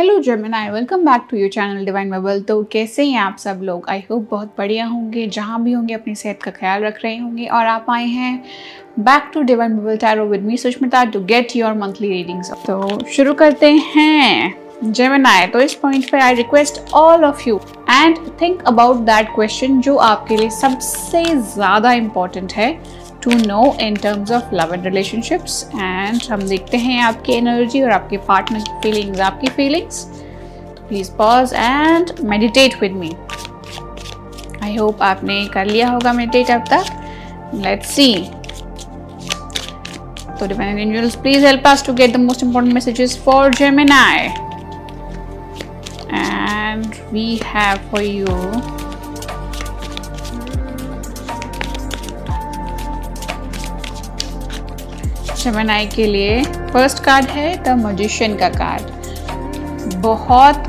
Hello Gemini welcome back to your channel divine bubble तो कैसे हैं आप सब लोग? आई होप बहुत बढ़िया होंगे, जहाँ भी होंगे, अपनी सेहत का ख्याल रख रहे होंगे। और आप आए हैं back to divine bubble tarot with me Sushmita to get your monthly readings तो शुरू करते हैं जेमिनाई तो इस पॉइंट पे I request all of you and think about that question जो आपके लिए सबसे ज़्यादा इंपॉर्टेंट है। To know in terms of love and relationships and हम देखते हैं आपकी एनर्जी और आपके पार्टनर की फीलिंग्स आपकी feelings please pause and meditate with me I hope आपने कर लिया होगा मेडिटेट अब तक. लेट्स सी तो angels please help us to get the most important messages for Gemini and we have for you Gemini के लिए फ़र्स्ट कार्ड है द मजिशियन का कार्ड बहुत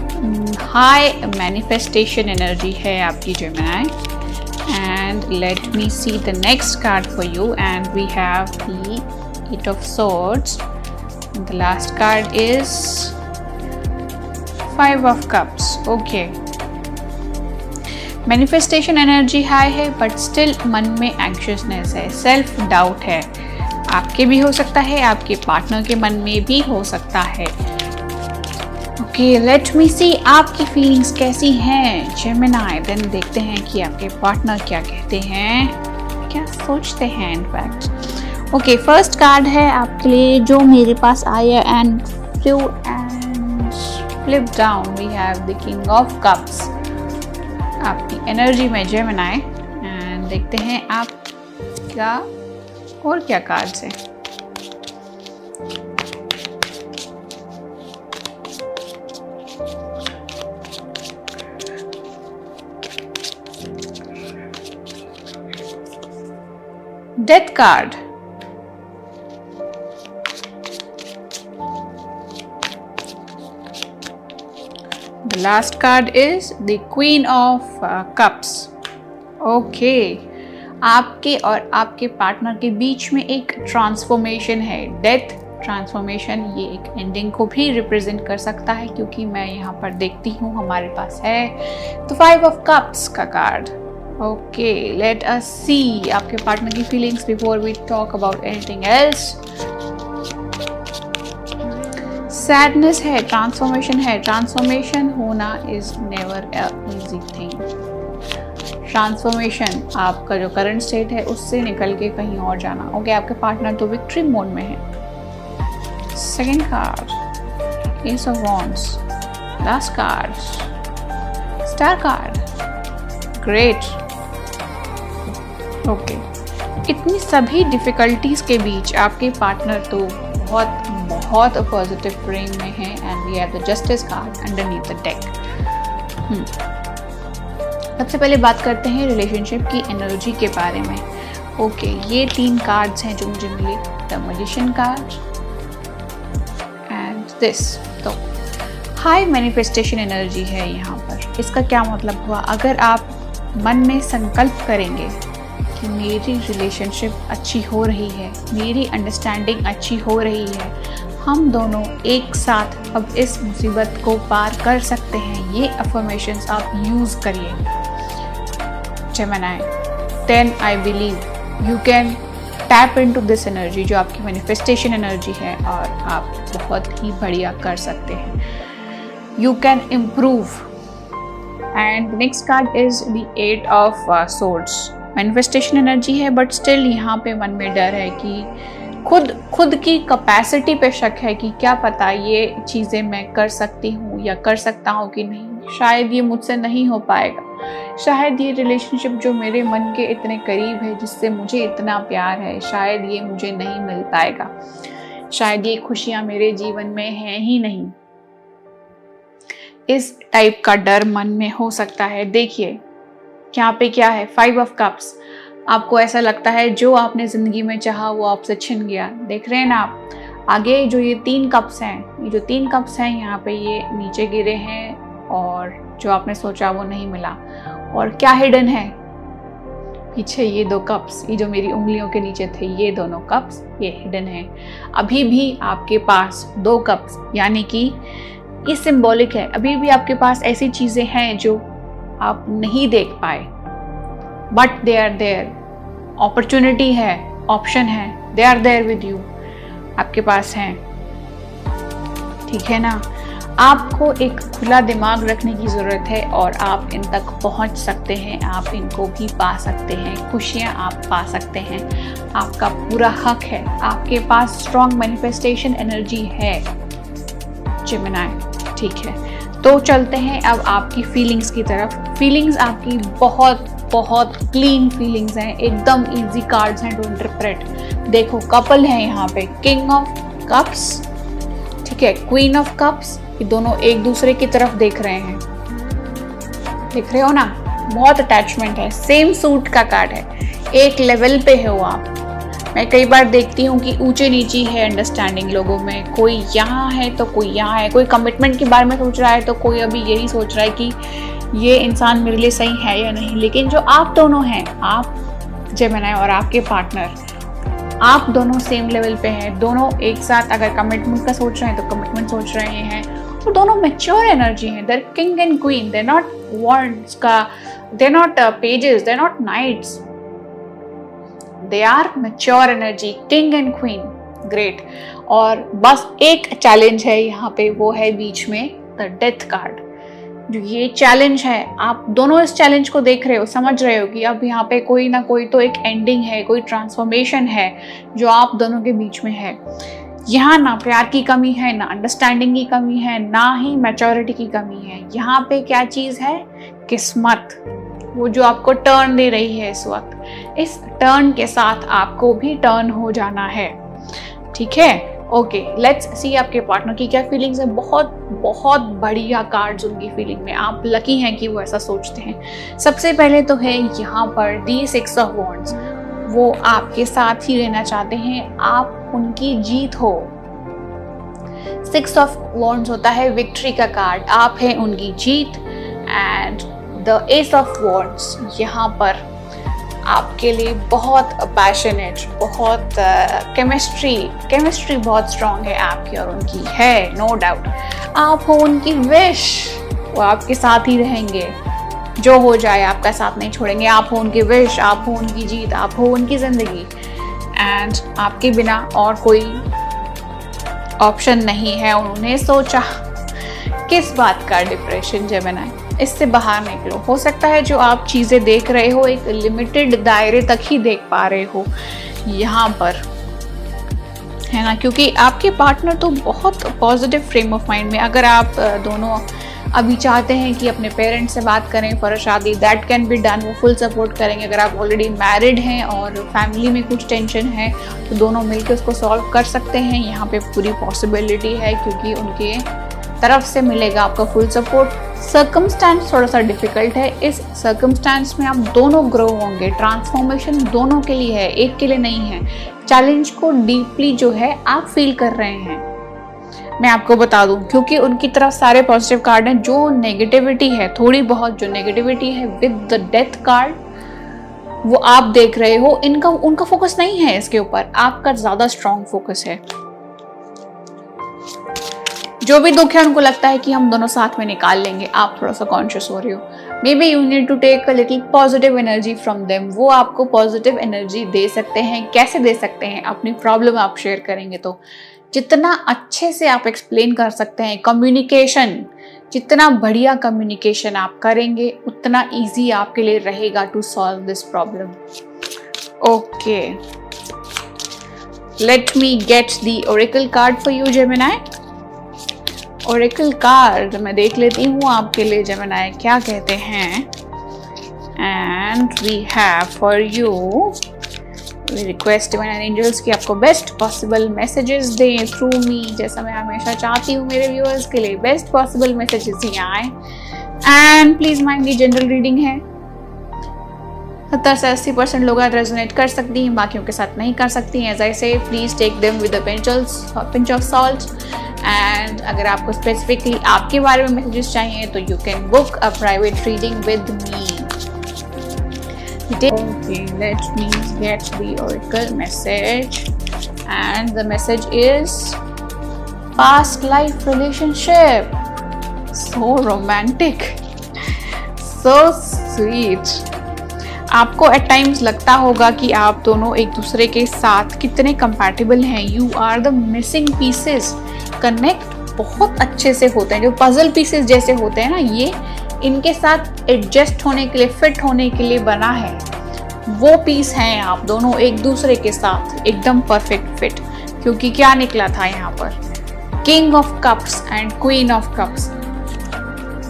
हाई मैनिफेस्टेशन एनर्जी है आपकी Gemini and let me see the next card for you and we have eight of swords. The last card is five of cups okay manifestation energy high है but still मन में anxiousness है self doubt है. आपके भी हो सकता है, आपके पार्टनर के मन में भी हो सकता है। ओके लेट मी सी आपकी फीलिंग्स कैसी हैं जेमिनाई देन देखते हैं कि आपके पार्टनर क्या कहते हैं, क्या सोचते हैं इनफैक्ट ओके फ़र्स्ट कार्ड है आपके लिए जो मेरे पास आया and few and flip down we have the king of cups आपकी एनर्जी में जेमिनाई एंड देखते हैं आप क्या और क्या कार्ड्स है? Death card the last card is the queen of cups okay. आपके और आपके पार्टनर के बीच में एक ट्रांसफॉर्मेशन है. डेथ ट्रांसफॉर्मेशन ये एक एंडिंग को भी रिप्रेजेंट कर सकता है क्योंकि मैं यहाँ पर देखती हूँ, हमारे पास है तो फाइव ऑफ़ कप्स का card okay let us see आपके पार्टनर की feelings before we talk about anything else sadness है ट्रांसफॉर्मेशन है. ट्रांसफॉर्मेशन होना is never easy thing transformation आपका जो करंट स्टेट है उससे निकल के कहीं और जाना। ओके okay, आपके पार्टनर तो विक्ट्री मोड में है। Second card ace of wands last card star card great okay इतनी सभी डिफ़िकल्टीज के बीच आपके पार्टनर तो बहुत बहुत पॉजिटिव फ्रेम में है and we have the justice card underneath the deck सबसे पहले बात करते हैं रिलेशनशिप की एनर्जी के बारे में। ओके ये तीन कार्ड्स हैं जो मुझे मिले the magician card and this तो हाई मैनिफेस्टेशन एनर्जी है यहाँ पर। इसका क्या मतलब हुआ? अगर आप मन में संकल्प करेंगे कि मेरी रिलेशनशिप अच्छी हो रही है, मेरी अंडरस्टैंडिंग अच्छी हो रही है, हम दोनों एक साथ अब इस मुसीबत को पार कर सकते हैं। ये अफर्मेशंस आप यूज़ करिए। Gemini, then I believe you can tap into this energy जो आपकी मैनिफेस्टेशन एनर्जी है और आप बहुत ही बढ़िया कर सकते हैं। You can improve and next card is the eight of swords manifestation energy है बट स्टिल यहाँ पे मन में डर है कि खुद खुद की कैपेसिटी पे शक है कि क्या पता ये चीज़ें मैं कर सकती हूँ या कर सकता हूँ कि नहीं। शायद ये मुझसे नहीं हो पाएगा। शायद ये रिलेशनशिप जो मेरे मन के इतने करीब है, जिससे मुझे इतना प्यार है, शायद ये मुझे नहीं मिल पाएगा। शायद ये खुशियाँ मेरे जीवन में हैं ही नहीं। इस टाइप का डर मन में हो सकता है। देखिए, यहाँ पे क्या है? फाइव ऑफ़ कप्स आपको ऐसा लगता है जो आपने ज़िंदगी में चाहा वो आपसे छिन गया। देख रहे हैं ना आप? आगे जो ये तीन कप्स हैं, ये जो तीन कप्स हैं, यहाँ पे ये नीचे गिरे हैं और जो आपने सोचा वो नहीं मिला। और क्या हिडन है? पीछे ये दो कप्स, ये जो मेरी उंगलियों के नीचे थे, ये दोनों कप्स, ये हिडन है। अभी भी आपके पास दो कप्स, यानी कि ये सिंबॉलिक है। अभी भी आपके पास ऐसी चीज़ें हैं जो आप नहीं देख पाए। But they are there opportunity है ऑप्शन है. They are there with you आपके पास हैं. ठीक है ना? आपको एक खुला दिमाग रखने की ज़रूरत है और आप इन तक पहुँच सकते हैं. आप इनको भी पा सकते हैं. खुशियाँ आप पा सकते हैं. आपका पूरा हक है. आपके पास स्ट्रॉन्ग मैनिफेस्टेशन एनर्जी है. चिमनाए ठीक है. तो चलते हैं अब आपकी फीलिंग्स की तरफ़. फीलिंग्स आपकी बहुत बहुत क्लीन फीलिंग्स हैं, एकदम इजी कार्ड्स हैं टू इंटरप्रेट देखो कपल है यहाँ पे किंग ऑफ़ कप्स ठीक है क्वीन ऑफ़ कप्स ये दोनों एक दूसरे की तरफ़ देख रहे हैं। देख रहे हो ना? बहुत अटैचमेंट है सेम सूट का कार्ड है। एक लेवल पे हो आप। मैं कई बार देखती हूँ कि ऊँचे नीचे है अंडरस्टैंडिंग लोगों में। कोई यहाँ है तो कोई यहाँ है। कोई कमिटमेंट के बारे में सोच रहा है तो कोई अभी यही सोच रहा है कि ये इंसान मेरे लिए सही है या नहीं, लेकिन जो आप दोनों हैं, आप जेमिनाई और आपके पार्टनर आप दोनों सेम लेवल पे हैं, दोनों एक साथ अगर कमिटमेंट का सोच रहे हैं तो कमिटमेंट सोच रहे हैं तो दोनों मेच्योर एनर्जी हैं there king and queen there not swords का there not pages there not knights they are mature energy king and queen great और बस एक चैलेंज है यहाँ पे, वो है बीच में द डेथ कार्ड जो ये चैलेंज है, आप दोनों इस चैलेंज को देख रहे हो, समझ रहे हो कि अब यहाँ पे कोई ना कोई तो एक एंडिंग है, कोई ट्रांसफॉर्मेशन है जो आप दोनों के बीच में है। यहाँ ना प्यार की कमी है, ना अंडरस्टैंडिंग की कमी है, ना ही मैच्योरिटी की कमी है। यहाँ पे क्या चीज़ है? किस्मत। वो जो आपको टर्न दे रही है इस वक्त। इस टर्न के साथ आपको भी टर्न हो जाना है। ठीक है? ओके लेट्स सी आपके पार्टनर की क्या फीलिंग्स है। बहुत बहुत बढ़िया कार्ड्स उनकी फीलिंग में। आप लकी हैं कि वो ऐसा सोचते हैं। सबसे पहले तो है यहाँ पर दी सिक्स ऑफ़ वॉन्ट्स वो आपके साथ ही रहना चाहते हैं। आप उनकी जीत हो। सिक्स ऑफ़ वॉन्ट्स होता है विक्ट्री का कार्ड आप हैं उनकी जीत। And the ace of wands यहाँ पर आपके लिए बहुत पैशनेट बहुत केमिस्ट्री uh, केमिस्ट्री बहुत स्ट्रांग है आपकी और उनकी। है नो डाउट आप हो उनकी विश वो आपके साथ ही रहेंगे। जो हो जाए आपका साथ नहीं छोड़ेंगे। आप हो उनकी विश आप हो उनकी जीत आप हो उनकी ज़िंदगी। एंड आपके बिना और कोई ऑप्शन नहीं है। उन्होंने सोचा किस बात का डिप्रेशन जमना इससे बाहर निकलो। हो सकता है जो आप चीज़ें देख रहे हो, एक लिमिटेड दायरे तक ही देख पा रहे हो यहाँ पर। है ना? क्योंकि आपके पार्टनर तो बहुत पॉजिटिव फ्रेम ऑफ़ माइंड में, अगर आप दोनों अभी चाहते हैं कि अपने पेरेंट्स से बात करें फॉर शादी दैट कैन बी डन वो फुल सपोर्ट करेंगे। अगर आप ऑलरेडी मैरिड हैं और फैमिली में कुछ टेंशन है तो दोनों मिलकर उसको सॉल्व कर सकते हैं। यहाँ पे पूरी पॉसिबिलिटी है, क्योंकि उनके तरफ़ से मिलेगा आपका फुल सपोर्ट सर्कमस्टांस थोड़ा सा डिफ़िकल्ट है. इस सर्कमस्टांस में आप दोनों ग्रो होंगे. ट्रांसफॉर्मेशन दोनों के लिए है, एक के लिए नहीं है. चैलेंज को डीपली जो है, आप फील कर रहे हैं. मैं आपको बता दूँ, क्योंकि उनकी तरफ़ सारे पॉजिटिव कार्ड हैं, जो नेगेटिविटी है, थोड़ी बहुत जो नेगेटिविटी है विद द डेथ कार्ड वो आप देख रहे हो, इनका, उनका फोकस नहीं है इसके ऊपर. आपका ज़्यादा स्ट्रॉन्ग फोकस है. जो भी दुख है, उनको लगता है कि हम दोनों साथ में निकाल लेंगे। आप थोड़ा सा कॉन्शियस हो रहे हो। Maybe you need to take a little positive energy from them वो आपको पॉजिटिव एनर्जी दे सकते हैं। कैसे दे सकते हैं? अपनी प्रॉब्लम आप शेयर करेंगे तो। जितना अच्छे से आप एक्सप्लेन कर सकते हैं कम्युनिकेशन जितना बढ़िया कम्युनिकेशन आप करेंगे, उतना ईजी आपके लिए रहेगा to solve this problem okay let me get the oracle card for you Gemini oracle card मैं देख लेती हूँ आपके लिए जमनाए क्या कहते हैं? And we have for you we request and angels कि आपको बेस्ट पॉसिबल मैसेजेस दें थ्रू मी जैसा मैं हमेशा चाहती हूँ मेरे व्यूअर्स के लिए बेस्ट पॉसिबल मैसेजेस ही आए। एंड प्लीज़ माइंड ये जनरल रीडिंग है। सत्तर से अस्सी परसेंट लोग रेजोनेट कर सकती हैं बाकियों के साथ नहीं कर सकती हैं। As I say please take them with pinch of salt and अगर आपको स्पेसिफिकली आपके बारे में मैसेजेस चाहिए तो you can book a private reading with me Okay, let me get the oracle message. And the message is past life relationship. So romantic so sweet आपको at times लगता होगा कि आप दोनों एक दूसरे के साथ कितने कंपैटिबल हैं। You are the missing pieces connect बहुत अच्छे से होते हैं। जो पजल पीसेस जैसे होते हैं ना, ये इनके साथ एडजस्ट होने के लिए फिट होने के लिए बना है। वो पीस हैं आप दोनों एक दूसरे के साथ, एकदम परफेक्ट फिट क्योंकि क्या निकला था यहाँ पर? King of cups and queen of cups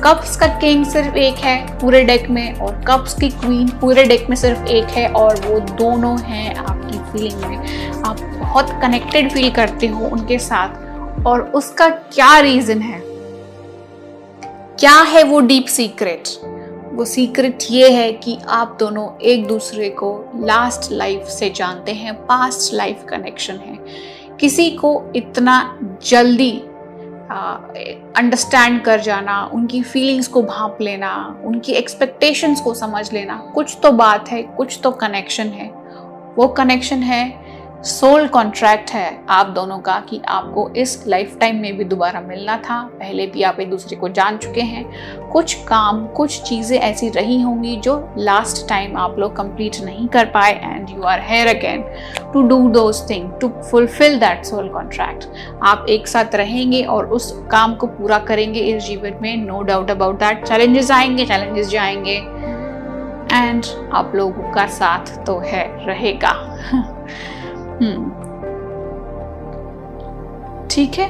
cups का किंग सिर्फ़ एक है पूरे डेक में, और कप्स की क्वीन पूरे डेक में सिर्फ़ एक है, और वो दोनों हैं आपकी फीलिंग में। आप बहुत कनेक्टेड फील करते हो उनके साथ। और उसका क्या रीजन है? क्या है वो डीप सीक्रेट वो सीक्रेट ये है कि आप दोनों एक दूसरे को लास्ट लाइफ से जानते हैं पास्ट लाइफ कनेक्शन है। किसी को इतना जल्दी अंडरस्टैंड कर जाना, उनकी फीलिंग्स को भाप लेना, उनकी एक्सपेक्टेशंस को समझ लेना, कुछ तो बात है, कुछ तो कनेक्शन है। वो कनेक्शन है सोल कॉन्ट्रैक्ट है आप दोनों का कि आपको इस लाइफ टाइम में भी दोबारा मिलना था। पहले भी आप एक दूसरे को जान चुके हैं। कुछ काम, कुछ चीज़ें ऐसी रही होंगी जो लास्ट टाइम आप लोग कंप्लीट नहीं कर पाए and you are here again to do those thing to fulfill that soul contract आप एक साथ रहेंगे और उस काम को पूरा करेंगे इस जीवन में no doubt about that challenges आएँगे चैलेंजेस जाएँगे। एंड आप लोगों का साथ तो है, रहेगा। ठीक है।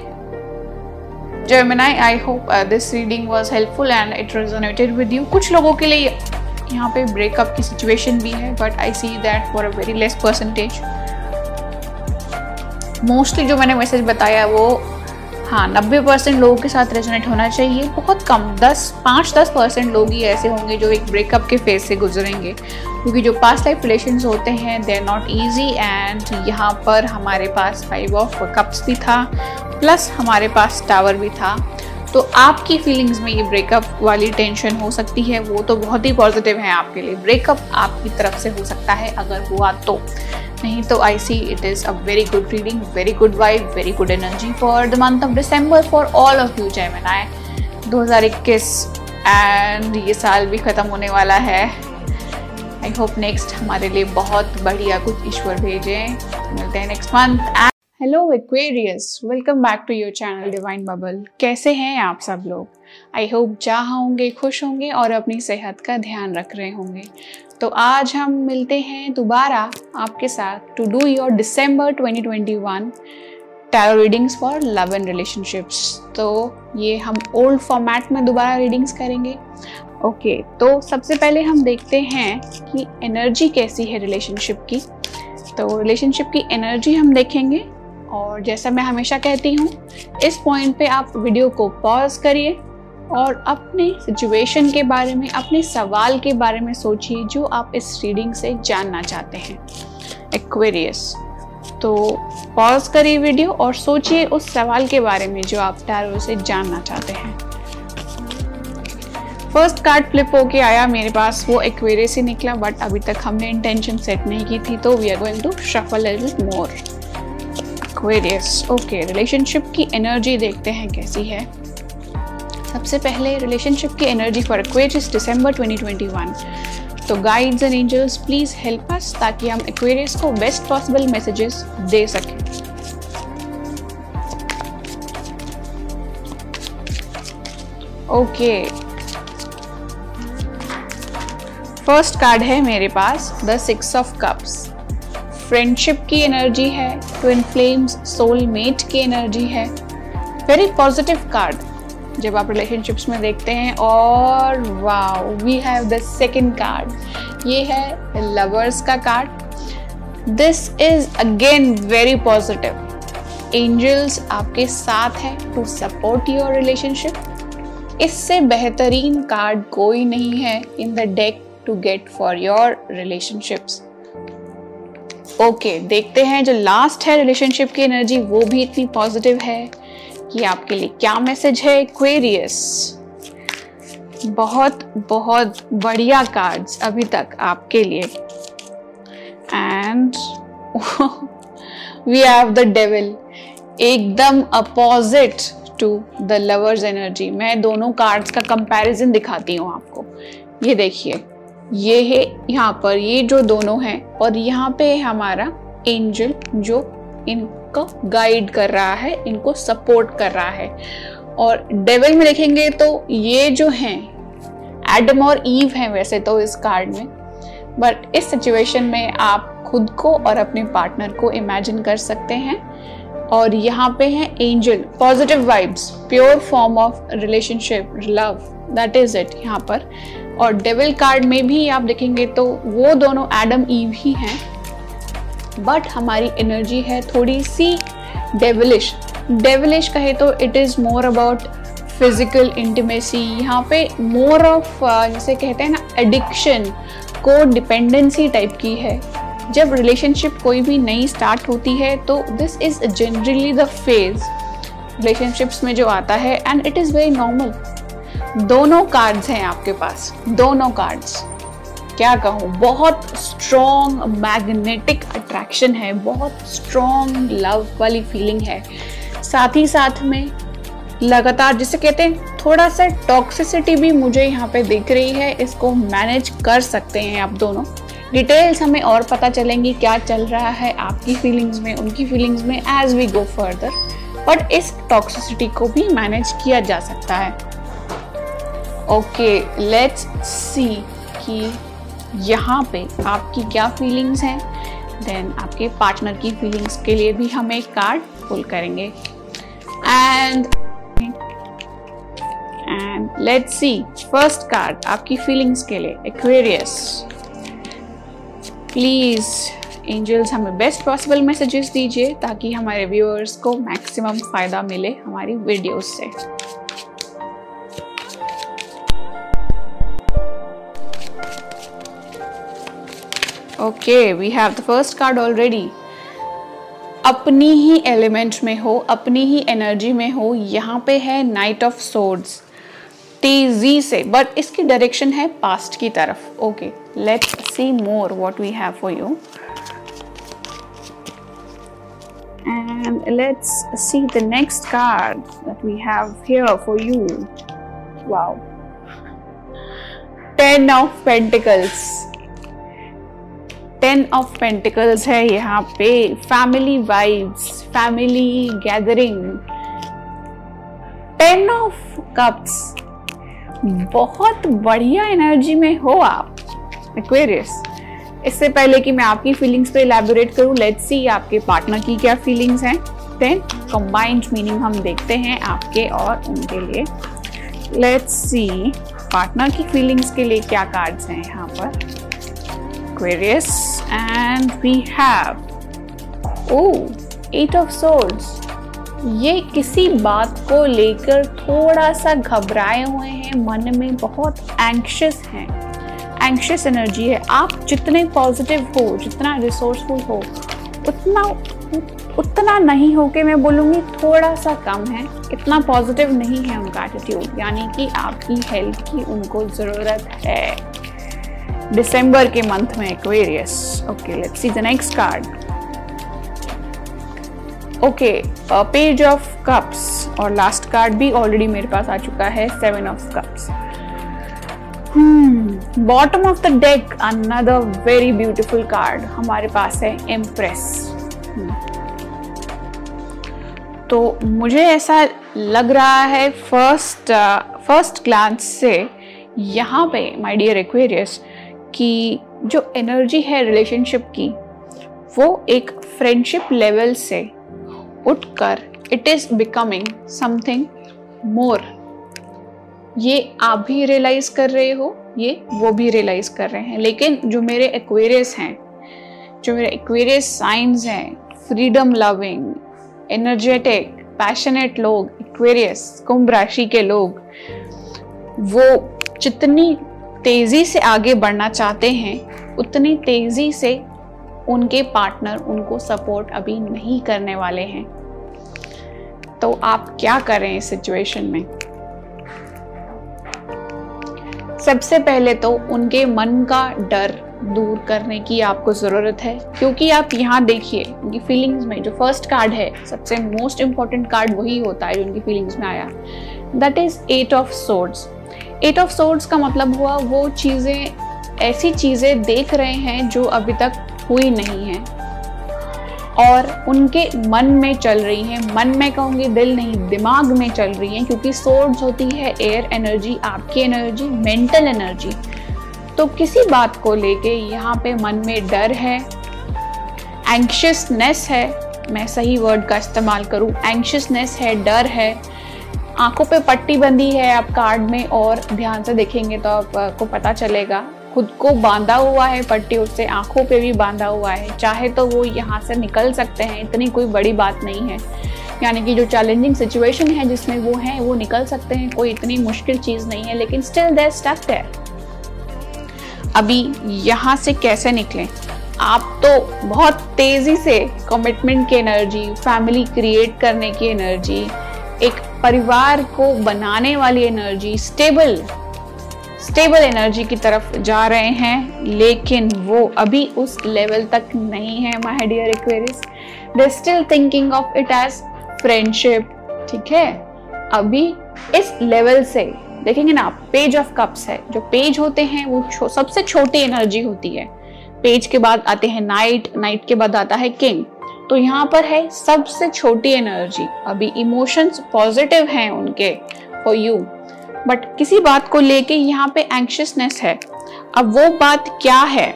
Gemini I hope this reading was helpful and it resonated with you कुछ लोगों के लिए यहाँ पे ब्रेकअप की सिचुएशन भी है but I see that for a very less percentage mostly जो मैंने मैसेज बताया, वो हाँ नब्बे परसेंट लोगों के साथ रेजोनेट होना चाहिए। बहुत कम, दस, पाँच, दस परसेंट लोग ही ऐसे होंगे जो एक ब्रेकअप के फ़ेज़ से गुजरेंगे। क्योंकि जो पास लाइफ रिलेशन होते हैं they are not easy and यहाँ पर हमारे पास फाइव ऑफ़ कप्स भी था प्लस हमारे पास टावर भी था। तो आपकी फीलिंग्स में ये ब्रेकअप वाली टेंशन हो सकती है, वो तो बहुत ही पॉजिटिव है आपके लिए। ब्रेकअप आपकी तरफ़ से हो सकता है अगर हुआ तो। नहीं तो I see it is a very good reading very good vibe very good energy for the month of December for all of you Gemini 2021 and ये साल भी ख़त्म होने वाला है। आई होप नेक्स्ट हमारे लिए बहुत बढ़िया कुछ ईश्वर भेजें। मिलते हैं next month hello Aquarius welcome back to your channel divine bubble कैसे हैं आप सब लोग? आई होप जहाँ होंगे खुश होंगे और अपनी सेहत का ध्यान रख रहे होंगे। तो आज हम मिलते हैं दोबारा आपके साथ to do your December 2021 tarot readings for love and relationships तो ये हम ओल्ड फॉर्मेट में दोबारा रीडिंग्स करेंगे। ओके okay, तो सबसे पहले हम देखते हैं कि एनर्जी कैसी है रिलेशनशिप की। तो रिलेशनशिप की एनर्जी हम देखेंगे। और जैसा मैं हमेशा कहती हूँ, इस पॉइंट पे आप वीडियो को पॉज करिए और अपने सिचुएशन के बारे में, अपने सवाल के बारे में सोचिए जो आप इस रीडिंग से जानना चाहते हैं। एक्वेरियस तो पॉज करिए वीडियो और सोचिए उस सवाल के बारे में जो आप टैरो से जानना चाहते हैं। फ़र्स्ट कार्ड फ्लिप होके आया मेरे पास, वो एक्वेरियस ही निकला बट अभी तक हमने इंटेंशन सेट नहीं की थी तो we are going to shuffle more Aquarius okay relationship की एनर्जी देखते हैं कैसी है। सबसे पहले रिलेशनशिप की एनर्जी फॉर एक्वेरियस दिसंबर 2021 तो guides and angels please help us ताकि हम एक्वेरियस को बेस्ट पॉसिबल मैसेजेस दे सकें। ओके फ़र्स्ट कार्ड है मेरे पास the six of cups friendship की एनर्जी है ट्विन फ्लेम्स सोलमेट की एनर्जी है। वेरी पॉजिटिव कार्ड जब आप रिलेशनशिप्स में देखते हैं, और wow we have the second card ये है लवर्स का card this is again very positive angels आपके साथ हैं टू सपोर्ट योर रिलेशनशिप इससे बेहतरीन कार्ड कोई नहीं है in the deck to get for your relationships okay okay, देखते हैं जो लास्ट है रिलेशनशिप की एनर्जी वो भी इतनी पॉजिटिव है कि आपके लिए क्या मैसेज है? क्वेरियस बहुत बहुत बढ़िया कार्ड्स अभी तक आपके लिए. And we have the devil एकदम opposite to the lovers energy मैं दोनों कार्ड्स का कंपैरिजन दिखाती हूँ आपको. ये देखिए. ये है यहाँ पर, ये जो दोनों हैं और यहाँ पे है हमारा एंजल जो इनको गाइड कर रहा है, इनको सपोर्ट कर रहा है। और डेविल में देखेंगे तो ये जो हैं एडम और ईव हैं वैसे तो इस कार्ड में बट इस सिचुएशन में आप खुद को और अपने पार्टनर को इमेजिन कर सकते हैं। और यहाँ पे है angel positive vibes pure form of relationship love that is it यहाँ पर। और डेविल कार्ड में भी आप देखेंगे तो वो दोनों एडम ईव ही हैं। बट हमारी एनर्जी है थोड़ी सी डेविलिश डेविलिश कहे तो it is more about physical intimacy यहाँ पे मोर ऑफ़ जैसे कहते हैं ना एडिक्शन को डिपेंडेंसी टाइप की है। जब रिलेशनशिप कोई भी नई स्टार्ट होती है तो this is generally the phase relationships में जो आता है and it is very normal दोनों कार्ड्स हैं आपके पास, दोनों कार्ड्स क्या कहूँ, बहुत स्ट्रॉन्ग मैग्नेटिक अट्रैक्शन है, बहुत स्ट्रॉन्ग लव वाली फीलिंग है। साथ ही साथ में लगातार, जिसे कहते हैं, थोड़ा सा टॉक्सिसिटी भी मुझे यहाँ पे दिख रही है, इसको मैनेज कर सकते हैं आप दोनों। डिटेल्स हमें और पता चलेंगी क्या चल रहा है आपकी फीलिंग्स में, उनकी फीलिंग्स में as we go further but इस टॉक्सिसिटी को भी मैनेज किया जा सकता है। ओके लेट्स सी कि यहाँ पे आपकी क्या फीलिंग्स हैं? देन आपके पार्टनर की फीलिंग्स के लिए भी हम एक कार्ड पुल करेंगे। And and let's see first card आपकी फीलिंग्स के लिए एक्वेरियस प्लीज़ एंजल्स हमें बेस्ट पॉसिबल मैसेजेस दीजिए ताकि हमारे व्यूअर्स को मैक्सिमम फ़ायदा मिले हमारी वीडियोस से। Okay we have the first card already अपनी ही एलिमेंट में हो, अपनी ही एनर्जी में हो, यहाँ पे है नाइट ऑफ़ सोर्ड्स तेज़ी से बट इसकी डायरेक्शन है पास्ट की तरफ़. Okay let's see more what we have for you and let's see the next card that we have here for you. Wow. Ten of pentacles. Ten of pentacles है यहाँ पे। Family vibes family gathering ten of cups बहुत बढ़िया energy में हो आप Aquarius इससे पहले कि मैं आपकी फीलिंग्स पे इलेबोरेट करूँ लेट्स सी आपके पार्टनर की क्या फीलिंग्स हैं। देन कंबाइंड मीनिंग हम देखते हैं आपके और उनके लिए। लेट्स सी पार्टनर की फीलिंग्स के लिए क्या कार्ड्स हैं यहाँ पर। Aquarius, and we have oh eight of swords. ये किसी बात को लेकर थोड़ा सा घबराए हुए हैं, मन में बहुत एंक्शस हैं। एंक्शस एनर्जी है। आप जितने पॉजिटिव हो, जितना रिसोर्सफुल हो, उतना उतना नहीं हो के मैं बोलूँगी थोड़ा सा कम है। इतना पॉजिटिव नहीं है उनका एटीट्यूड यानी कि आपकी हेल्प की उनको ज़रूरत है। दिसंबर के मंथ में Aquarius okay let's see the next card okay page of cups और लास्ट कार्ड भी ऑलरेडी मेरे पास आ चुका है seven of cups bottom of the deck another very beautiful card हमारे पास है इम्प्रेस hmm. तो मुझे ऐसा लग रहा है फ़र्स्ट फ़र्स्ट ग्लांस से यहाँ पे माय डियर एक्वेरियस कि जो एनर्जी है रिलेशनशिप की, वो एक फ्रेंडशिप लेवल से उठकर it is becoming something more ये आप भी रियलाइज़ कर रहे हो, ये वो भी रियलाइज़ कर रहे हैं। लेकिन जो मेरे एक्वेरियस हैं, जो मेरे एक्वेरियस साइंस हैं फ्रीडम लविंग एनर्जेटिक पैशनेट लोग एक्वेरियस कुंभ राशि के लोग, वो जितनी तेज़ी से आगे बढ़ना चाहते हैं, उतनी तेज़ी से उनके पार्टनर उनको सपोर्ट अभी नहीं करने वाले हैं। तो आप क्या करें इस सिचुएशन में? सबसे पहले तो उनके मन का डर दूर करने की आपको ज़रूरत है, क्योंकि आप यहाँ देखिए, उनकी फीलिंग्स में जो फ़र्स्ट कार्ड है, सबसे मोस्ट इंपॉर्टेंट कार्ड वही होता है जो उनकी फीलिंग्स में आया। That is eight of swords eight of swords का मतलब हुआ, वो चीज़ें, ऐसी चीज़ें देख रहे हैं जो अभी तक हुई नहीं है। और उनके मन में चल रही हैं। मन में कहूँगी, दिल नहीं, दिमाग में चल रही हैं, क्योंकि सोर्स होती है एयर एनर्जी आपकी एनर्जी मेंटल एनर्जी तो किसी बात को लेके यहाँ पे मन में डर है एंक्शसनेस है, मैं सही वर्ड का इस्तेमाल करूँ एंक्शसनेस है, डर है आँखों पे पट्टी बंधी है आप कार्ड में और ध्यान से देखेंगे तो आपको पता चलेगा। खुद को बांधा हुआ है पट्टी, उससे आँखों पे भी बांधा हुआ है। चाहे तो वो यहाँ से निकल सकते हैं, इतनी कोई बड़ी बात नहीं है। यानी कि जो चैलेंजिंग सिचुएशन है जिसमें वो हैं, वो निकल सकते हैं, कोई इतनी मुश्किल चीज़ नहीं है, लेकिन स्टिल देर स्टक है अभी यहाँ से कैसे निकलें? आप तो बहुत तेज़ी से कमिटमेंट की एनर्जी फैमिली क्रिएट करने की एनर्जी एक परिवार को बनाने वाली एनर्जी स्टेबल स्टेबल एनर्जी की तरफ़ जा रहे हैं लेकिन वो अभी उस लेवल तक नहीं है my dear Aquarius they still thinking of it as friendship ठीक है? अभी इस लेवल से देखेंगे ना पेज ऑफ़ कप्स है। जो पेज होते हैं वो छो, सबसे छोटी एनर्जी होती है। पेज के बाद आते हैं नाइट नाइट के बाद आता है किंग तो यहाँ पर है सबसे छोटी एनर्जी अभी इमोशंस पॉजिटिव हैं उनके फॉर यू बट किसी बात को लेके यहाँ पे एंक्शसनेस है। अब वो बात क्या है?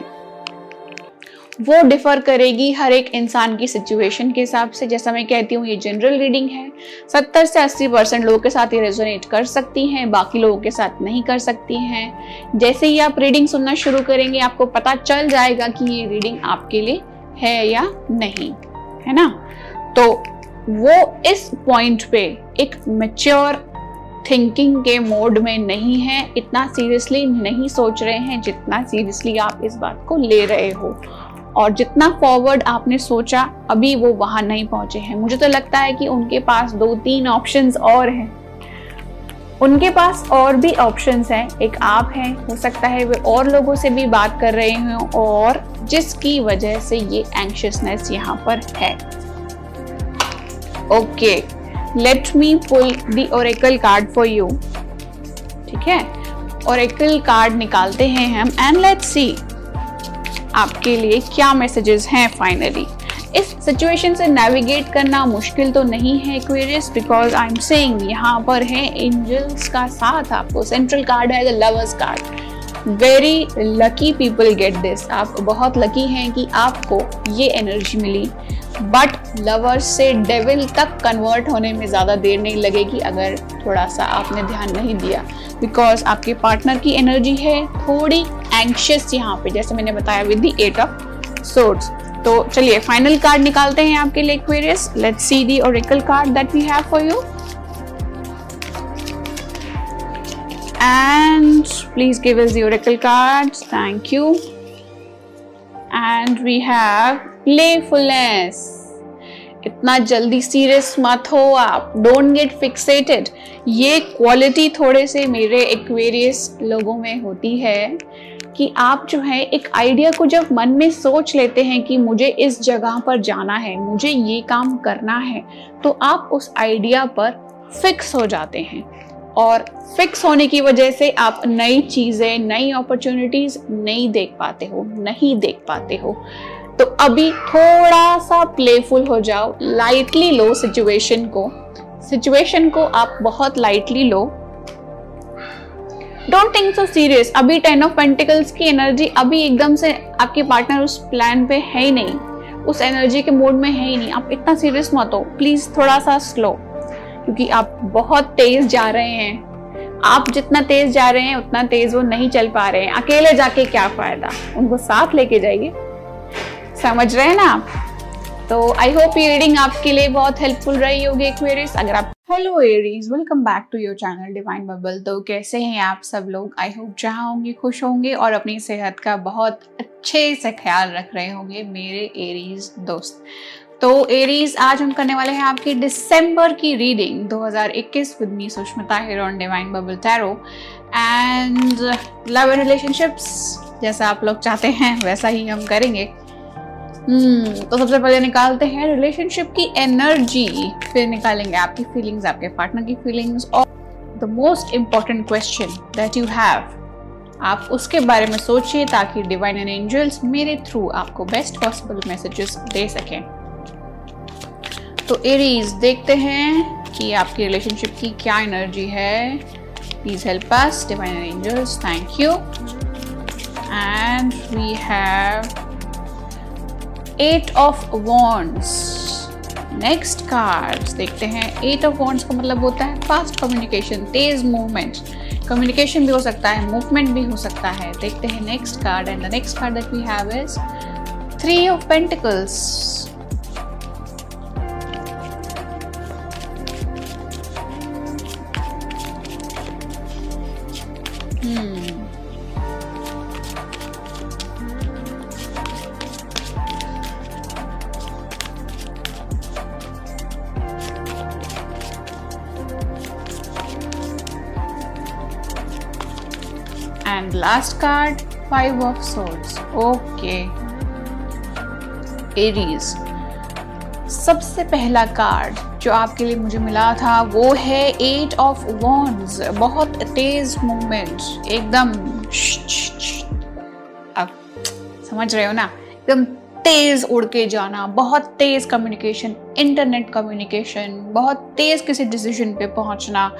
वो डिफर करेगी हर एक इंसान की सिचुएशन के हिसाब से। जैसा मैं कहती हूँ, ये जनरल रीडिंग है। सत्तर से अस्सी परसेंट लोगों के साथ ये रेजोनेट कर सकती हैं, बाकी लोगों के साथ नहीं कर सकती हैं। जैसे ही आप रीडिंग सुनना शुरू करेंगे, आपको पता चल जाएगा कि ये रीडिंग आपके लिए है या नहीं। है ना? तो वो इस पॉइंट पे एक मेच्योर थिंकिंग के मोड में नहीं है, इतना सीरियसली नहीं सोच रहे हैं जितना सीरियसली आप इस बात को ले रहे हो। और जितना फॉरवर्ड आपने सोचा, अभी वो वहाँ नहीं पहुँचे हैं। मुझे तो लगता है कि उनके पास दो तीन ऑप्शंस और हैं। उनके पास और भी ऑप्शंस हैं। एक आप हैं, हो सकता है वे और लोगों से भी बात कर रहे हों और जिसकी वजह से ये एंक्शसनेस यहाँ पर है। Okay let me pull the oracle card for you ठीक है? ओरेकल कार्ड निकालते हैं हम एंड लेट सी आपके लिए क्या मैसेजेस हैं फाइनली इस सिचुएशन से नेविगेट करना मुश्किल तो नहीं है Aquarius because I am saying यहाँ पर है एंजल्स का साथ आपको सेंट्रल कार्ड है the lovers card very lucky people get this आप बहुत लकी हैं कि आपको ये एनर्जी मिली. बट लवर्स से डेविल तक कन्वर्ट होने में ज़्यादा देर नहीं लगेगी अगर थोड़ा सा आपने ध्यान नहीं दिया. बिकॉज़ आपके पार्टनर की एनर्जी है थोड़ी एंक्शियस यहाँ पे, जैसे मैंने बताया with the eight of swords तो चलिए फाइनल कार्ड निकालते हैं आपके लिए Aquarius let's see the oracle card that we have for you and please give us the oracle cards. Thank you. And we have playfulness इतना जल्दी serious मत हो आप. डोंट गेट फिक्सेटेड ये क्वालिटी थोड़े से मेरे एक्वेरियस लोगों में होती है. कि आप जो है एक आइडिया को जब मन में सोच लेते हैं कि मुझे इस जगह पर जाना है, मुझे ये काम करना है तो आप उस आइडिया पर फिक्स हो जाते हैं। और फिक्स होने की वजह से आप नई चीज़ें, नई अपॉर्चुनिटीज़ नहीं देख पाते हो, नहीं देख पाते हो। तो अभी थोड़ा सा प्लेफुल हो जाओ लाइटली लो सिचुएशन को। सिचुएशन को आप बहुत लाइटली लो। डोंट थिंक सो सीरियस अभी टेन ऑफ़ पेंटिकल्स की एनर्जी अभी एकदम से आपके पार्टनर उस प्लान पे है ही नहीं। उस एनर्जी के मोड में है ही नहीं। आप इतना सीरियस मत हो। प्लीज़ थोड़ा सा स्लो क्योंकि आप बहुत तेज जा रहे हैं। आप जितना तेज जा रहे हैं, उतना तेज वो नहीं चल पा रहे हैं। अकेले जाके क्या फ़ायदा? उनको साथ लेके जाइए। समझ रहे हैं ना आप? तो आई होप ये रीडिंग आपके लिए बहुत हेल्पफुल रही होगी एक्वेरियस अगर आप hello Aries welcome back to your channel divine bubble तो कैसे हैं आप सब लोग? आई होप जहाँ होंगे, खुश होंगे और अपनी सेहत का बहुत अच्छे से ख्याल रख रहे होंगे मेरे एरीज दोस्त। तो एरीज आज हम करने वाले हैं आपकी दिसंबर की reading 2021 with me Sushmita here on divine bubble tarot and love and relationships जैसा आप लोग चाहते हैं, वैसा ही हम करेंगे। हम्म तो सबसे पहले निकालते हैं रिलेशनशिप की एनर्जी फिर निकालेंगे आपकी फीलिंग्स आपके पार्टनर की फीलिंग्स और the most important question that you have आप उसके बारे में सोचिए ताकि डिवाइन एंड एंजल्स मेरे थ्रू आपको बेस्ट पॉसिबल मैसेजेस दे सकें। तो एरीज देखते हैं कि आपकी रिलेशनशिप की क्या एनर्जी है। Please help us divine and angels thank you and we have eight of wands next cards देखते हैं. एट ऑफ़ वॉन्ड्स का मतलब होता है फास्ट कम्युनिकेशन तेज मूवमेंट कम्युनिकेशन भी हो सकता है मूवमेंट भी हो सकता है. देखते हैं next card and the next card that we have is three of pentacles last card, five of swords. Okay. Aries सबसे पहला कार्ड जो आपके लिए मुझे मिला था, वो है एट ऑफ़ वॉन्स बहुत तेज मूवमेंट एकदम अब समझ रहे हो ना? एकदम तेज उड़ के जाना, बहुत तेज कम्युनिकेशन इंटरनेट कम्युनिकेशन बहुत तेज किसी डिसीज़न पे पहुँचना।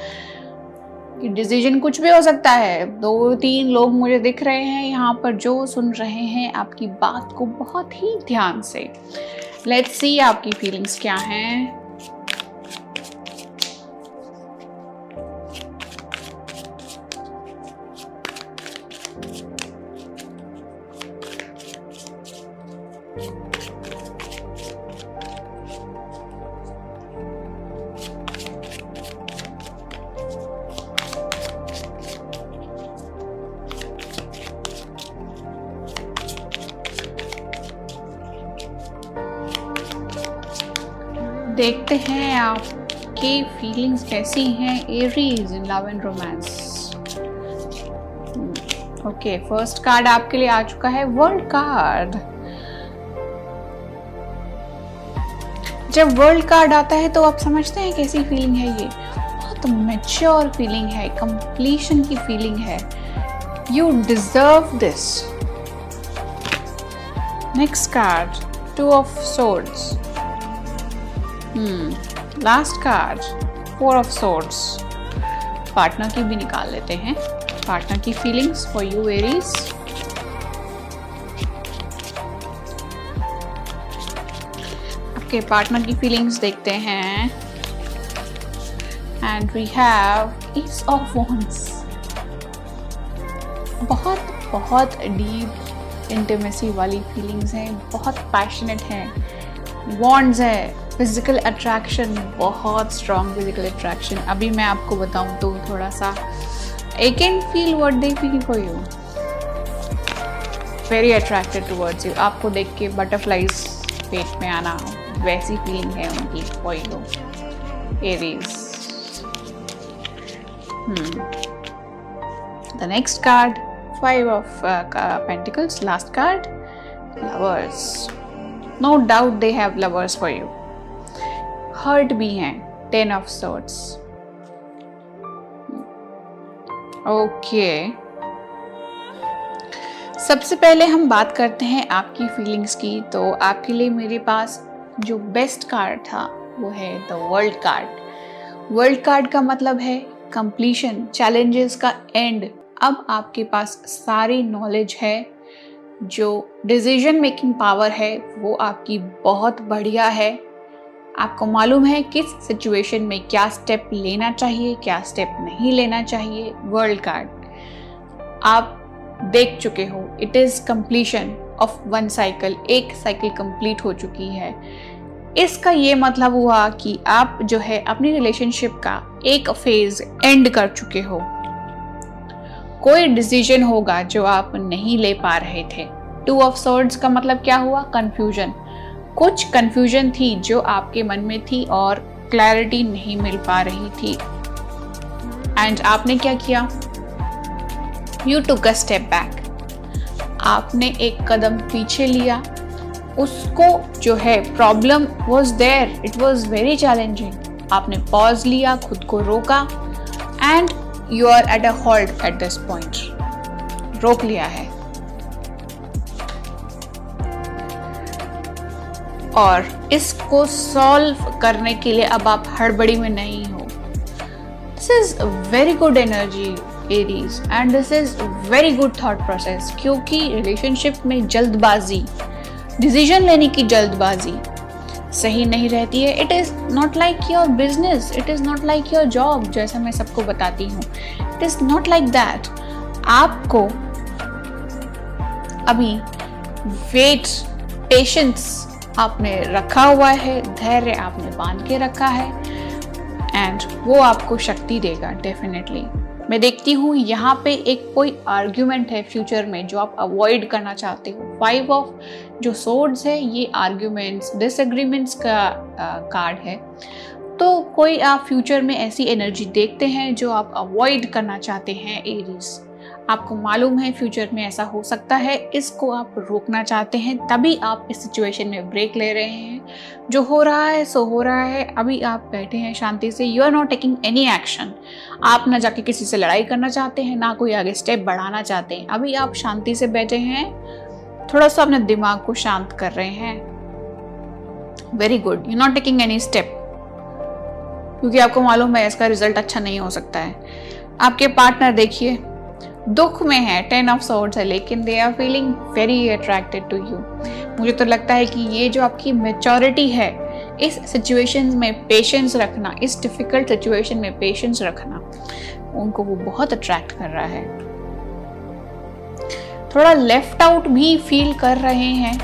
कि डिसीज़न कुछ भी हो सकता है। दो, तीन लोग मुझे दिख रहे हैं, यहाँ पर जो सुन रहे हैं, आपकी बात को बहुत ही ध्यान से। लेट्स सी आपकी फीलिंग्स क्या हैं। कैसी हैं? Aries in love and romance okay first card आपके लिए आ चुका है वर्ल्ड कार्ड जब वर्ल्ड कार्ड आता है तो आप समझते हैं कैसी फीलिंग है ये। बहुत मेच्योर फीलिंग है कंप्लीशन की फीलिंग है। You deserve this next card two of swords last card four of swords partner की भी निकाल लेते हैं। पार्टनर की फीलिंग्स फॉर यू वेरीज आपके पार्टनर की फीलिंग्स देखते हैं। And we have ace of wands बहुत बहुत डीप इंटीमेसी वाली फीलिंग्स हैं। बहुत पैशनेट हैं। वॉन्ड्स है। फ़िज़िकल अट्रैक्शन बहुत स्ट्रॉन्ग फ़िज़िकल अट्रैक्शन अभी मैं आपको बताऊँ तो थोड़ा सा I can feel what they feel for you very attracted towards you आपको देख के बटरफ्लाइज पेट में आना, वैसी फीलिंग है उनकी for you Aries the next card five of pentacles last card lovers. No doubt they have lovers for you. Hurt भी हैं, टेन ऑफ़ सोर्ट्स। ओके। सबसे पहले हम बात करते हैं आपकी फीलिंग्स की तो आपके लिए मेरे पास जो बेस्ट कार्ड था, वो है the world card world card का मतलब है कंप्लीशन चैलेंजेस का एंड अब आपके पास सारी नॉलेज है, जो डिसीज़न मेकिंग पावर है, वो आपकी बहुत बढ़िया है। आपको मालूम है किस सिचुएशन में क्या स्टेप लेना चाहिए, क्या स्टेप नहीं लेना चाहिए वर्ल्ड कार्ड आप देख चुके हो it is completion of one cycle एक साइकिल कंप्लीट हो चुकी है। इसका ये मतलब हुआ कि आप जो है अपनी रिलेशनशिप का एक फ़ेज़ एंड कर चुके हो। कोई डिसीज़न होगा जो आप नहीं ले पा रहे थे। टू ऑफ़ सोर्ड्स का मतलब क्या हुआ? कंफ्यूजन कुछ कंफ्यूजन थी जो आपके मन में थी और क्लैरिटी नहीं मिल पा रही थी। एंड आपने क्या किया? You took a step back आपने एक कदम पीछे लिया। उसको जो है problem was there it was very challenging आपने पॉज लिया, खुद को रोका। And you are at a halt at this point रोक लिया है। और इसको सॉल्व करने के लिए अब आप हड़बड़ी में नहीं हो। This is very good energy Aries and this is very good thought process क्योंकि रिलेशनशिप में जल्दबाजी डिसीज़न लेने की जल्दबाजी सही नहीं रहती है। It is not like your business it is not like your job जैसा मैं सबको बताती हूँ। It is not like that आपको अभी वेट पेशेंस आपने रखा हुआ है, धैर्य आपने बाँध के रखा है एंड वो आपको शक्ति देगा डेफिनेटली मैं देखती हूँ, यहाँ पे एक कोई आर्ग्यूमेंट है फ्यूचर में जो आप अवॉइड करना चाहते हो. फाइव ऑफ़ जो सोर्ड्स है, ये आर्ग्यूमेंट्स डिसएग्रीमेंट्स का कार्ड है. तो कोई आप फ्यूचर में ऐसी एनर्जी देखते हैं जो आप अवॉइड करना चाहते हैं एरीज आपको मालूम है फ्यूचर में ऐसा हो सकता है। इसको आप रोकना चाहते हैं, तभी आप इस सिचुएशन में ब्रेक ले रहे हैं। जो हो रहा है, सो हो रहा है। अभी आप बैठे हैं शांति से। You are not taking any action आप ना जाके किसी से लड़ाई करना चाहते हैं, ना कोई आगे स्टेप बढ़ाना चाहते हैं। अभी आप शांति से बैठे हैं। थोड़ा सा अपने दिमाग को शांत कर रहे हैं। Very good you not taking any step क्योंकि आपको मालूम है, इसका रिज़ल्ट अच्छा नहीं हो सकता है। आपके पार्टनर देखिए। दुख में है टेन ऑफ़ सोर्ड्स है, लेकिन they are feeling very attracted to you मुझे तो लगता है कि ये जो आपकी मेचोरिटी है, इस सिचुएशन में पेशेंस रखना, इस डिफ़िकल्ट सिचुएशन में पेशेंस रखना, उनको वो बहुत अट्रैक्ट कर रहा है। थोड़ा लेफ़्ट आउट भी फील कर रहे हैं।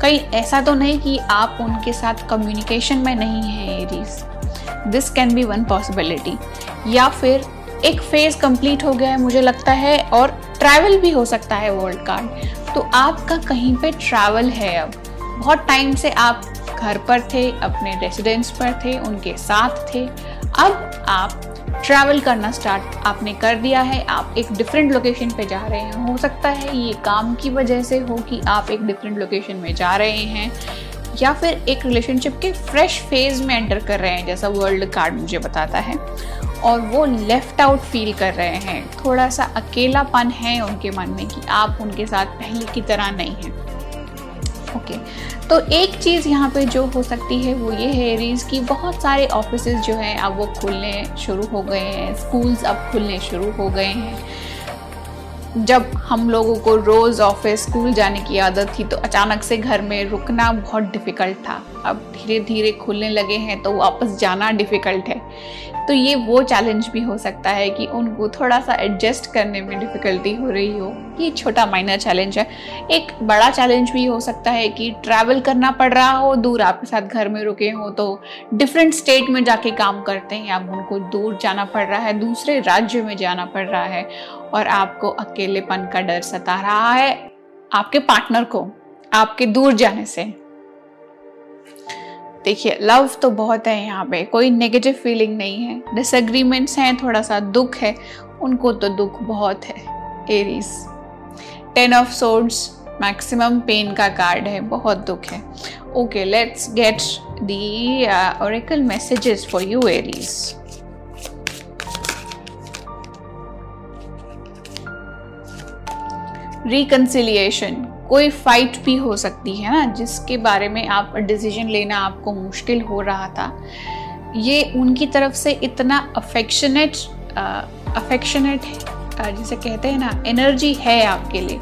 कहीं ऐसा तो नहीं कि आप उनके साथ कम्युनिकेशन में नहीं है Aries this can be one possibility या फिर एक फ़ेज़ कंप्लीट हो गया है, मुझे लगता है, और ट्रैवल भी हो सकता है वर्ल्ड कार्ड तो आपका कहीं पे ट्रैवल है अब? बहुत टाइम से आप घर पर थे, अपने रेसिडेंस पर थे, उनके साथ थे। अब आप ट्रैवल करना स्टार्ट आपने कर दिया है, आप एक डिफरेंट लोकेशन पे जा रहे हैं। हो सकता है ये काम की वजह से हो कि आप एक डिफरेंट लोकेशन में जा रहे हैं, या फिर एक रिलेशनशिप के फ्रेश फ़ेज़ में एंटर कर रहे हैं, जैसा वर्ल्ड कार्ड मुझे बताता है। और वो लेफ़्ट आउट फील कर रहे हैं। थोड़ा सा अकेलापन है उनके मन में कि आप उनके साथ पहले की तरह नहीं हैं। ओके तो एक चीज़ यहाँ पे जो हो सकती है वो ये है रीज की बहुत सारे ऑफ़िस जो हैं अब वो खुलने शुरू हो गए हैं स्कूल्स अब खुलने शुरू हो गए हैं। जब हम लोगों को रोज़ ऑफ़िस, स्कूल जाने की आदत थी तो अचानक से घर में रुकना बहुत डिफ़िकल्ट था। अब धीरे धीरे खुलने लगे हैं तो वापस जाना डिफ़िकल्ट है। तो ये वो चैलेंज भी हो सकता है कि उनको थोड़ा सा एडजस्ट करने में डिफ़िकल्टी हो रही हो। ये छोटा माइनर चैलेंज है। एक बड़ा चैलेंज भी हो सकता है कि ट्रैवल करना पड़ रहा हो, दूर आपके साथ घर में रुके हो तो डिफरेंट स्टेट में जाके काम करते हैं। अब उनको दूर जाना पड़ रहा है, दूसरे राज्य में जाना पड़ रहा है। और आपको अकेलेपन का डर सता रहा है। आपके पार्टनर को, आपके दूर जाने से। देखिए लव तो बहुत है यहाँ पे। कोई नेगेटिव फीलिंग नहीं है। डिसएग्रीमेंट्स हैं थोड़ा सा दुख है। उनको तो दुख बहुत है। Aries ten of swords maximum pain का कार्ड है। बहुत दुख है। Okay let's get the oracle messages for you Aries reconciliation कोई फाइट भी हो सकती है ना, जिसके बारे में आप डिसीज़न लेना आपको मुश्किल हो रहा था। ये उनकी तरफ़ से इतना अफेक्शनेट अफेक्शनेट जिसे कहते हैं ना एनर्जी है आपके लिए।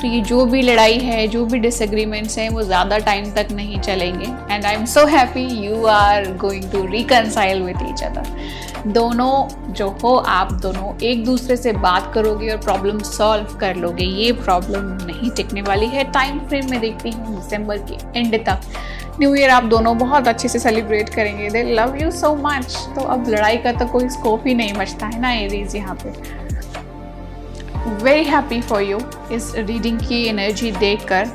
तो ये जो भी लड़ाई है, जो भी डिसएग्रीमेंट्स हैं, वो ज़्यादा टाइम तक नहीं चलेंगे। And I am so happy you are going to reconcile with each other दोनों जो हो, आप दोनों एक दूसरे से बात करोगे और प्रॉब्लम सॉल्व कर लोगे। ये प्रॉब्लम नहीं टिकने वाली है। टाइम फ्रेम में देखती हूँ दिसंबर के एंड तक। न्यू ईयर आप दोनों बहुत अच्छे से सेलिब्रेट करेंगे। They love you so much तो अब लड़ाई का तो कोई स्कोप ही नहीं बचता है ना एरीज यहाँ पे। वेरी हैप्पी फॉर यू इस रीडिंग की एनर्जी देखकर.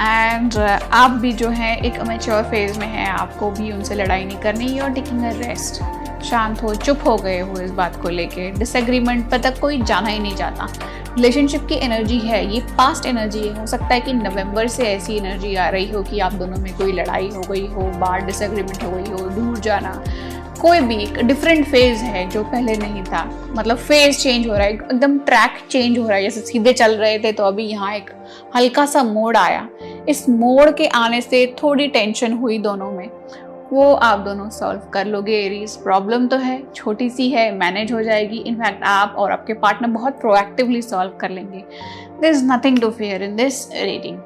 एंड uh, आप भी जो है एक अमेच्योर फ़ेज़ में है आपको भी उनसे लड़ाई नहीं करनी और टेकिंग अ रेस्ट शांत हो चुप हो गए हो इस बात को लेके. डिसएग्रीमेंट पर तक कोई जाना ही नहीं चाहता रिलेशनशिप की एनर्जी है ये पास्ट एनर्जी है. हो सकता है कि नवंबर से ऐसी एनर्जी आ रही हो कि आप दोनों में कोई लड़ाई हो गई हो बार डिसएग्रीमेंट हो गई हो दूर जाना. कोई भी एक डिफरेंट फ़ेज़ है जो पहले नहीं था। मतलब फ़ेज़ चेंज हो रहा है, एकदम ट्रैक चेंज हो रहा है। जैसे सीधे चल रहे थे तो अभी यहाँ एक हल्का सा मोड़ आया। इस मोड़ के आने से थोड़ी टेंशन हुई दोनों में। वो आप दोनों सॉल्व कर लोगे एरीज प्रॉब्लम तो है, छोटी सी है मैनेज हो जाएगी। इनफैक्ट आप और आपके पार्टनर बहुत प्रोएक्टिवली सॉल्व कर लेंगे। There is nothing to fear in this reading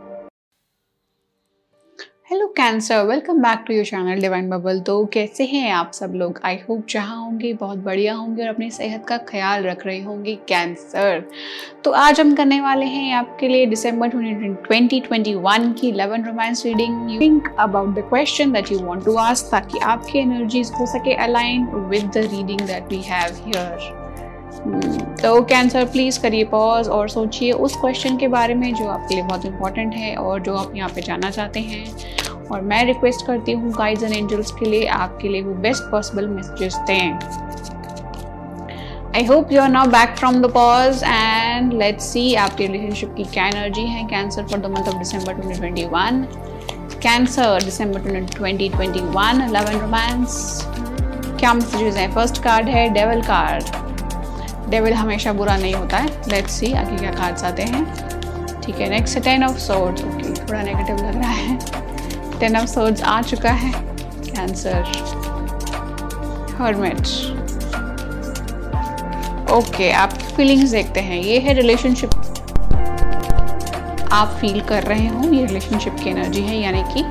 hello Cancer welcome back to your channel divine bubble तो कैसे हैं आप सब लोग? आई होप जहाँ होंगे, बहुत बढ़िया होंगे और अपनी सेहत का ख्याल रख रहे होंगे कैंसर तो आज हम करने वाले हैं आपके लिए दिसंबर 2021 की 11 romance reading you think about the question that you want to ask ताकि आपकी एनर्जीज हो सके align with the reading that we have here तो कैंसर प्लीज़ करिए पॉज और सोचिए उस क्वेश्चन के बारे में जो आपके लिए बहुत इंपॉर्टेंट है और जो आप यहाँ पे जाना चाहते हैं। और मैं रिक्वेस्ट करती हूँ गाइड्स एंड एंजल्स के लिए, आपके लिए वो बेस्ट पॉसिबल मैसेजेस दें। I hope you are now back from the pause and let's see आपके रिलेशनशिप की क्या एनर्जी है। Cancer for the month of December 2021 Cancer December 2021 love and romance क्या मैसेजेस हैं? फ़र्स्ट कार्ड है devil card devil हमेशा बुरा नहीं होता है। लेट्स सी आगे क्या कार्ड्स आते हैं। ठीक है next ten of swords okay, थोड़ा नेगेटिव लग रहा है। टेन ऑफ़ सोर्ड्स आ चुका है। कैंसर हर्मिट ओके, आप फीलिंग्स देखते हैं। ये है रिलेशनशिप आप फील कर रहे हो, ये रिलेशनशिप की एनर्जी है। यानी कि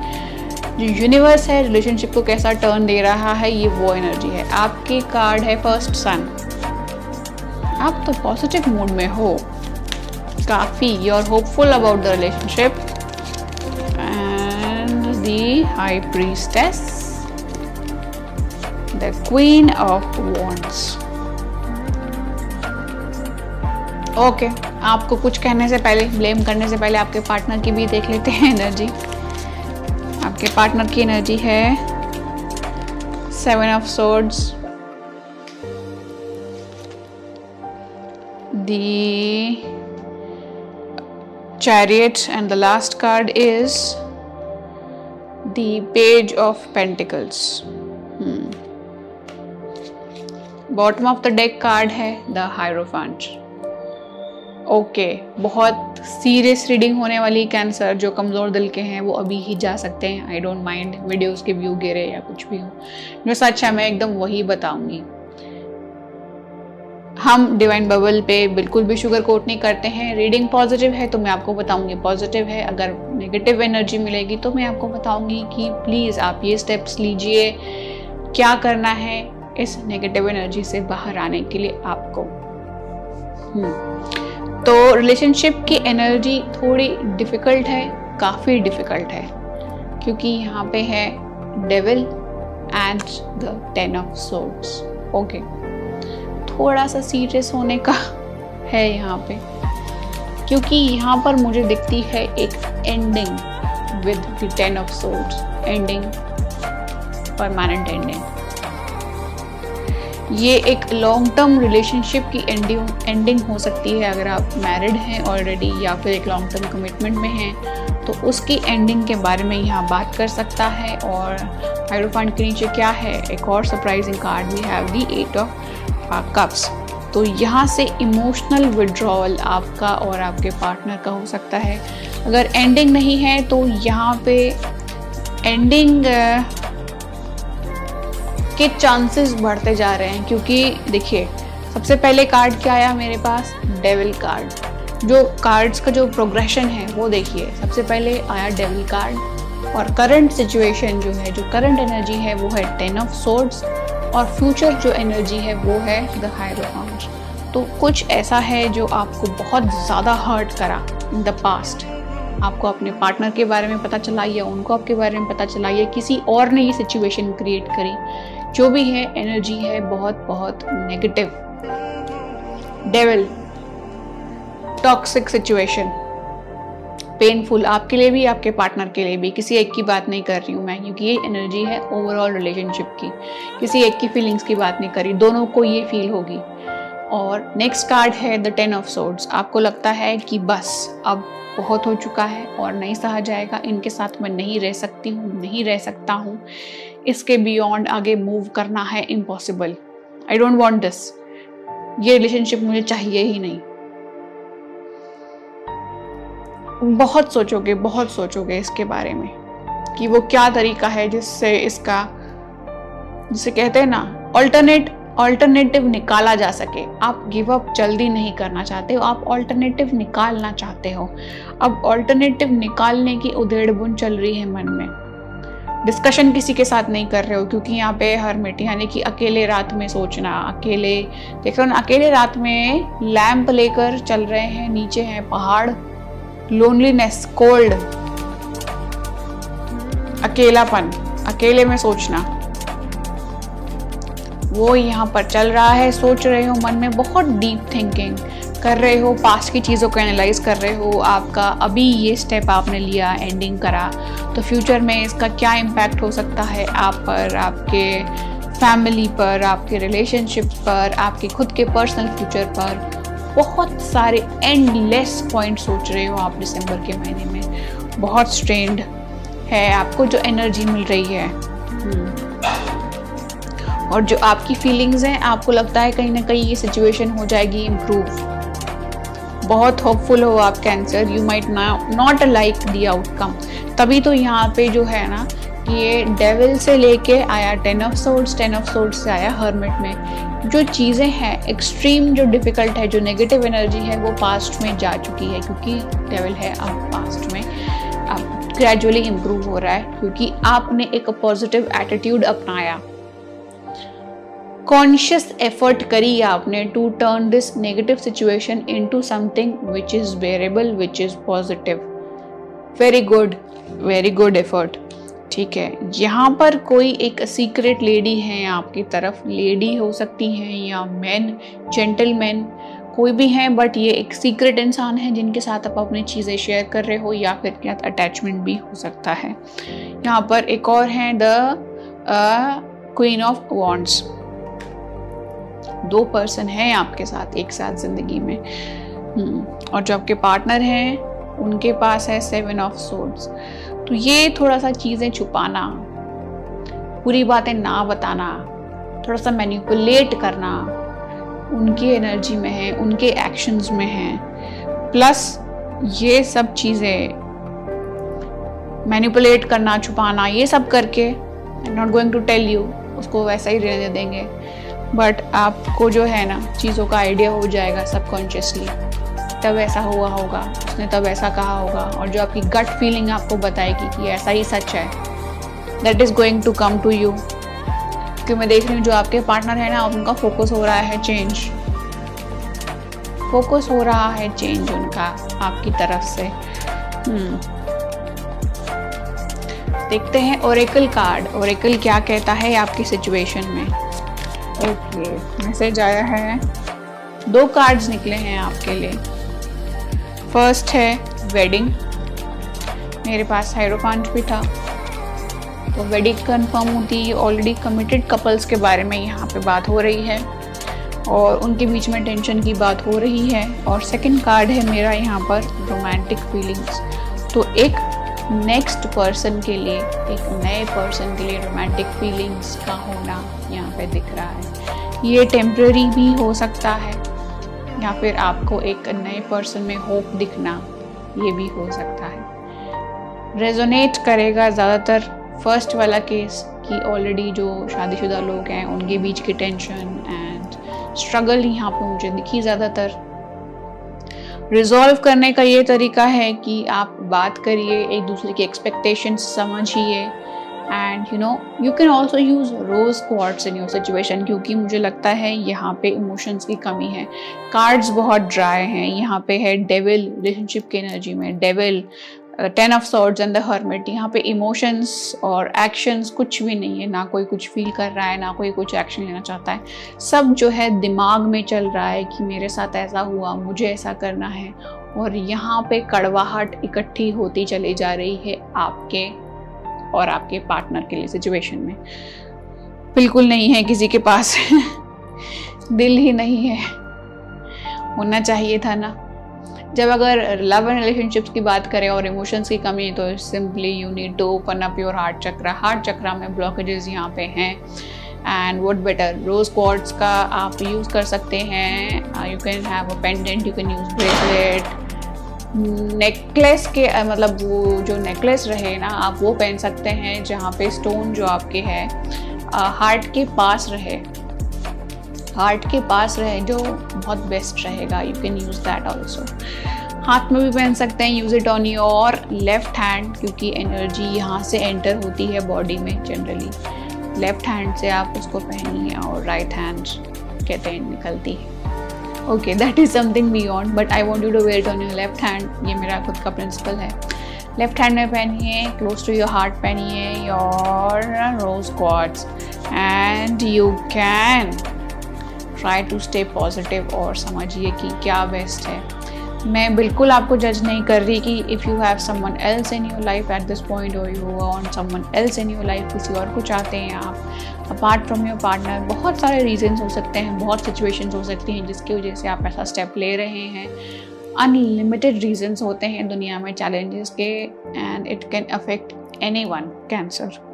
जो यूनिवर्स है रिलेशनशिप को कैसा टर्न दे रहा है, ये वो एनर्जी है। आपकी कार्ड है फ़र्स्ट सन आप तो पॉजिटिव मूड में हो। काफ़ी you are hopeful about the relationship and the high priestess the queen of wands okay आपको कुछ कहने से पहले ब्लेम करने से पहले आपके पार्टनर की भी देख लेते हैं एनर्जी आपके पार्टनर की एनर्जी है. Seven of swords the chariot and the last card is the page of pentacles. Hmm. Bottom of the deck card है द हायरोफांट ओके बहुत सीरियस रीडिंग होने वाली कैंसर जो कमज़ोर दिल के हैं, वो अभी ही जा सकते हैं। आई डोंट माइंड वीडियोस के व्यू गिरे या कुछ भी हो। जो सच है, मैं एकदम वही बताऊँगी। हम डिवाइन बबल पे बिल्कुल भी शुगर कोट नहीं करते हैं। रीडिंग पॉजिटिव है तो मैं आपको बताऊँगी पॉजिटिव है। अगर नेगेटिव एनर्जी मिलेगी तो मैं आपको बताऊँगी कि प्लीज़ आप ये स्टेप्स लीजिए। क्या करना है इस नेगेटिव एनर्जी से बाहर आने के लिए आपको? हम्म। तो रिलेशनशिप की एनर्जी थोड़ी डिफ़िकल्ट है, काफ़ी डिफ़िकल्ट है। क्योंकि यहाँ पे है devil and the ten of swords okay थोड़ा सा सीरियस होने का है यहाँ पे। क्योंकि यहाँ पर मुझे दिखती है एक ending with the ten of swords ending permanent ending ये एक लॉन्ग टर्म रिलेशनशिप की एंडिंग एंडिंग हो सकती है अगर आप मैरिड हैं ऑलरेडी या फिर एक लॉन्ग टर्म कमिटमेंट में हैं तो उसकी एंडिंग के बारे में यहाँ बात कर सकता है। और हाइड्रोफंड के नीचे क्या है, एक और surprising card we have the eight of cups तो यहाँ से इमोशनल विड्रॉल आपका और आपके पार्टनर का हो सकता है। अगर एंडिंग नहीं है तो यहाँ पे एंडिंग के चांसेस बढ़ते जा रहे हैं। क्योंकि देखिए, सबसे पहले कार्ड क्या आया मेरे पास? डेविल कार्ड जो कार्ड्स का जो प्रोग्रेशन है, वो देखिए, सबसे पहले आया डेविल कार्ड और करंट सिचुएशन जो है, जो करंट एनर्जी है, वो है टेन ऑफ़ सोर्ड्स और फ्यूचर जो एनर्जी है वो है द हायरोफाउंड तो कुछ ऐसा है जो आपको बहुत ज़्यादा हर्ट करा इन द पास्ट आपको अपने पार्टनर के बारे में पता चला या उनको आपके बारे में पता चला या किसी और ने ये सिचुएशन क्रिएट करी. जो भी है एनर्जी है बहुत बहुत negative devil toxic situation painful आपके लिए भी, आपके पार्टनर के लिए भी। किसी एक की बात नहीं कर रही हूँ मैं, क्योंकि ये एनर्जी है ओवरऑल रिलेशनशिप की। किसी एक की फीलिंग्स की बात नहीं कर रही, दोनों को ये फील होगी। और नेक्स्ट कार्ड है द टेन ऑफ़ सोर्ड्स आपको लगता है कि बस, अब बहुत हो चुका है और नहीं सहा जाएगा। इनके साथ मैं नहीं रह सकती हूँ, नहीं रह सकता हूँ। इसके बियॉन्ड आगे मूव करना है impossible I don't want this ये रिलेशनशिप मुझे चाहिए ही नहीं। बहुत सोचोगे बहुत सोचोगे इसके बारे में, कि वो क्या तरीका है जिससे इसका, जिसे कहते हैं ना ऑल्टरनेट ऑल्टरनेटिव निकाला जा सके। आप गिव अप जल्दी नहीं करना चाहते हो आप ऑल्टरनेटिव निकालना चाहते हो। अब ऑल्टरनेटिव निकालने की उधेड़ बुन चल रही है मन में। डिस्कशन किसी के साथ नहीं कर रहे हो, क्योंकि यहाँ पे हर मिट्टी, यानी कि अकेले रात में सोचना, अकेले, देख रहे हो ना, अकेले रात में लैंप लेकर चल रहे हैं, नीचे है पहाड़ लोनलीनेस कोल्ड अकेलापन, अकेले में सोचना। वो यहाँ पर चल रहा है, सोच रहे हो, मन में बहुत डीप थिंकिंग कर रहे हो पास्ट की चीज़ों को एनालाइज कर रहे हो, आपका अभी ये स्टेप आपने लिया एंडिंग करा। तो फ्यूचर में इसका क्या इम्पैक्ट हो सकता है आप पर, आपके फैमिली पर, आपके रिलेशनशिप पर, आपके खुद के पर्सनल फ्यूचर पर? बहुत सारे एंडलेस पॉइंट सोच रहे हो आप दिसंबर के महीने में। बहुत स्ट्रेंड है आपको जो एनर्जी मिल रही है। हम्म। और जो आपकी फीलिंग्स हैं आपको लगता है कहीं ना कहीं ये सिचुएशन हो जाएगी इम्प्रूव बहुत होपफुल हो आप Cancer you might not like the outcome तभी तो यहाँ पे जो है ना कि ये डेविल से लेके आया ten of swords ten of swords से आया हर्मिट में। जो चीज़ें हैं एक्सट्रीम जो डिफ़िकल्ट है, जो नेगेटिव एनर्जी है, वो पास्ट में जा चुकी है क्योंकि डेविल है आप पास्ट में। आप ग्रेजुअली इम्प्रूव हो रहा है क्योंकि आपने एक पॉजिटिव एटीट्यूड अपनाया। कॉन्शियस एफर्ट करी आपने to turn this negative situation into something which is bearable which is positive very good very good effort ठीक है। यहाँ पर कोई एक सीक्रेट लेडी है आपकी तरफ़। लेडी हो सकती है या मैन जेंटलमैन कोई भी है बट ये एक सीक्रेट इंसान है जिनके साथ आप अपनी चीज़ें शेयर कर रहे हो या फिर क्या अटैचमेंट भी हो सकता है। यहाँ पर एक और है द क्वीन ऑफ़ वॉन्ट्स दो पर्सन हैं आपके साथ एक साथ ज़िंदगी में। हम्म, और जो आपके पार्टनर हैं उनके पास है सेवन ऑफ़ सोर्ड्स तो ये थोड़ा सा चीज़ें छुपाना पूरी बातें ना बताना, थोड़ा सा मैनिपुलेट करना, उनकी एनर्जी में है, उनके एक्शंस में है। प्लस ये सब चीज़ें मैनिपुलेट करना, छुपाना, ये सब करके I not going to tell you उसको वैसा ही रहने देंगे। बट आपको जो है ना, चीज़ों का आइडिया हो जाएगा सबकॉन्शियसली तब ऐसा हुआ होगा, उसने तब ऐसा कहा होगा। और जो आपकी गट फीलिंग आपको बताएगी कि ऐसा ही सच है that is going to come to you क्योंकि मैं देख रही हूँ जो आपके पार्टनर है ना, उनका फोकस हो रहा है चेंज फोकस हो रहा है चेंज उनका आपकी तरफ़ से। Hmm. देखते हैं ओरेकल कार्ड ओरेकल क्या कहता है आपकी सिचुएशन में? ओके मैसेज आया है। दो कार्ड्स निकले हैं आपके लिए। फ़र्स्ट है वेडिंग। मेरे पास हाइरोफांट भी था। तो वेडिंग कंफर्म होती ऑलरेडी कमिटेड कपल्स के बारे में यहाँ पे बात हो रही है। और उनके बीच में टेंशन की बात हो रही है। और सेकंड कार्ड है मेरा यहाँ पर रोमांटिक फीलिंग्स तो एक नेक्स्ट पर्सन के लिए, एक नए पर्सन के लिए रोमांटिक फीलिंग्स का होना यहाँ पे दिख रहा है। ये टेम्प्ररी भी हो सकता है। या फिर आपको एक नए पर्सन में होप दिखना, ये भी हो सकता है। रेजोनेट करेगा ज़्यादातर फ़र्स्ट वाला केस कि ऑलरेडी जो शादीशुदा लोग हैं, उनके बीच की टेंशन एंड स्ट्रगल यहाँ पे मुझे दिखी ज़्यादातर। रिजॉल्व करने का ये तरीका है कि आप बात करिए, एक दूसरे की एक्सपेक्टेशन समझिए and you know you can also use rose quartz in your situation क्योंकि मुझे लगता है यहाँ पे इमोशंस की कमी है। कार्ड्स बहुत ड्राई हैं। यहाँ पे है डेविल रिलेशनशिप की एनर्जी में। Devil ten of swords and the hermit यहाँ पे इमोशंस और एक्शंस कुछ भी नहीं है। ना कोई कुछ फील कर रहा है, ना कोई कुछ एक्शन लेना चाहता है। सब जो है दिमाग में चल रहा है कि मेरे साथ ऐसा हुआ, मुझे ऐसा करना है। और यहाँ पे कड़वाहट इकट्ठी होती चली जा रही है आपके और आपके पार्टनर के लिए सिचुएशन में। बिल्कुल नहीं है किसी के पास। दिल ही नहीं है। होना चाहिए था ना। जब अगर लव एंड रिलेशनशिप्स की बात करें और इमोशंस की कमी तो simply you need to open up your heart chakra heart chakra में ब्लॉकेजेस यहाँ पे हैं। And would better rose quartz का आप यूज़ कर सकते हैं। You can have a pendant you can use bracelet necklace के मतलब वो जो नेकलेस रहे ना, आप वो पहन सकते हैं जहाँ पे स्टोन जो आपके है हार्ट के पास रहे। हार्ट के पास रहे जो बहुत बेस्ट रहेगा। You can use that also हाथ में भी पहन सकते हैं use it on your left hand क्योंकि एनर्जी यहाँ से एंटर होती है बॉडी में जनरली लेफ़्ट हैंड से आप उसको पहनिए और राइट हैंड कहते हैं, निकलती है। Okay that is something be beyond but I want you to wear on your left hand ये मेरा खुद का प्रिंसिपल है। लेफ़्ट हैंड में पहनिए क्लोज टू योर हार्ट पहनिए your rose quartz and you can try to stay positive और समझिए कि क्या बेस्ट है। मैं बिल्कुल आपको जज नहीं कर रही कि if you have someone else in your life at this point और you on someone else in your life किसी और को चाहते हैं आप अपार्ट फ्रॉम योर पार्टनर बहुत सारे रीजन्स हो सकते हैं, बहुत सिचुएशंस हो सकती हैं जिसकी वजह से आप ऐसा स्टेप ले रहे हैं। अनलिमिटेड रीजन्स होते हैं दुनिया में चैलेंजेस के and it can affect anyone Cancer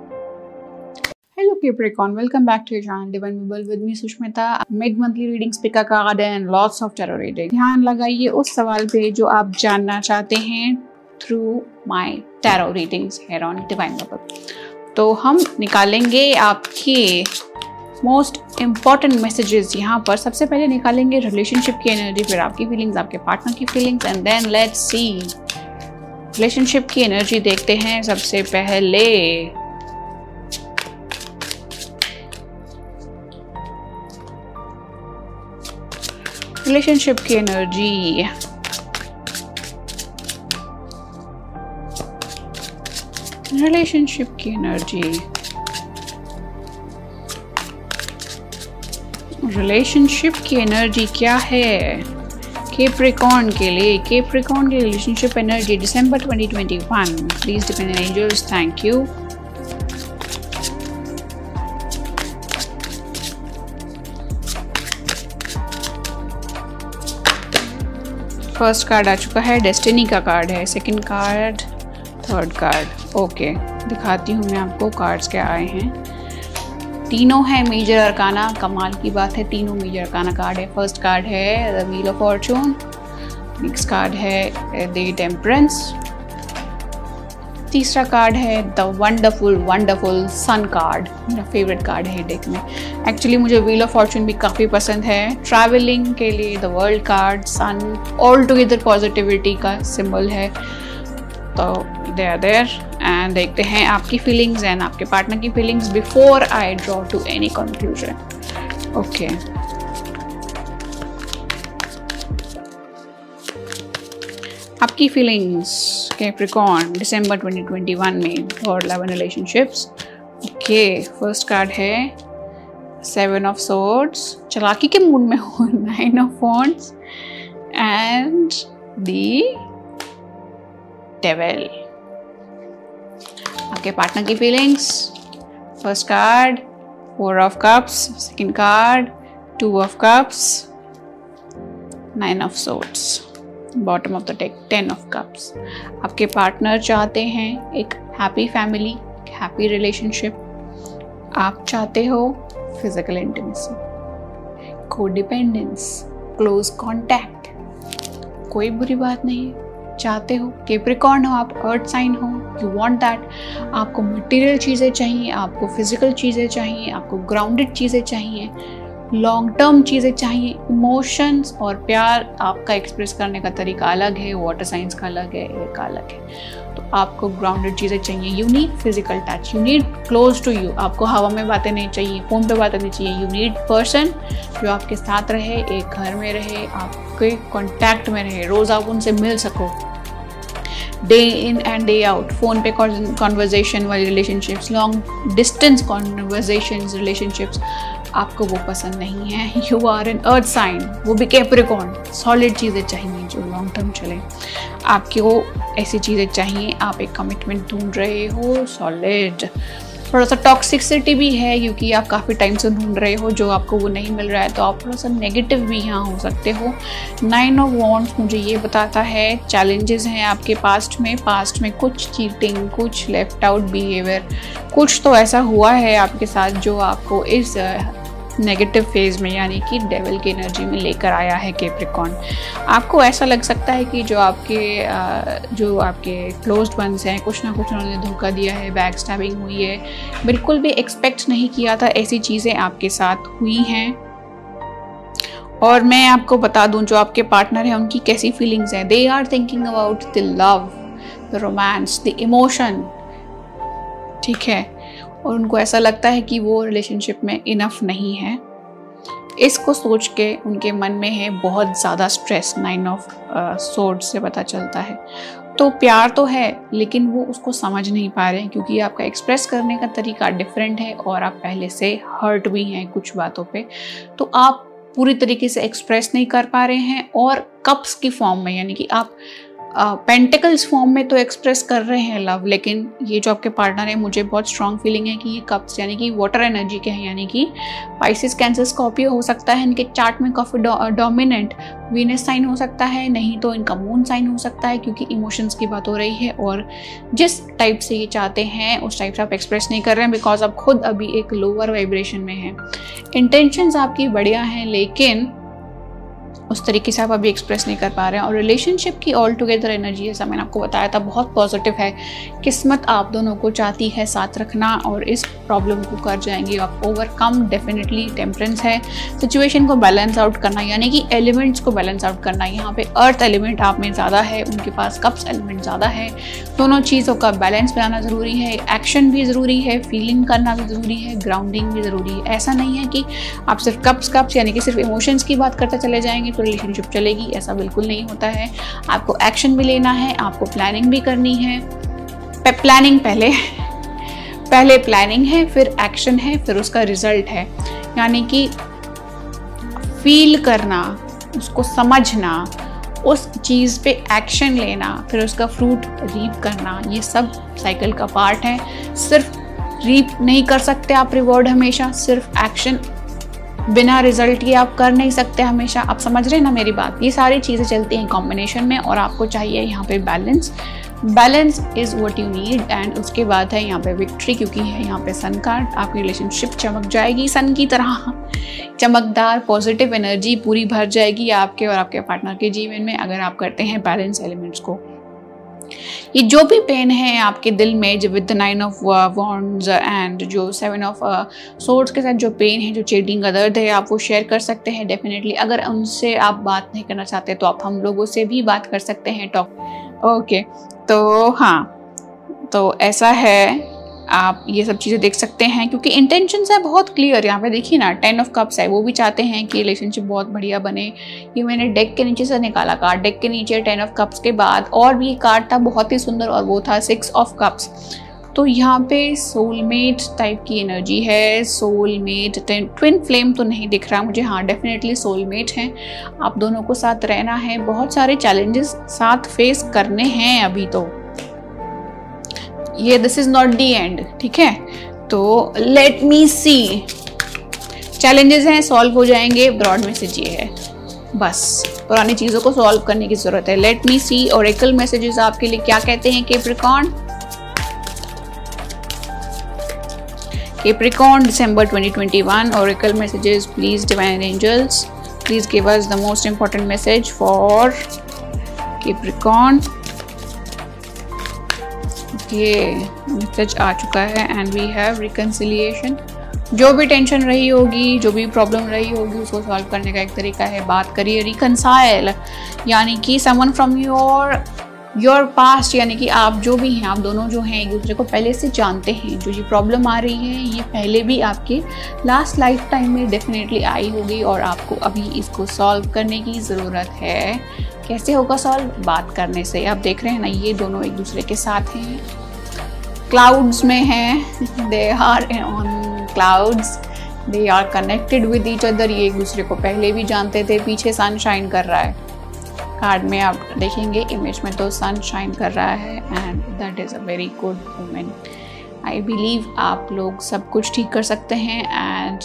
Hello Capricorn, welcome back to your channel Divine Bubble with me Sushmita. Mid monthly readings pick a card and lots of tarot reading. ध्यान लगाइए उस सवाल पे जो आप जानना चाहते हैं through my tarot readings here on divine bubble तो हम निकालेंगे आपके मोस्ट इंपॉर्टेंट मैसेजेस यहाँ पर। सबसे पहले निकालेंगे रिलेशनशिप की एनर्जी फिर आपकी फीलिंग्स आपके पार्टनर की feelings and then let's see relationship की एनर्जी देखते हैं सबसे पहले। रिलेशनशिप की एनर्जी रिलेशनशिप की एनर्जी रिलेशनशिप की एनर्जी क्या है? केप्रिकॉन के लिए केप्रिकॉन की relationship energy December 2021 please divine angels thank you first card आ चुका है डेस्टिनी का कार्ड है second card third card okay दिखाती हूँ मैं आपको कार्ड्स क्या आए हैं। तीनों हैं मेजर अरकाना कमाल की बात है, तीनों मेजर अरकाना कार्ड है। फ़र्स्ट कार्ड है the wheel of fortune next card है द टेम्परेंस तीसरा कार्ड है the wonderful wonderful sun card मेरा फेवरेट कार्ड है डेक में. एक्चुअली मुझे व्हील ऑफ़ फॉर्चून भी काफ़ी पसंद है. ट्रैवलिंग के लिए the world card sun all together positivity का सिंबल है. तो दे आर देयर एंड देखते हैं आपकी फीलिंग्स एंड आपके पार्टनर की feelings before I draw to any conclusion okay आपकी फीलिंग्स कैप्रिकॉन दिसंबर 2021 में और love and relationships okay first card है सेवन ऑफ़ सोर्ड्स चलाकी के मूड में हो नाइन ऑफ़ फोन्स एंड दी डेविल आपके पार्टनर की feelings first card four of cups second card two of cups nine of swords bottom of the deck ten of cups आपके partner चाहते हैं एक हैप्पी फैमिली हैप्पी रिलेशनशिप आप चाहते हो फ़िज़िकल इंटीमेसी को डिपेंडेंस क्लोज कॉन्टैक्ट कोई बुरी बात नहीं, चाहते हो केप्रिकॉर्न हो आप अर्थ साइन हो यू वांट दैट आपको मटेरियल चीज़ें चाहिए, आपको फ़िज़िकल चीज़ें चाहिए, आपको ग्राउंडेड चीज़ें चाहिए लॉन्ग टर्म चीज़ें चाहिए। इमोशंस और प्यार आपका एक्सप्रेस करने का तरीका अलग है वाटर साइंस का अलग है एयर का अलग है। तो आपको ग्राउंडेड चीज़ें चाहिए you need physical touch you need close to you आपको हवा में बातें नहीं चाहिए, फ़ोन पे बातें नहीं चाहिए यू नीड पर्सन जो आपके साथ रहे, एक घर में रहे, आपके कॉन्टैक्ट में रहे, रोज़ आप उनसे मिल सको। Day in and day out phone पे कॉन्वर्जेशन वाली relationships long distance conversation relationships आपको वो पसंद नहीं है। You are an earth sign वो भी कैप्रिकॉन सॉलिड चीज़ें चाहिए जो लॉन्ग टर्म चले। आपको ऐसी चीज़ें चाहिए, आप एक कमिटमेंट ढूंढ रहे हो। सॉलिड थोड़ा सा टॉक्सिकसिटी भी है, क्योंकि आप काफ़ी टाइम से ढूंढ रहे हो, जो आपको वो नहीं मिल रहा है तो आप थोड़ा सा नेगेटिव भी यहाँ हो सकते हो। नाइन ऑफ़ वॉन्ट्स मुझे ये बताता है चैलेंजेस हैं आपके पास्ट में। पास्ट में कुछ चीटिंग कुछ लेफ़्ट आउट बिहेवियर कुछ तो ऐसा हुआ है आपके साथ जो आपको इस नेगेटिव फ़ेज़ में, यानी कि डेवल की एनर्जी में लेकर आया है केप्रिकॉन आपको ऐसा लग सकता है कि जो आपके जो आपके क्लोज वंस हैं, कुछ ना कुछ उन्होंने धोखा दिया है बैक स्टैबिंग हुई है, बिल्कुल भी एक्सपेक्ट नहीं किया था, ऐसी चीज़ें आपके साथ हुई हैं। और मैं आपको बता दूँ, जो आपके पार्टनर हैं, उनकी कैसी फीलिंग्स हैं? They are thinking about the love the romance the emotion ठीक है? और उनको ऐसा लगता है कि वो रिलेशनशिप में इनफ नहीं है। इसको सोच के उनके मन में है बहुत ज़्यादा स्ट्रेस नाइन ऑफ़ सोर्ड से पता चलता है। तो प्यार तो है, लेकिन वो उसको समझ नहीं पा रहे हैं क्योंकि आपका एक्सप्रेस करने का तरीका डिफरेंट है और आप पहले से हर्ट भी हैं कुछ बातों पे। तो आप पूरी तरीके से एक्सप्रेस नहीं कर पा रहे हैं और कप्स की फॉर्म में, यानी कि आप पेंटिकल्स फॉर्म में तो एक्सप्रेस कर रहे हैं लव लेकिन ये जो आपके पार्टनर है, मुझे बहुत स्ट्रॉन्ग फीलिंग है कि ये कप्स यानी कि वाटर एनर्जी के हैं, यानी कि पाइसिस कैंसर स्कॉर्पियो हो सकता है, इनके चार्ट में काफ़ी डोमिनेंट वीनस साइन हो सकता है, नहीं तो इनका मून साइन हो सकता है, क्योंकि इमोशंस की बात हो रही है, और जिस टाइप से ये चाहते हैं, उस टाइप से आप एक्सप्रेस नहीं कर रहे हैं बिकॉज़ आप खुद अभी एक लोअर वाइब्रेशन में हैं। इंटेंशंस आपकी बढ़िया हैं, लेकिन उस तरीके से आप अभी एक्सप्रेस नहीं कर पा रहे हैं। और रिलेशनशिप की ऑल टुगेदर एनर्जी जैसा मैंने आपको बताया था, बहुत पॉजिटिव है। किस्मत आप दोनों को चाहती है साथ रखना और इस प्रॉब्लम को कर जाएँगे। आप ओवरकम डेफिनेटली टेम्परेंस है। सिचुएशन को बैलेंस आउट करना, यानी कि एलिमेंट्स को बैलेंस आउट करना। यहाँ पे अर्थ एलिमेंट आप में ज़्यादा है, उनके पास कप्स एलिमेंट ज़्यादा है। दोनों चीज़ों का बैलेंस बनाना ज़रूरी है एक्शन भी ज़रूरी है फीलिंग करना भी ज़रूरी है ग्राउंडिंग भी ज़रूरी है। ऐसा नहीं है कि आप सिर्फ़ कप्स कप्स यानी कि सिर्फ़ इमोशंस की बात करते चले जाएँगे तो रिलेशनशिप चलेगी, ऐसा बिल्कुल नहीं होता है। आपको एक्शन भी लेना है, आपको प्लानिंग भी करनी है। प्लानिंग पहले पहले प्लानिंग है, फिर एक्शन है, फिर उसका रिज़ल्ट है। यानी कि फील करना, उसको समझना, उस चीज़ पे एक्शन लेना, फिर उसका फ्रूट रीप करना, ये सब साइकिल का पार्ट है। सिर्फ़ रीप नहीं कर सकते आप रिवॉर्ड हमेशा, सिर्फ़ एक्शन बिना रिज़ल्ट के आप कर नहीं सकते हमेशा। आप समझ रहे हैं ना मेरी बात? ये सारी चीज़ें चलती हैं कॉम्बिनेशन में और आपको चाहिए यहाँ पे balance balance is what you need and उसके बाद है यहाँ पे विक्ट्री क्योंकि है यहाँ पे सन कार्ड आपकी रिलेशनशिप चमक जाएगी। सन की तरह चमकदार पॉजिटिव एनर्जी पूरी भर जाएगी आपके और आपके पार्टनर के जीवन में। अगर आप करते हैं बैलेंस एलिमेंट्स को ये जो भी पेन है आपके दिल में, जब with nine of wands and जो सेवन ऑफ़ सोर्ड्स के साथ जो पेन है, जो चेटिंग का दर्द है, आप वो शेयर कर सकते हैं डेफिनेटली अगर उनसे आप बात नहीं करना चाहते तो आप हम लोगों से भी बात कर सकते हैं टॉक ओके तो हाँ. तो ऐसा है. आप ये सब चीज़ें देख सकते हैं, क्योंकि इंटेंशन है बहुत क्लियर यहाँ पे देखिए ना टेन ऑफ़ कप्स है, वो भी चाहते हैं कि रिलेशनशिप बहुत बढ़िया बने। ये मैंने डेक के नीचे से निकाला कार्ड डेक के नीचे टेन ऑफ़ कप्स के बाद और भी कार्ड था बहुत ही सुंदर और वो था सिक्स ऑफ़ कप्स तो यहाँ पे सोलमेट टाइप की एनर्जी है सोलमेट ट्विन फ्लेम तो नहीं दिख रहा मुझे हाँ डेफिनेटली सोलमेट हैं। आप दोनों को साथ रहना है, बहुत सारे चैलेंजेस साथ फेस करने हैं अभी तो। ये this is not the end ठीक है? तो लेट मी सी चैलेंजेस हैं सॉल्व हो जाएँगे ब्रॉड मैसेज ये है। बस, पुरानी चीज़ों को सॉल्व करने की ज़रूरत है। लेट मी सी और एकल मैसेजेस आपके लिए क्या कहते हैं केप्रिकॉन केप्रिकॉन दिसंबर 2021 एकल messages please divine angels please give us the most important message for capricorn. ये मैसेज आ चुका है एंड वी हैव रिकन्सिलिएशन जो भी टेंशन रही होगी, जो भी प्रॉब्लम रही होगी, उसको सॉल्व करने का एक तरीका है बात करिए रिकनसाइल यानी कि summon from your your past यानी कि आप जो भी हैं, आप दोनों जो हैं, एक दूसरे को पहले से जानते हैं, जो ये प्रॉब्लम आ रही है, ये पहले भी आपके लास्ट लाइफ टाइम में डेफिनेटली आई होगी और आपको अभी इसको सॉल्व करने की ज़रूरत है. कैसे होगा सॉल्व? बात करने से। आप देख रहे हैं ना, ये दोनों एक दूसरे के साथ हैं। क्लाउड्स में हैं। They are on clouds they are connected with each other ये एक दूसरे को पहले भी जानते थे, पीछे सन शाइन कर रहा है। कार्ड में आप देखेंगे इमेज में तो सन शाइन कर रहा है and that is a very good moment I believe आप लोग सब कुछ ठीक कर सकते हैं एंड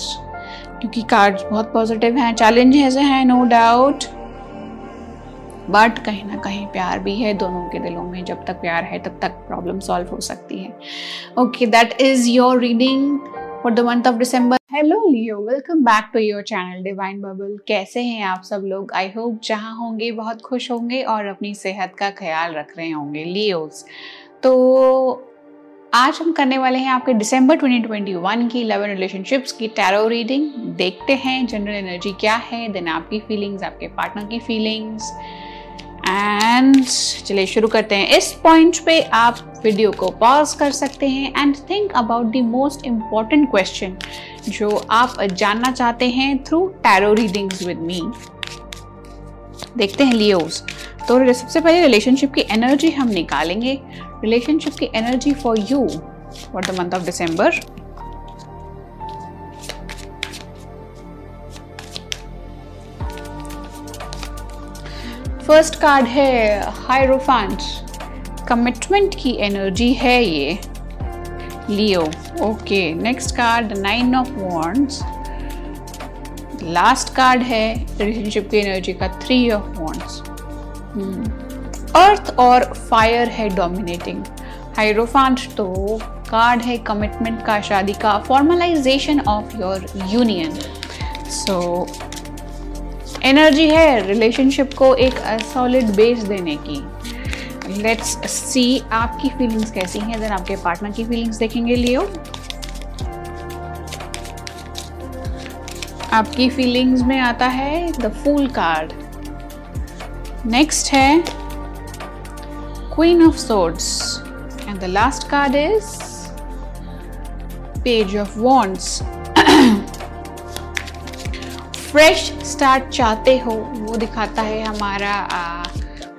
क्योंकि कार्ड्स बहुत पॉजिटिव हैं चैलेंजेस हैं नो डाउट बट कहीं ना कहीं प्यार भी है दोनों के दिलों में। जब तक प्यार है, तब तक प्रॉब्लम सॉल्व हो सकती है। Okay that is your reading for the month of December hello Leo welcome back to your channel divine bubble कैसे हैं आप सब लोग? आई होप जहाँ होंगे, बहुत खुश होंगे और अपनी सेहत का ख्याल रख रहे होंगे लियोस तो आज हम करने वाले हैं आपके दिसंबर 2021 की लव एंड रिलेशनशिप्स की टैरो रीडिंग देखते हैं जनरल एनर्जी क्या है देन आपकी फीलिंग्स आपके पार्टनर की फीलिंग्स एंड चलिए शुरू करते हैं। इस पॉइंट पे आप वीडियो को पॉज कर सकते हैं and think about the most important question जो आप जानना चाहते हैं through tarot readings with me देखते हैं लियोस तो सबसे पहले रिलेशनशिप की एनर्जी हम निकालेंगे। रिलेशनशिप की energy for you for the month of December first card है हाइरोफांट कमिटमेंट की एनर्जी है ये। Leo okay next card nine of wands last card है रिलेशनशिप की एनर्जी का थ्री ऑफ़ वॉन्ड्स अर्थ और फायर है डोमिनेटिंग हाइरोफांट तो कार्ड है कमिटमेंट का, शादी का formalisation of your union so energy है रिलेशनशिप को एक सॉलिड बेस देने की। लेट्स सी आपकी फीलिंग्स कैसी हैं देन आपके पार्टनर की फीलिंग्स देखेंगे लियो आपकी फीलिंग्स में आता है द फूल कार्ड नेक्स्ट है queen of swords and the last card is page of wands fresh start चाहते हो वो दिखाता है हमारा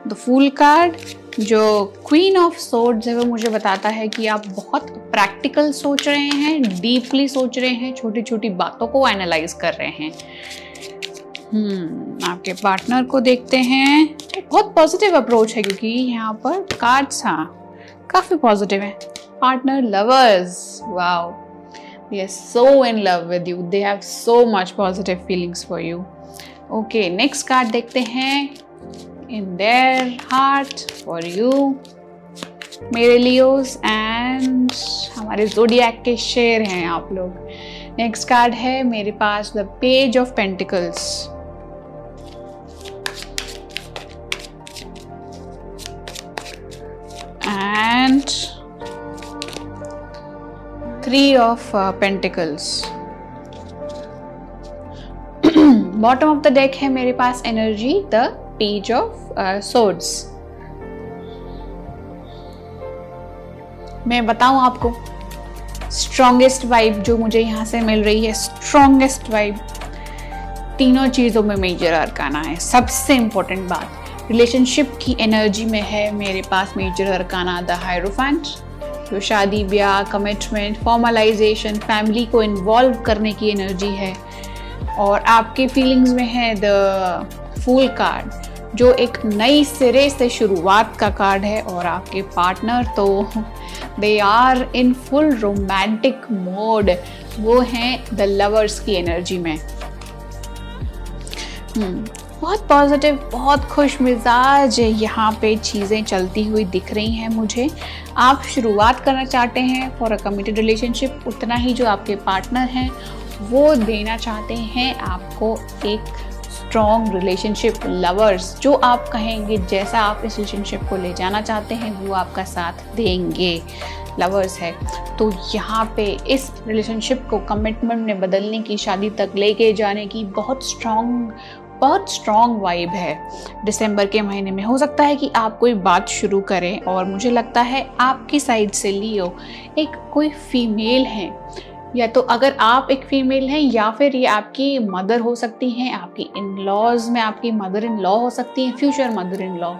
द फूल कार्ड जो क्वीन ऑफ़ सोर्ड्स है वो मुझे बताता है कि आप बहुत प्रैक्टिकल सोच रहे हैं डीपली सोच रहे हैं छोटी छोटी बातों को एनालाइज कर रहे हैं। hmm, आपके पार्टनर को देखते हैं। बहुत पॉजिटिव अप्रोच है क्योंकि यहाँ पर कार्ड्स हाँ काफ़ी पॉजिटिव है। Partner lovers wow they are so in love with you they have so much positive feelings for you okay next card देखते हैं in their heart for you मेरे लियोस एंड हमारे जोडियक के शेर हैं आप लोग नेक्स्ट कार्ड है मेरे पास the page of pentacles and three of uh, pentacles. Bottom of the deck है मेरे पास energy the page of swords मैं बताऊँ आपको स्ट्रॉन्गेस्ट वाइब जो मुझे यहाँ से मिल रही है स्ट्रॉन्गेस्ट वाइब तीनों चीज़ों में मेजर अरकाना है। सबसे इंपॉर्टेंट बात रिलेशनशिप की एनर्जी में है मेरे पास मेजर अरकाना द हायरोफेंट जो शादी, ब्याह कमिटमेंट फॉर्मलाइजेशन फैमिली को इन्वॉल्व करने की एनर्जी है और आपके फीलिंग्स में है द फूल कार्ड जो एक नई सिरे से शुरुआत का कार्ड है और आपके पार्टनर तो they are in full romantic mode वो हैं द लवर्स की एनर्जी में hmm. बहुत पॉजिटिव बहुत खुश मिजाज यहाँ पे चीज़ें चलती हुई दिख रही हैं मुझे। आप शुरुआत करना चाहते हैं फॉर अ कमिटेड रिलेशनशिप उतना ही जो आपके पार्टनर हैं, वो देना चाहते हैं आपको एक स्ट्रॉन्ग रिलेशनशिप लवर्स जो आप कहेंगे जैसा आप इस रिलेशनशिप को ले जाना चाहते हैं, वो आपका साथ देंगे लवर्स है। तो यहाँ पे इस रिलेशनशिप को कमिटमेंट में बदलने की, शादी तक लेके जाने की बहुत स्ट्रॉन्ग बहुत स्ट्रॉन्ग वाइब है। दिसंबर के महीने में हो सकता है कि आप कोई बात शुरू करें और मुझे लगता है आपकी साइड से लियो एक कोई फीमेल है। या तो अगर आप एक फीमेल हैं या फिर ये आपकी मदर हो सकती हैं, आपकी इन लॉज में आपकी मदर इन लॉ हो सकती हैं फ्यूचर मदर इन लॉ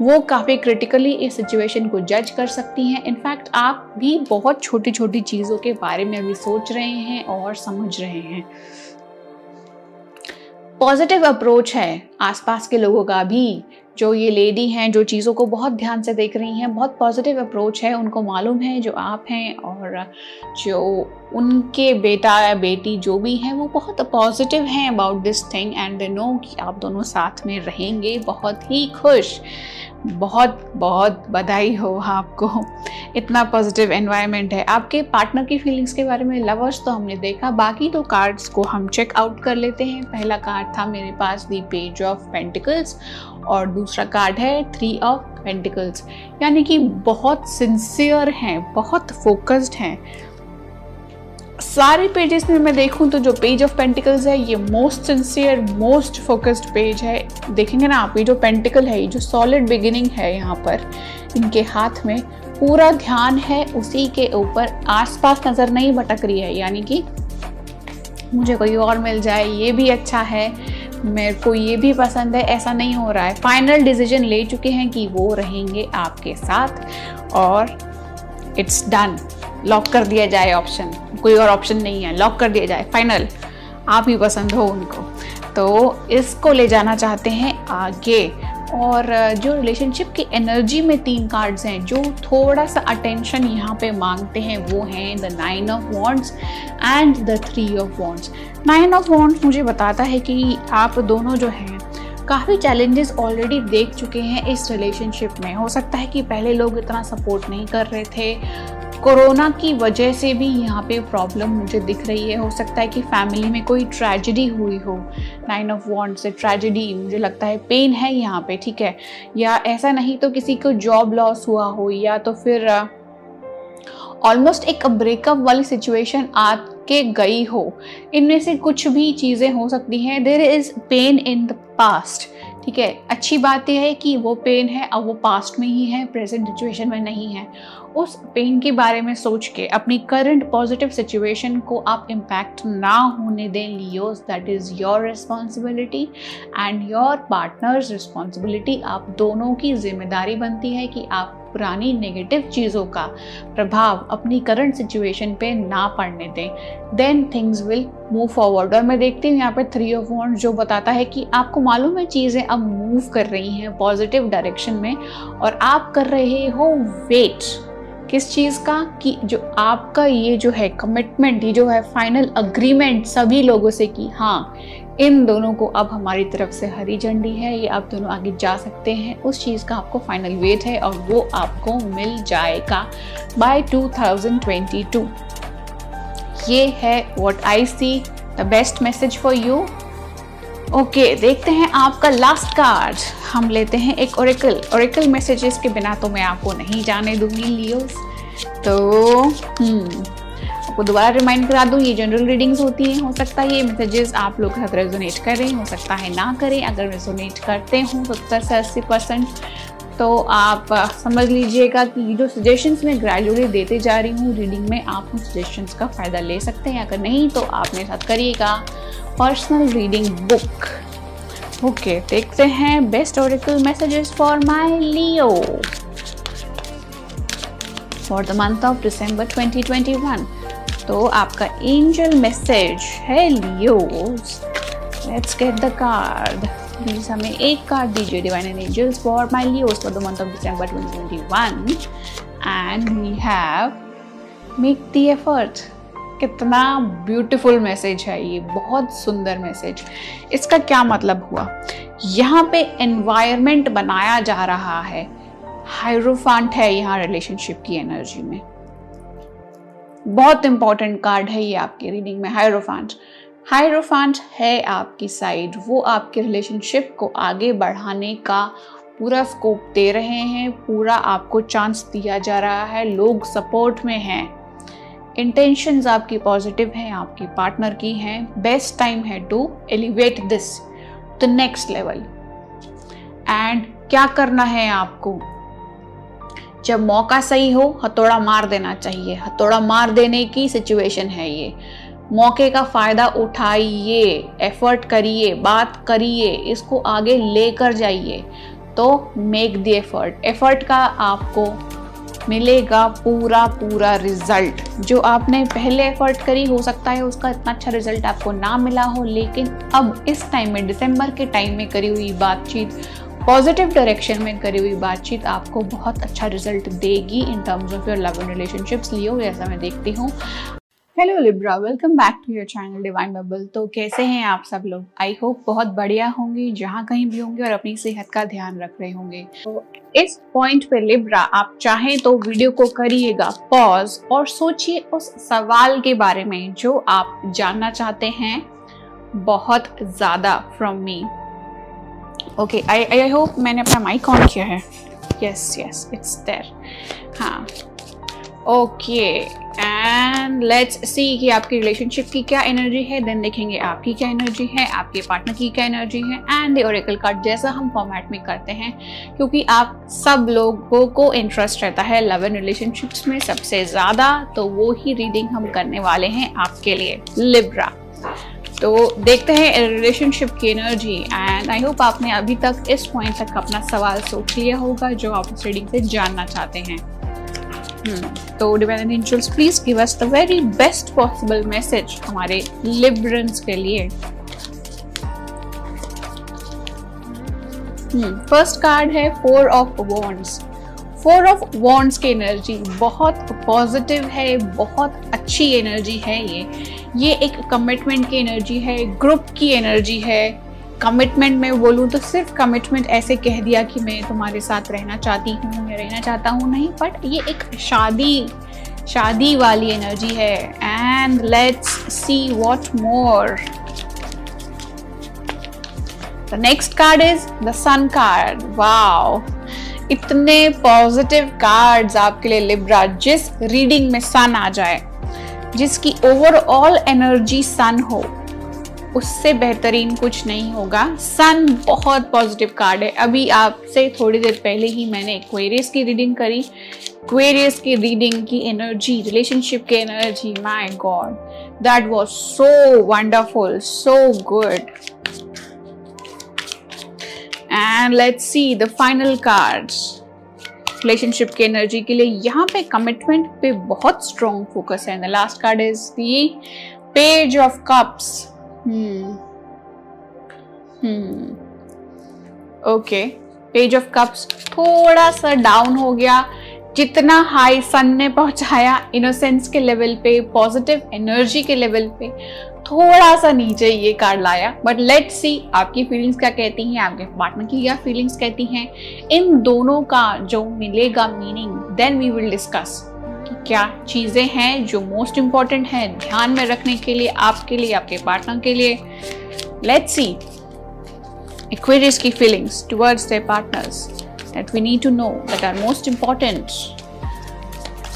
वो काफ़ी क्रिटिकली इस सिचुएशन को जज कर सकती हैं। इनफैक्ट आप भी बहुत छोटी छोटी चीज़ों के बारे में अभी सोच रहे हैं और समझ रहे हैं। पॉजिटिव अप्रोच है आसपास के लोगों का भी। जो ये लेडी हैं, जो चीज़ों को बहुत ध्यान से देख रही हैं, बहुत पॉजिटिव अप्रोच है, उनको मालूम है जो आप हैं और जो उनके बेटा या बेटी जो भी हैं, वो बहुत पॉजिटिव हैं about this thing and they know कि आप दोनों साथ में रहेंगे, बहुत ही खुश। बहुत बहुत बधाई हो आपको। इतना पॉजिटिव एनवायरनमेंट है। आपके पार्टनर की फीलिंग्स के बारे में लवर्स तो हमने देखा। बाकी दो कार्ड्स को हम चेक आउट कर लेते हैं। पहला कार्ड था मेरे पास दी पेज ऑफ़ पेंटिकल्स और दूसरा कार्ड है थ्री ऑफ़ पेंटिकल्स यानी कि बहुत सिंसियर हैं, बहुत फोकस्ड हैं। सारे पेजेस में मैं देखूँ तो जो पेज ऑफ़ पेंटिकल्स है, ये most sincere most focused page है। देखेंगे ना आप, ये जो पेंटिकल है, ये जो सॉलिड बिगिनिंग है यहाँ पर, इनके हाथ में पूरा ध्यान है, उसी के ऊपर आसपास नज़र नहीं भटक रही है। यानी कि मुझे कोई और मिल जाए, ये भी अच्छा है, मेरे को ये भी पसंद है, ऐसा नहीं हो रहा है। फाइनल डिसीज़न ले चुके हैं कि वो रहेंगे आपके साथ और इट्स डन लॉक कर दिया जाए ऑप्शन कोई और ऑप्शन नहीं है. लॉक कर दिया जाए. फाइनल आप ही पसंद हो उनको. तो इसको ले जाना चाहते हैं आगे. और जो रिलेशनशिप की एनर्जी में तीन कार्ड्स हैं, जो थोड़ा सा अटेंशन यहाँ पे मांगते हैं, वो हैं the nine of wands and the three of wands nine of wands मुझे बताता है कि आप दोनों जो हैं, काफ़ी चैलेंजेस ऑलरेडी देख चुके हैं इस रिलेशनशिप में. हो सकता है कि पहले लोग इतना सपोर्ट नहीं कर रहे थे कोरोना की वजह से भी यहाँ पे प्रॉब्लम मुझे दिख रही है। हो सकता है कि फैमिली में कोई ट्रेजिडी हुई हो। नाइन ऑफ़ वॉन्ट से ट्रेजिडी मुझे लगता है पेन है यहाँ पे, ठीक है? या ऐसा नहीं तो किसी को जॉब लॉस हुआ हो, या तो फिर ऑलमोस्ट एक ब्रेकअप वाली सिचुएशन आके गई हो। इनमें से कुछ भी चीज़ें हो सकती हैं। There is pain in the past ठीक है? अच्छी बात यह है कि वो पेन है, अब वो पास्ट में ही है प्रेजेंट सिचुएशन में नहीं है। उस पेन के बारे में सोच के, अपनी करंट पॉजिटिव सिचुएशन को आप इम्पैक्ट ना होने दें Leos that is your responsibility and your partner's responsibility आप दोनों की ज़िम्मेदारी बनती है कि आप पुरानी नेगेटिव चीज़ों का प्रभाव अपनी करंट सिचुएशन पे ना पड़ने दें। Then things will move forward और मैं देखती हूँ यहाँ पे थ्री ऑफ़ वॉन्ट जो बताता है कि आपको मालूम है चीज़ें अब मूव कर रही हैं पॉजिटिव डायरेक्शन में और आप कर रहे हो वेट किस चीज़ का? कि जो आपका ये जो है कमिटमेंट ये जो है फाइनल अग्रीमेंट सभी लोगों से कि। हाँ इन दोनों को अब हमारी तरफ़ से हरी झंडी है, ये आप दोनों आगे जा सकते हैं। उस चीज़ का आपको फाइनल वेट है और वो आपको मिल जाएगा बाय 2022 ये है what I see the best message for you okay देखते हैं आपका लास्ट कार्ड हम लेते हैं एक ओरिकल ओरिकल मैसेजेस के बिना तो मैं आपको नहीं जाने दूँगी लियोस तो हम्म आपको दोबारा रिमाइंड करा दूँ, ये जनरल रीडिंग्स होती हैं, हो सकता है ये मैसेजेस आप लोग के साथ रेजोनेट करें हो सकता है ना करें, अगर रेजोनेट करते हों सत्तर से अस्सी परसेंट। तो आप समझ लीजिएगा कि जो सजेशंस मैं ग्रेजुअली देते जा रही हूँ रीडिंग में आप उन सजेशंस का फ़ायदा ले सकते हैं, अगर नहीं तो आप मेरे साथ करिएगा। पर्सनल रीडिंग बुक ओके देखते हैं best oracle messages for my Leo for the month of December 2021 तो आपका एंजल मैसेज है Leos let's get the card please हमें एक कार्ड दीजिए divine and angels for my Leos for the month of December 2021 and we have make the effort कितना beautiful message है ये, बहुत सुंदर मैसेज इसका क्या मतलब हुआ? यहाँ पे एनवायरनमेंट बनाया जा रहा है. हाइरोफांट है यहाँ रिलेशनशिप की एनर्जी में. बहुत इंपॉर्टेंट कार्ड है ये आपकी रीडिंग में हाइरोफांट हाइरोफांट है आपकी साइड वो आपके रिलेशनशिप को आगे बढ़ाने का पूरा स्कोप दे रहे हैं, पूरा आपको चांस दिया जा रहा है, लोग सपोर्ट में हैं. इंटेंशंस आपकी पॉजिटिव हैं, आपकी पार्टनर की हैं. बेस्ट टाइम है to elevate this the next level and क्या करना है आपको? जब मौका सही हो, हथौड़ा मार देना चाहिए। हथौड़ा मार देने की सिचुएशन है ये। मौके का फ़ायदा उठाइए एफर्ट करिए, बात करिए, इसको आगे लेकर जाइए। तो मेक द एफर्ट एफर्ट का आपको मिलेगा पूरा पूरा रिज़ल्ट जो आपने पहले एफर्ट करी, हो सकता है उसका इतना अच्छा रिज़ल्ट आपको ना मिला हो, लेकिन अब इस टाइम में दिसंबर के टाइम में करी हुई बातचीत पॉजिटिव डायरेक्शन में करी हुई बातचीत आपको बहुत अच्छा रिज़ल्ट देगी in terms of your love and relationships Leo ऐसा मैं देखती हूँ। Hello Libra welcome back to your channel divine bubble तो कैसे हैं आप सब लोग? आई होप बहुत बढ़िया होंगे, जहाँ कहीं भी होंगे और अपनी सेहत का ध्यान रख रहे होंगे। तो इस पॉइंट पे लिब्रा आप चाहें तो वीडियो को करिएगा पॉज और सोचिए उस सवाल के बारे में जो आप जानना चाहते हैं, बहुत ज़्यादा from me okay I I hope मैंने अपना माइक ऑन किया है. यस यस इट्स देयर हाँ. ओके एंड लेट्स सी कि आपकी रिलेशनशिप की क्या एनर्जी है देन देखेंगे आपकी क्या एनर्जी है, आपके पार्टनर की क्या एनर्जी है एंड द ओरेकल कार्ड जैसा हम फॉर्मेट में करते हैं, क्योंकि आप सब लोगों को इंटरेस्ट रहता है लव एंड रिलेशनशिप्स में सबसे ज़्यादा तो वो ही रीडिंग हम करने वाले हैं आपके लिए. लिब्रा तो देखते हैं रिलेशनशिप की एनर्जी एंड आई होप आपने अभी तक इस पॉइंट तक अपना सवाल सोच लिया होगा जो आप इस रीडिंग से जानना चाहते हैं hmm. तो divine angels please give us the very best possible message हमारे लिबरंस के लिए फ़र्स्ट hmm. कार्ड है four of wands four of wands की एनर्जी, बहुत पॉजिटिव है, बहुत अच्छी एनर्जी है ये। ये एक कमिटमेंट की एनर्जी है ग्रुप की एनर्जी है। कमिटमेंट में बोलूँ तो सिर्फ़ कमिटमेंट ऐसे कह दिया कि मैं तुम्हारे साथ रहना चाहती हूँ या रहना चाहता हूँ नहीं बट ये एक शादी शादी वाली एनर्जी है। And let's see what more the next card is the sun card wow इतने पॉजिटिव कार्ड्स आपके लिए लिब्रा जिस रीडिंग में सन आ जाए, जिसकी ओवरऑल एनर्जी सन हो, उससे बेहतरीन कुछ नहीं होगा। सन बहुत पॉजिटिव कार्ड है। अभी आपसे थोड़ी देर पहले ही मैंने क्वेरियस की रीडिंग करी। क्वेरियस की रीडिंग की एनर्जी रिलेशनशिप की energy my god that was so wonderful so good and let's see the final cards relationship की एनर्जी के लिए यहाँ पे कमिटमेंट पे बहुत स्ट्रॉन्ग फोकस है. Last card is the page of cups okay page of cups थोड़ा सा डाउन हो गया. जितना हाई सन ने पहुँचाया इनोसेंस के लेवल पे पॉजिटिव एनर्जी के लेवल पे. थोड़ा सा नीचे ये कार्ड लाया बट लेट सी आपकी फीलिंग्स क्या कहती हैं, आपके पार्टनर की क्या फीलिंग्स कहती हैं इन दोनों का जो मिलेगा meaning then we will discuss क्या चीज़ें हैं जो मोस्ट इंपॉर्टेंट हैं ध्यान में रखने के लिए, आपके लिए, आपके पार्टनर के लिए लेट सी Aquarius की feelings towards their partners that we need to know that are most important.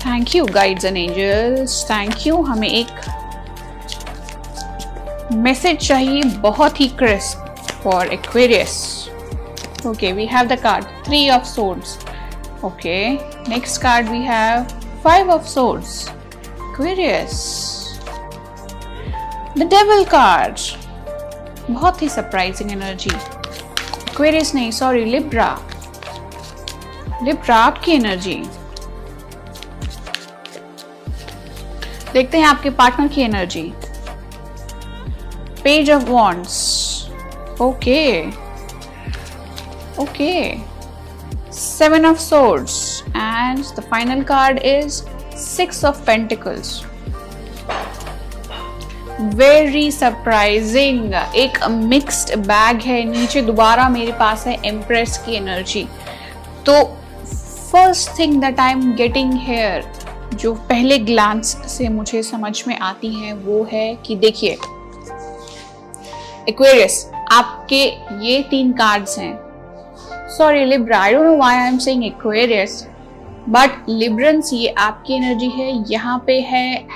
Thank you, guides and angels. Thank you. हमें एक मैसेज चाहिए बहुत ही crisp for Aquarius okay we have the card three of swords okay next card we have five of swords Aquarius the devil card बहुत ही surprising energy Aquarius नहीं sorry Libra Libra आपकी energy देखते हैं आपके partner की energy Page of Wands. Okay. Okay. Seven of Swords. And the final card is Six of Pentacles. Very surprising एक mixed bag है नीचे दोबारा मेरे पास है एम्प्रेस की एनर्जी तो first thing that I am getting here जो पहले ग्लांस से मुझे समझ में आती है, वो है कि देखिए एक्वेरियस आपके ये तीन कार्ड्स हैं। Sorry Libra I don't know why I am saying Aquarius but Librans ये आपकी एनर्जी है, यहाँ पे है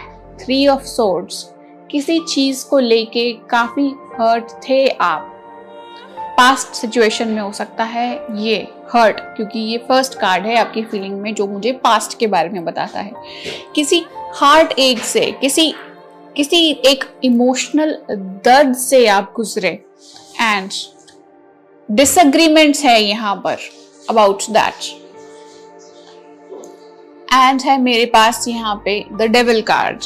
थ्री ऑफ़ सोर्ड्स किसी चीज़ को लेके काफ़ी हर्ट थे आप। पास्ट सिचुएशन में हो सकता है ये हर्ट क्योंकि ये फ़र्स्ट कार्ड है आपकी फीलिंग में, जो मुझे पास्ट के बारे में बताता है। किसी हार्ट एक से, किसी किसी एक इमोशनल दर्द से आप गुजरे। एंड डिसएग्रीमेंट्स है यहाँ पर अबाउट दैट एंड है मेरे पास यहाँ पे द डेविल कार्ड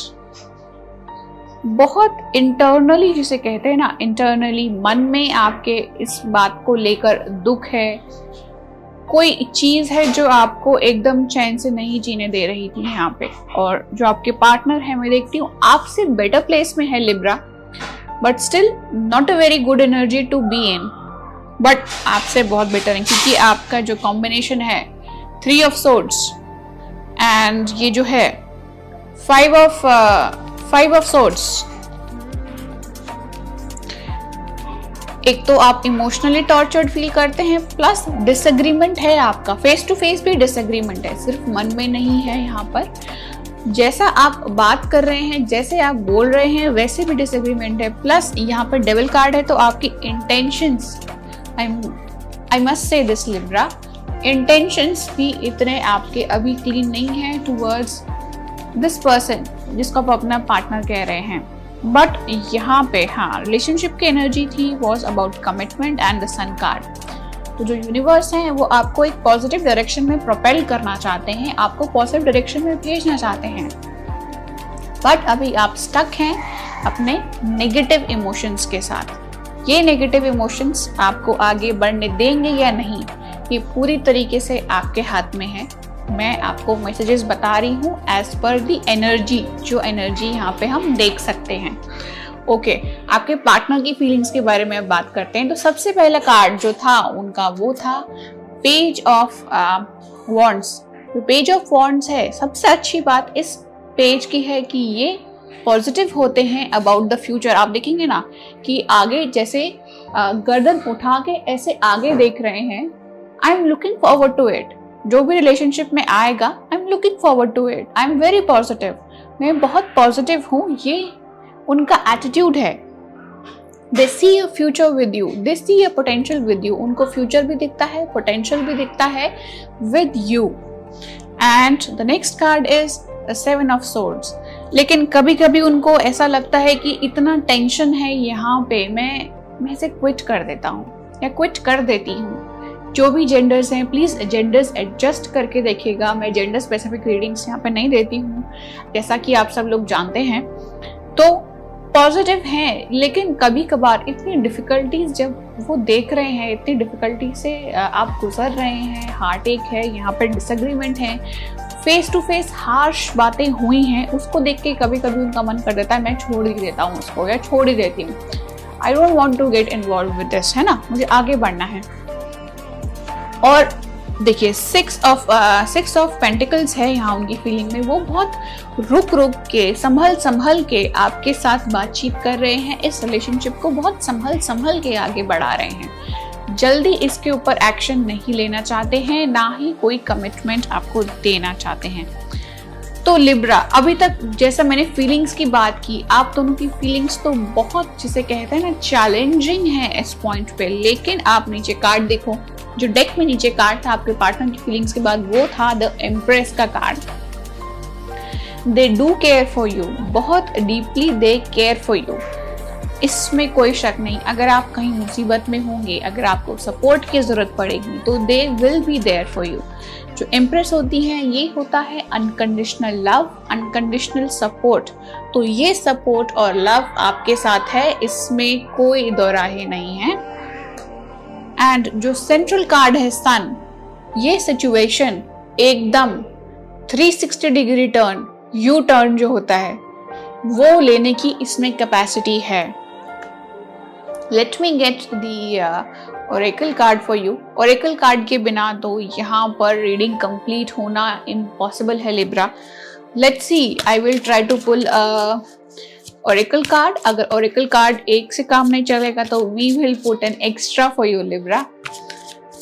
बहुत इंटरनली जिसे कहते हैं ना इंटरनली मन में आपके इस बात को लेकर दुख है। कोई चीज़ है जो आपको एकदम चैन से नहीं जीने दे रही थी यहाँ पे? और जो आपके पार्टनर है, मैं देखती हूँ, आपसे बेटर प्लेस में है Libra but still not a very good energy to be in but आपसे बहुत बेटर है, क्योंकि आपका जो कॉम्बिनेशन है थ्री ऑफ़ सोर्ड्स एंड ये जो है five of five of swords एक तो आप इमोशनली टॉर्चर्ड फील करते हैं प्लस डिसएग्रीमेंट है आपका। फेस टू फेस भी डिसएग्रीमेंट है, सिर्फ़ मन में नहीं है यहाँ पर। जैसा आप बात कर रहे हैं, जैसे आप बोल रहे हैं, वैसे भी डिसएग्रीमेंट है। प्लस यहाँ पर डेबल कार्ड है तो आपकी intentions I I must say this Libra intentions भी इतने आपके अभी क्लीन नहीं है टूवर्ड्स दिस पर्सन जिसको आप अपना पार्टनर कह रहे हैं। बट यहाँ पे हाँ रिलेशनशिप की एनर्जी थी was about commitment and the sun card तो जो यूनिवर्स हैं, वो आपको एक पॉजिटिव डायरेक्शन में प्रोपेल करना चाहते हैं, आपको पॉजिटिव डायरेक्शन में भेजना चाहते हैं. बट अभी आप स्टक हैं अपने नेगेटिव इमोशंस के साथ. ये नेगेटिव इमोशंस आपको आगे बढ़ने देंगे या नहीं, ये पूरी तरीके से आपके हाथ में है. मैं आपको मैसेजेस बता रही हूँ एज पर दी एनर्जी जो एनर्जी यहाँ पे हम देख सकते हैं। ओके okay, आपके पार्टनर की फीलिंग्स के बारे में बात करते हैं। तो सबसे पहला कार्ड जो था उनका वो था page of wands page of wands है सबसे अच्छी बात इस पेज की है कि ये पॉजिटिव होते हैं अबाउट द फ्यूचर आप देखेंगे ना कि आगे जैसे uh, गर्दन उठा के ऐसे आगे देख रहे हैं। I am looking forward to it जो भी रिलेशनशिप में आएगा I am looking forward to it I am very positive मैं बहुत पॉजिटिव हूँ, ये उनका एटीट्यूड है। They see a future with you they see a potential with you उनको फ्यूचर भी दिखता है पोटेंशियल भी दिखता है with you and the next card is seven of swords लेकिन कभी कभी उनको ऐसा लगता है कि इतना टेंशन है यहाँ पे, मैं मैं इसे क्विट कर देता हूँ, या क्विट कर देती हूँ। जो भी जेंडर्स हैं प्लीज़ जेंडर्स एडजस्ट करके देखिएगा। मैं जेंडर स्पेसिफिक रीडिंग्स यहाँ पे नहीं देती हूँ, जैसा कि आप सब लोग जानते हैं। तो पॉजिटिव हैं, लेकिन कभी कभार इतनी डिफ़िकल्टीज जब वो देख रहे हैं, इतनी डिफ़िकल्टी से आप गुजर रहे हैं हार्ट एक है, यहाँ पर डिसग्रीमेंट है फेस टू फेस हार्श बातें हुई हैं, उसको देख के कभी कभी उनका मन कर देता है, मैं छोड़ ही देता हूँ उसको, या छोड़ ही देती हूँ। I don't want to get involve with this है ना? मुझे आगे बढ़ना है। और देखिए six of six of pentacles है यहाँ उनकी फीलिंग में। वो बहुत रुक रुक के संभल संभल के आपके साथ बातचीत कर रहे हैं। इस रिलेशनशिप को बहुत संभल संभल के आगे बढ़ा रहे हैं। जल्दी इसके ऊपर एक्शन नहीं लेना चाहते हैं, ना ही कोई कमिटमेंट आपको देना चाहते हैं। तो लिब्रा अभी तक जैसा मैंने फीलिंग्स की बात की, आप दोनों की फीलिंग्स तो बहुत, जिसे कहते हैं ना चैलेंजिंग है इस पॉइंट पे। लेकिन आप नीचे कार्ड देखो। जो डेक में नीचे कार्ड था, आपके पार्टनर की फीलिंग्स के बाद वो था द एम्प्रेस का card they do care for you बहुत deeply they care for you इसमें कोई शक नहीं, अगर आप कहीं मुसीबत में होंगे, अगर आपको सपोर्ट की ज़रूरत पड़ेगी तो they will be there for you जो इम्प्रेस होती हैं, ये होता है अनकंडीशनल लव अनकंडीशनल सपोर्ट तो ये सपोर्ट और लव आपके साथ है, इसमें कोई दोराहे नहीं है। एंड जो सेंट्रल कार्ड है सन ये सिचुएशन एकदम 360 डिग्री टर्न यू टर्न जो होता है, वो लेने की इसमें कैपेसिटी है। Let me get the oracle card for you oracle card के बिना तो यहाँ पर रीडिंग कंप्लीट होना इम्पॉसिबल है Libra let's see I will try to pull oracle card अगर ओरेकल कार्ड एक से काम नहीं चलेगा तो we will put an extra for you Libra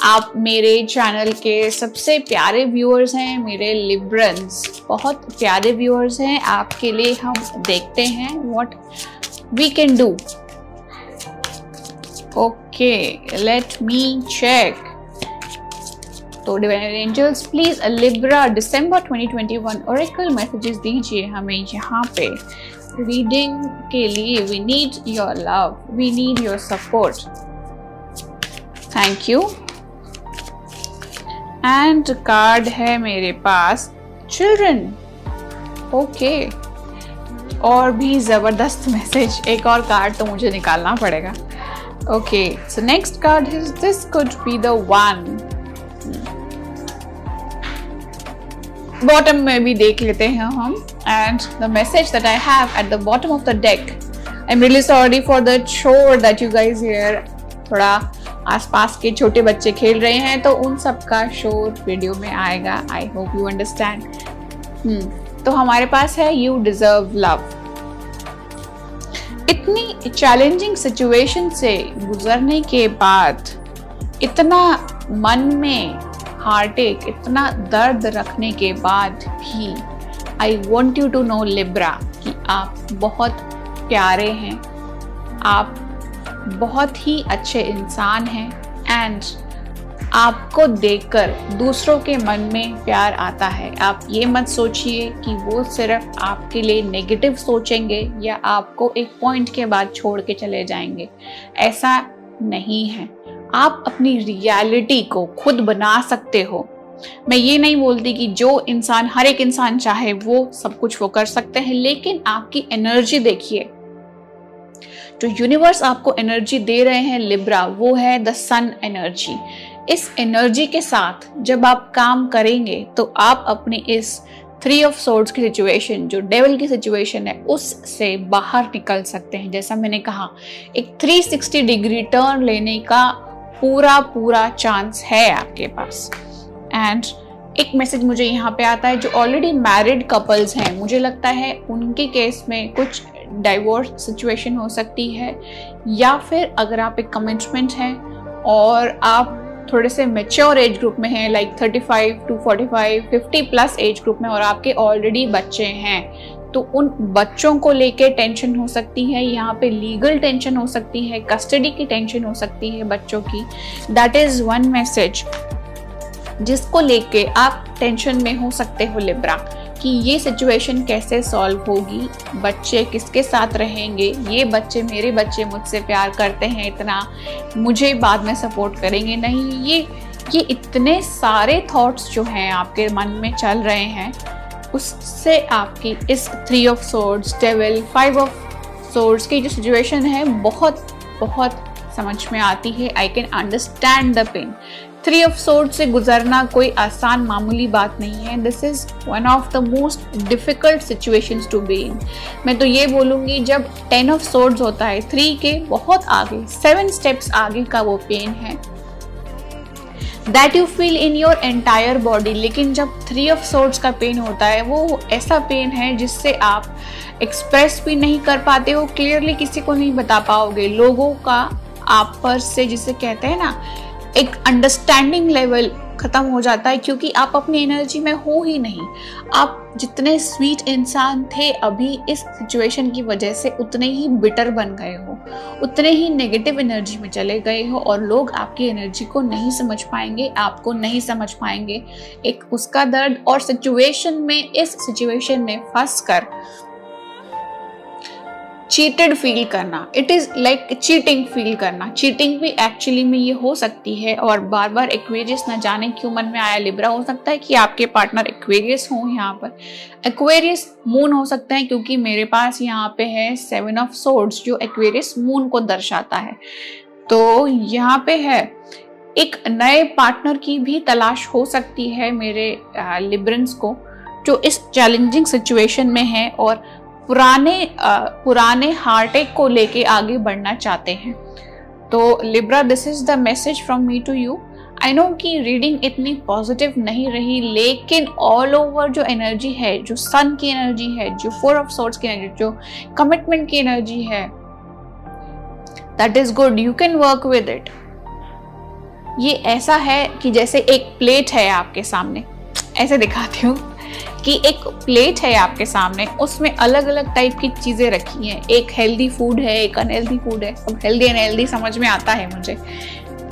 आप मेरे चैनल के सबसे प्यारे व्यूअर्स हैं मेरे लिब्रंस बहुत प्यारे व्यूअर्स हैं आपके लिए हम देखते हैं what we can do Okay, let me check. तो divine angels please Libra December 2021 oracle messages दीजिए हमें यहाँ पे. रीडिंग के लिए we need your love we need your support thank you and card है मेरे पास चिल्ड्रन ओके और भी ज़बरदस्त मैसेज एक और कार्ड तो मुझे निकालना पड़ेगा okay so next card is this could be the one bottom में भी देख लेते हैं हम. And the message that I have at the bottom of the deck I am really sorry for the शोर दैट यू गाइज़ हियर थोड़ा आसपास के छोटे बच्चे खेल रहे हैं तो उन सब का शोर वीडियो में आएगा. आई होप यू अंडरस्टैंड तो हमारे पास है यू डिजर्व लव इतनी चैलेंजिंग सिचुएशन से गुजरने के बाद, इतना मन में हार्ट एक इतना दर्द रखने के बाद भी I want you to know Libra कि आप बहुत प्यारे हैं। आप बहुत ही अच्छे इंसान हैं एंड आपको देखकर दूसरों के मन में प्यार आता है। आप ये मत सोचिए कि वो सिर्फ़ आपके लिए नेगेटिव सोचेंगे या आपको एक पॉइंट के बाद छोड़ के चले जाएँगे। ऐसा नहीं है। आप अपनी रियलिटी को खुद बना सकते हो। मैं ये नहीं बोलती कि जो इंसान, हर एक इंसान चाहे वो सब कुछ वो कर सकते हैं, लेकिन आपकी एनर्जी देखिए। जो यूनिवर्स आपको एनर्जी दे रहे हैं लिब्रा वो है द सन एनर्जी इस एनर्जी के साथ जब आप काम करेंगे तो आप अपनी इस थ्री ऑफ़ सोर्ड्स की सिचुएशन जो डेवल की सिचुएशन है, उससे बाहर निकल सकते हैं। जैसा मैंने कहा, एक 360 डिग्री टर्न लेने का पूरा पूरा चांस है आपके पास। एंड एक मैसेज मुझे यहाँ पे आता है, जो ऑलरेडी मैरिड कपल्स हैं, मुझे लगता है उनके केस में कुछ डाइवोर्स सिचुएशन हो सकती है, या फिर अगर आप एक कमिटमेंट हैं और आप थोड़े से मेच्योर एज ग्रुप में हैं like 35 to 45 50 plus age group में, और आपके ऑलरेडी बच्चे हैं तो उन बच्चों को लेके टेंशन हो सकती है, यहाँ पे लीगल टेंशन हो सकती है, कस्टडी की टेंशन हो सकती है बच्चों की। दैट इज़ वन मैसेज जिसको लेके आप टेंशन में हो सकते हो लिब्रा, कि ये सिचुएशन कैसे सॉल्व होगी, बच्चे किसके साथ रहेंगे, ये बच्चे मेरे बच्चे मुझसे प्यार करते हैं इतना, मुझे बाद में सपोर्ट करेंगे, नहीं, ये ये इतने सारे थॉट्स जो हैं आपके मन में चल रहे हैं उससे आपकी इस three of swords devil five of swords की जो सिचुएशन है, बहुत बहुत समझ में आती है। I can understand the pain three of sword से गुजरना कोई आसान मामूली बात नहीं है। This is one of the most difficult situation to be in मैं तो ये बोलूँगी, जब टेन ऑफ़ सोर्ड्स होता है थ्री के बहुत आगे सेवन स्टेप्स आगे का वो पेन है that you feel in your entire body लेकिन जब थ्री ऑफ़ सोर्ट्स का पेन होता है, वो ऐसा पेन है जिससे आप एक्सप्रेस भी नहीं कर पाते हो क्लियरली किसी को नहीं बता पाओगे। लोगों का आप पर से जिसे कहते हैं ना, एक अंडरस्टैंडिंग लेवल ख़त्म हो जाता है क्योंकि आप अपनी एनर्जी में हो ही नहीं। आप जितने स्वीट इंसान थे, अभी इस सिचुएशन की वजह से उतने ही बिटर बन गए हो, उतने ही नेगेटिव एनर्जी में चले गए हो और लोग आपकी एनर्जी को नहीं समझ पाएँगे, आपको नहीं समझ पाएँगे। एक उसका दर्द और सिचुएशन में, इस सिचुएशन में फंस कर चीटेड फील करना। It is like cheating feel करना। चीटिंग भी एक्चुअली में ये हो सकती है और बार बार एक्वेरियस ना जाने क्यों मन में आया लिब्रा हो सकता है कि आपके पार्टनर एक्वेरियस हो यहाँ पर। एक्वेरियस मून हो सकता है क्योंकि मेरे पास यहाँ पे है सेवन ऑफ़ सोर्ड्स जो एक्वेरियस मून को दर्शाता है। तो यहाँ पे है, एक नए पार्टनर की भी तलाश हो सकती है मेरे लिब्रेंस को, जो इस चैलेंजिंग सिचुएशन में है और पुराने पुराने हार्टेक को लेके आगे बढ़ना चाहते हैं। तो Libra this is the message from me to you I know कि रीडिंग इतनी पॉजिटिव नहीं रही, लेकिन ऑल ओवर जो एनर्जी है, जो सन की एनर्जी है, जो फोर ऑफ़ सोर्ट्स की एनर्जी जो कमिटमेंट की एनर्जी है that is good you can work with it ये ऐसा है कि जैसे एक प्लेट है आपके सामने। ऐसे दिखाती हूँ। कि एक प्लेट है आपके सामने, उसमें अलग अलग टाइप की चीज़ें रखी हैं। एक हेल्दी फ़ूड है, एक अनहेल्दी फ़ूड है। अब हेल्दी अनहेल्दी समझ में आता है मुझे।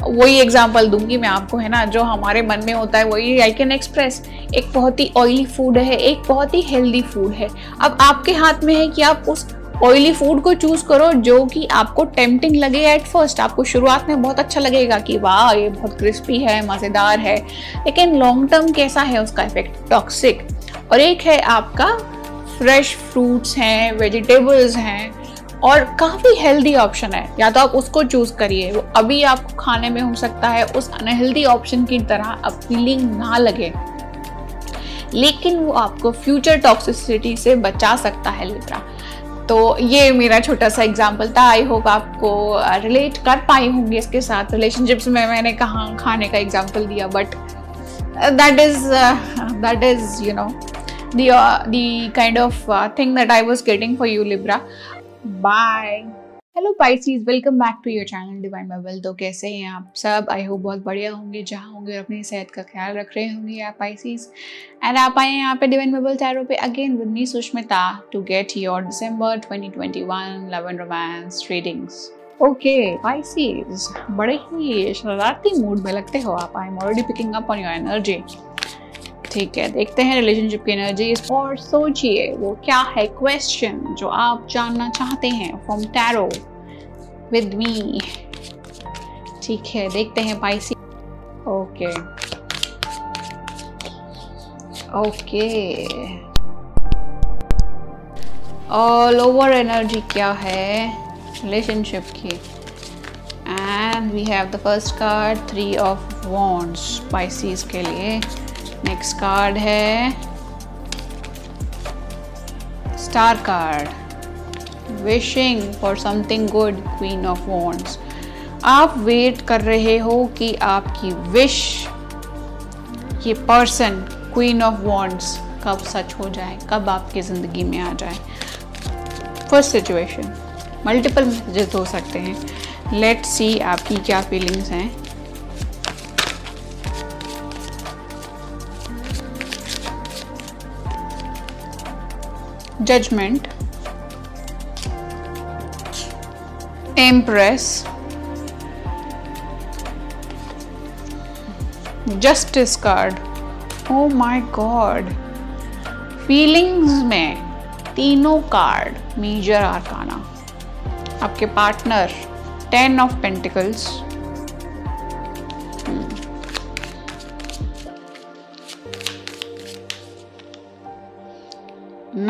वही एग्ज़ाम्पल दूँगी मैं आपको, है ना? जो हमारे मन में होता है, वही आई कैन एक्सप्रेस एक बहुत ही ऑयली फ़ूड है, एक बहुत ही हेल्दी फ़ूड है। अब आपके हाथ में है कि आप उस ऑयली फ़ूड को चूज़ करो, जो कि आपको टेम्पटिंग लगे एट फ़र्स्ट आपको शुरुआत में बहुत अच्छा लगेगा कि वाह, ये बहुत क्रिस्पी है, मज़ेदार है, लेकिन लॉन्ग टर्म कैसा है उसका इफ़ेक्ट टॉक्सिक और एक है आपका फ्रेश फ्रूट्स हैं वेजिटेबल्स हैं, और काफ़ी हेल्दी ऑप्शन है। या तो आप उसको चूज़ करिए, वो अभी आपको खाने में हो सकता है, उस अनहेल्दी ऑप्शन की तरह अपीलिंग ना लगे। लेकिन वो आपको फ्यूचर टॉक्सिसिटी से बचा सकता है लिब्रा तो ये मेरा छोटा सा एग्ज़ाम्पल था। आई होप आपको रिलेट uh, कर पाई होंगी इसके साथ। रिलेशनशिप्स में मैंने कहा खाने का एग्ज़ाम्पल दिया but that is that is you know the kind of thing that I was getting for you Libra Libra. Hello Pisces welcome back to your channel Divine Bible तो कैसे हैं आप सब? आई होप बहुत बढ़िया होंगे, जहाँ होंगे और अपनी सेहत का ख्याल रख रहे होंगे आप पाइसीज एंड आप आए हैं यहाँ पे डिवाइन बाइबल टैरो पे again with me Sushmita to get your December 2021 love and romance readings okay Pisces बड़े ही शरारती मूड में लगते हो आप. I am already picking up on your energy ठीक है, देखते हैं रिलेशनशिप की एनर्जी और सोचिए वो क्या है क्वेश्चन जो आप जानना चाहते हैं फ्रॉम टैरो विद मी ठीक है, देखते हैं Pisces okay okay all over energy क्या है? रिलेशनशिप की। And we have the first card three of wands Pisces के लिए। नेक्स्ट कार्ड है star card wishing for something good queen of wands आप वेट कर रहे हो कि आपकी विश ये पर्सन क्वीन ऑफ़ वॉन्ट्स कब सच हो जाए, कब आपकी ज़िंदगी में आ जाए। फ़र्स्ट सिचुएशन मल्टीपल मैसेजेस हो सकते हैं। लेट सी आपकी क्या फीलिंग्स हैं। Judgment, empress justice card oh my God feelings में तीनों कार्ड मेजर आरकाना आपके partner ten of pentacles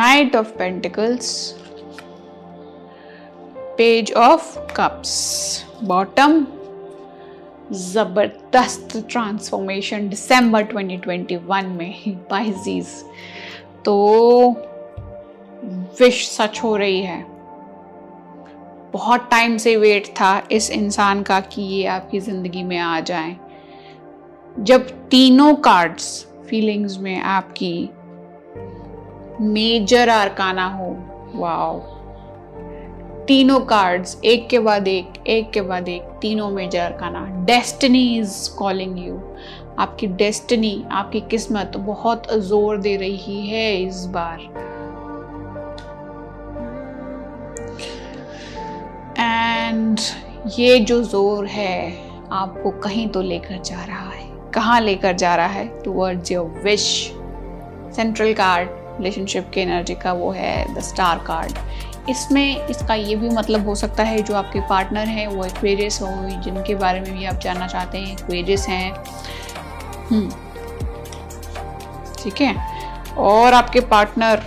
Knight of Pentacles, Page of Cups, bottom. ज़बरदस्त ट्रांसफॉर्मेशन दिसंबर 2021 में पाइजीज तो विश सच हो रही है। बहुत टाइम से वेट था इस इंसान का कि ये आपकी ज़िंदगी में आ जाए। जब तीनों कार्ड्स फीलिंग्स में आपकी मेजर आरकाना हो। वाओ। तीनों कार्ड्स एक के बाद एक एक के बाद एक, तीनों major arcana. Destiny is calling you आपकी डेस्टिनी आपकी किस्मत बहुत ज़ोर दे रही है इस बार। एंड ये जो ज़ोर है, आपको कहीं तो लेकर जा रहा है। कहाँ लेकर जा रहा है? Towards your wish central card relationship के एनर्जी का वो है द स्टार कार्ड इसमें इसका ये भी मतलब हो सकता है जो आपके पार्टनर हैं, वो एक्वेरियस हो, जिनके बारे में भी आप जानना चाहते हैं एक्वेरियस हैं। हम्म। ठीक है? और आपके partner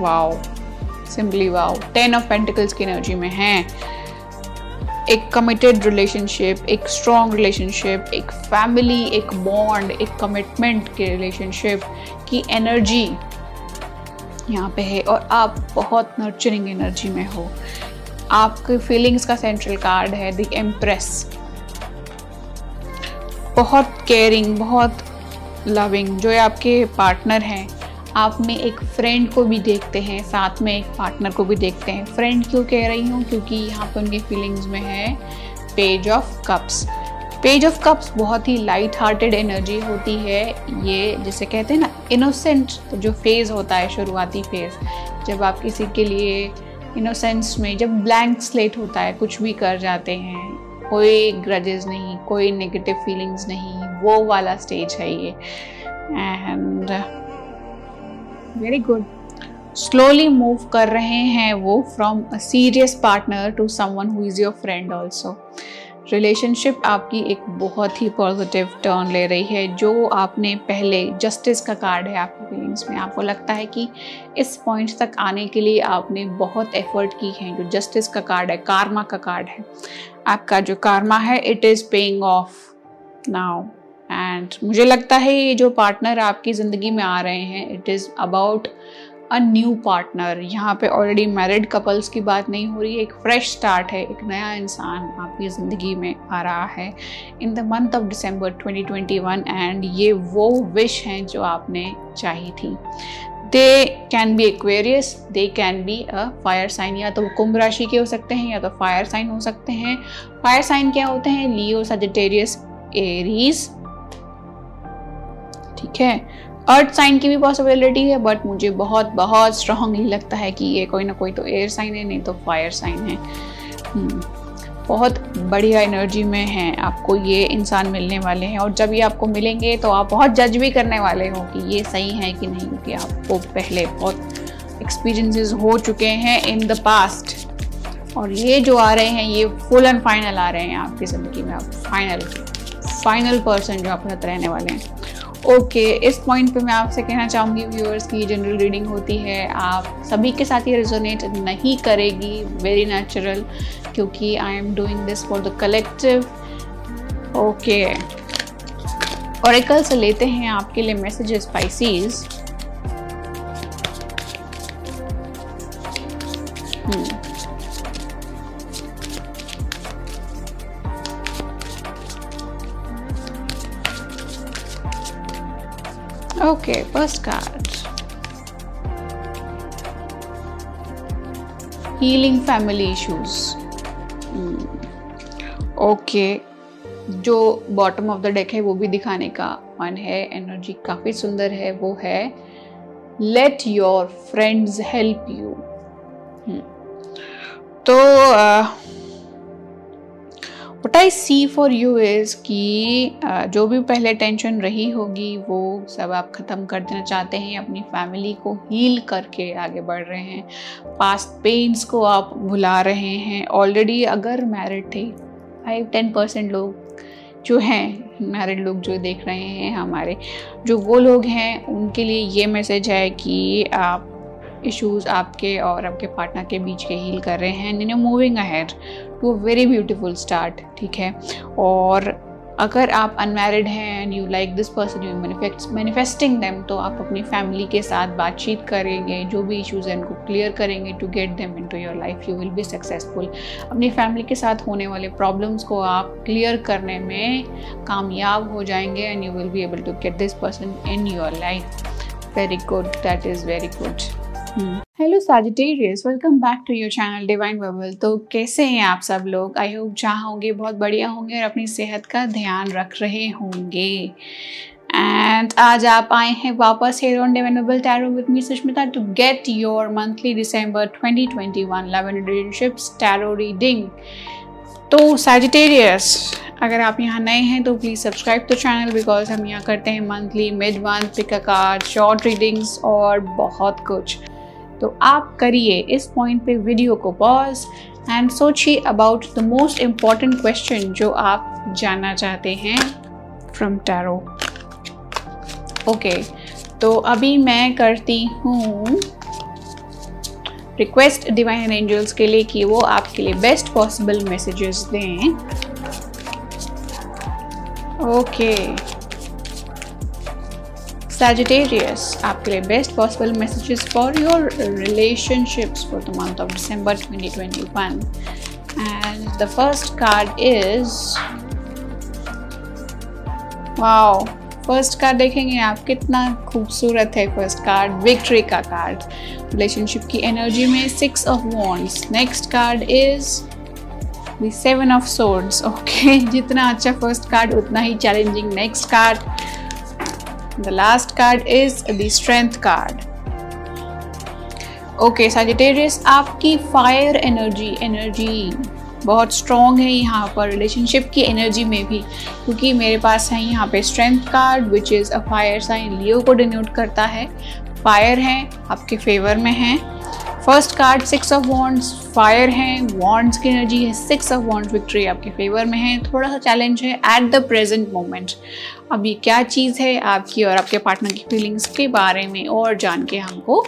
wow simply wow ten of pentacles की एनर्जी में हैं। एक कमिटेड रिलेशनशिप एक स्ट्रॉन्ग रिलेशनशिप एक फैमिली एक बॉन्ड एक कमिटमेंट के रिलेशनशिप की एनर्जी यहाँ पे है और आप बहुत नर्चरिंग एनर्जी में हो। आपके फीलिंग्स का सेंट्रल कार्ड है द एम्प्रेस बहुत केयरिंग बहुत लविंग जो आपके पार्टनर हैं। आप में एक फ्रेंड को भी देखते हैं, साथ में एक पार्टनर को भी देखते हैं। फ्रेंड क्यों कह रही हूँ? क्योंकि यहाँ पे उनकी फीलिंग्स में है page of cups page of cups बहुत ही लाइट हार्टेड एनर्जी होती है। ये जिसे कहते हैं ना इनोसेंट जो फ़ेज़ होता है, शुरुआती फ़ेज़ जब आप किसी के लिए इनोसेंस में जब ब्लैंक स्लेट होता है, कुछ भी कर जाते हैं, कोई ग्रजेस नहीं, कोई नेगेटिव फीलिंग्स नहीं, वो वाला स्टेज है ये। And very good slowly move कर रहे हैं वो from a serious partner to someone who is your friend also relationship आपकी एक बहुत ही पॉजिटिव टर्न ले रही है, जो आपने पहले जस्टिस का कार्ड है आपकी फीलिंग्स में। आपको लगता है कि इस पॉइंट तक आने के लिए आपने बहुत एफर्ट की है, जो जस्टिस का कार्ड है कारमा का कार्ड है। आपका जो कारमा है it is paying off now and मुझे लगता है ये जो पार्टनर आपकी ज़िंदगी में आ रहे हैं it is about a new partner यहाँ पे ऑलरेडी मैरिड कपल्स की बात नहीं हो रही एक फ्रेश स्टार्ट है। एक नया इंसान आपकी ज़िंदगी में आ रहा है। In the month of December 2021 and ये वो विश हैं जो आपने चाही थी। They can be Aquarius they can be a fire sign या तो वो कुंभ राशि के हो सकते हैं या तो फायर साइन हो सकते हैं। फायर साइन क्या होते हैं? लियो सजिटेरियस एरीज ठीक है? अर्थ साइन की भी पॉसिबिलिटी है बट मुझे बहुत बहुत स्ट्रांगली लगता है कि ये कोई ना कोई तो एयर साइन है, नहीं तो फायर साइन है। Hmm. बहुत बढ़िया एनर्जी में हैं, आपको ये इंसान मिलने वाले हैं। और जब ये आपको मिलेंगे तो आप बहुत जज भी करने वाले हो कि ये सही है कि नहीं, क्योंकि आपको पहले बहुत एक्सपीरियंसेस हो चुके हैं इन द पास्ट और ये जो आ रहे हैं, ये फुल एंड फाइनल आ रहे हैं आपकी ज़िंदगी में। आप फाइनल फाइनल पर्सन जो आपके साथ रहने वाले हैं। ओके okay, इस पॉइंट पे मैं आपसे कहना चाहूँगी व्यूअर्स की जनरल रीडिंग होती है। आप सभी के साथ ये रिजोनेट नहीं करेगी वेरी नेचुरल क्योंकि I am doing this for the collective okay और से लेते हैं आपके लिए messages Pisces Okay, first card. Healing family issues. Okay hmm. जो बॉटम ऑफ़ द डेक है वो भी दिखाने का मन है एनर्जी काफ़ी सुंदर है वो है let your friends help you तो uh, what I see for you is कि जो भी पहले टेंशन रही होगी, वो सब आप ख़त्म कर देना चाहते हैं, अपनी फैमिली को हील करके आगे बढ़ रहे हैं। पास्ट पेन्स को आप भुला रहे हैं। ऑलरेडी अगर मैरिड थे फाइव टेन परसेंट लोग जो हैं मैरिड लोग जो देख रहे हैं हमारे, जो वो लोग हैं, उनके लिए ये मैसेज है कि आप इश्यूज़ आपके और आपके पार्टनर के बीच के हील कर रहे हैं। Moving ahead to a very beautiful start ठीक है? और अगर आप अनमेरिड हैं and you like this person you manifesting them तो आप अपनी फैमिली के साथ बातचीत करेंगे, जो भी इश्यूज़ हैं उनको क्लियर करेंगे to get them into your life you will be successful अपनी फैमिली के साथ होने वाले प्रॉब्लम्स को आप क्लियर करने में कामयाब हो जाएँगे and you will be able to get this person in your life very good that is very good hello Sagittarius welcome back to your channel Divine Bubble तो कैसे हैं आप सब लोग? आई होप जहाँ होंगे, बहुत बढ़िया होंगे और अपनी सेहत का ध्यान रख रहे होंगे। एंड आज आप आए हैं वापस here on Divine Bubble tarot with me Sushmita to get your monthly December 2021 love and relationships tarot reading तो साजिटेरियस अगर आप यहाँ नए हैं तो please subscribe to channel because हम यहाँ करते हैं monthly mid month pick a card short readings और बहुत कुछ। तो आप करिए इस पॉइंट पे वीडियो को पॉज एंड सोचिए about the most important question जो आप जानना चाहते हैं फ्रॉम टैरो ओके तो अभी मैं करती हूँ रिक्वेस्ट डिवाइन एंजल्स के लिए कि वो आपके लिए बेस्ट पॉसिबल मैसेजेस दें ओके okay. Sagittarius, आपके लिए best possible messages for your relationships for the month of December 2021. And the first card is wow. First card देखेंगे आप कितना खूबसूरत है फ़र्स्ट कार्ड विक्ट्री का कार्ड रिलेशनशिप की एनर्जी में six of wands next card is the seven of swords okay जितना अच्छा फ़र्स्ट कार्ड उतना ही challenging next card the last card is the Strength card. Okay Sagittarius आपकी fire energy energy बहुत strong है यहाँ पर। रिलेशनशिप की एनर्जी में भी, क्योंकि मेरे पास है यहाँ पे strength card which is a fire sign Leo को डिनोट करता है। फायर है, आपके फेवर में है। First card, six of wands fire है वॉन्ड्स की एनर्जी है, सिक्स ऑफ़ वॉन्ड्स विक्ट्री आपके फेवर में है, थोड़ा सा चैलेंज है एट द प्रेजेंट मोमेंट अब ये क्या चीज़ है आपकी और आपके पार्टनर की फीलिंग्स के बारे में और जान के हमको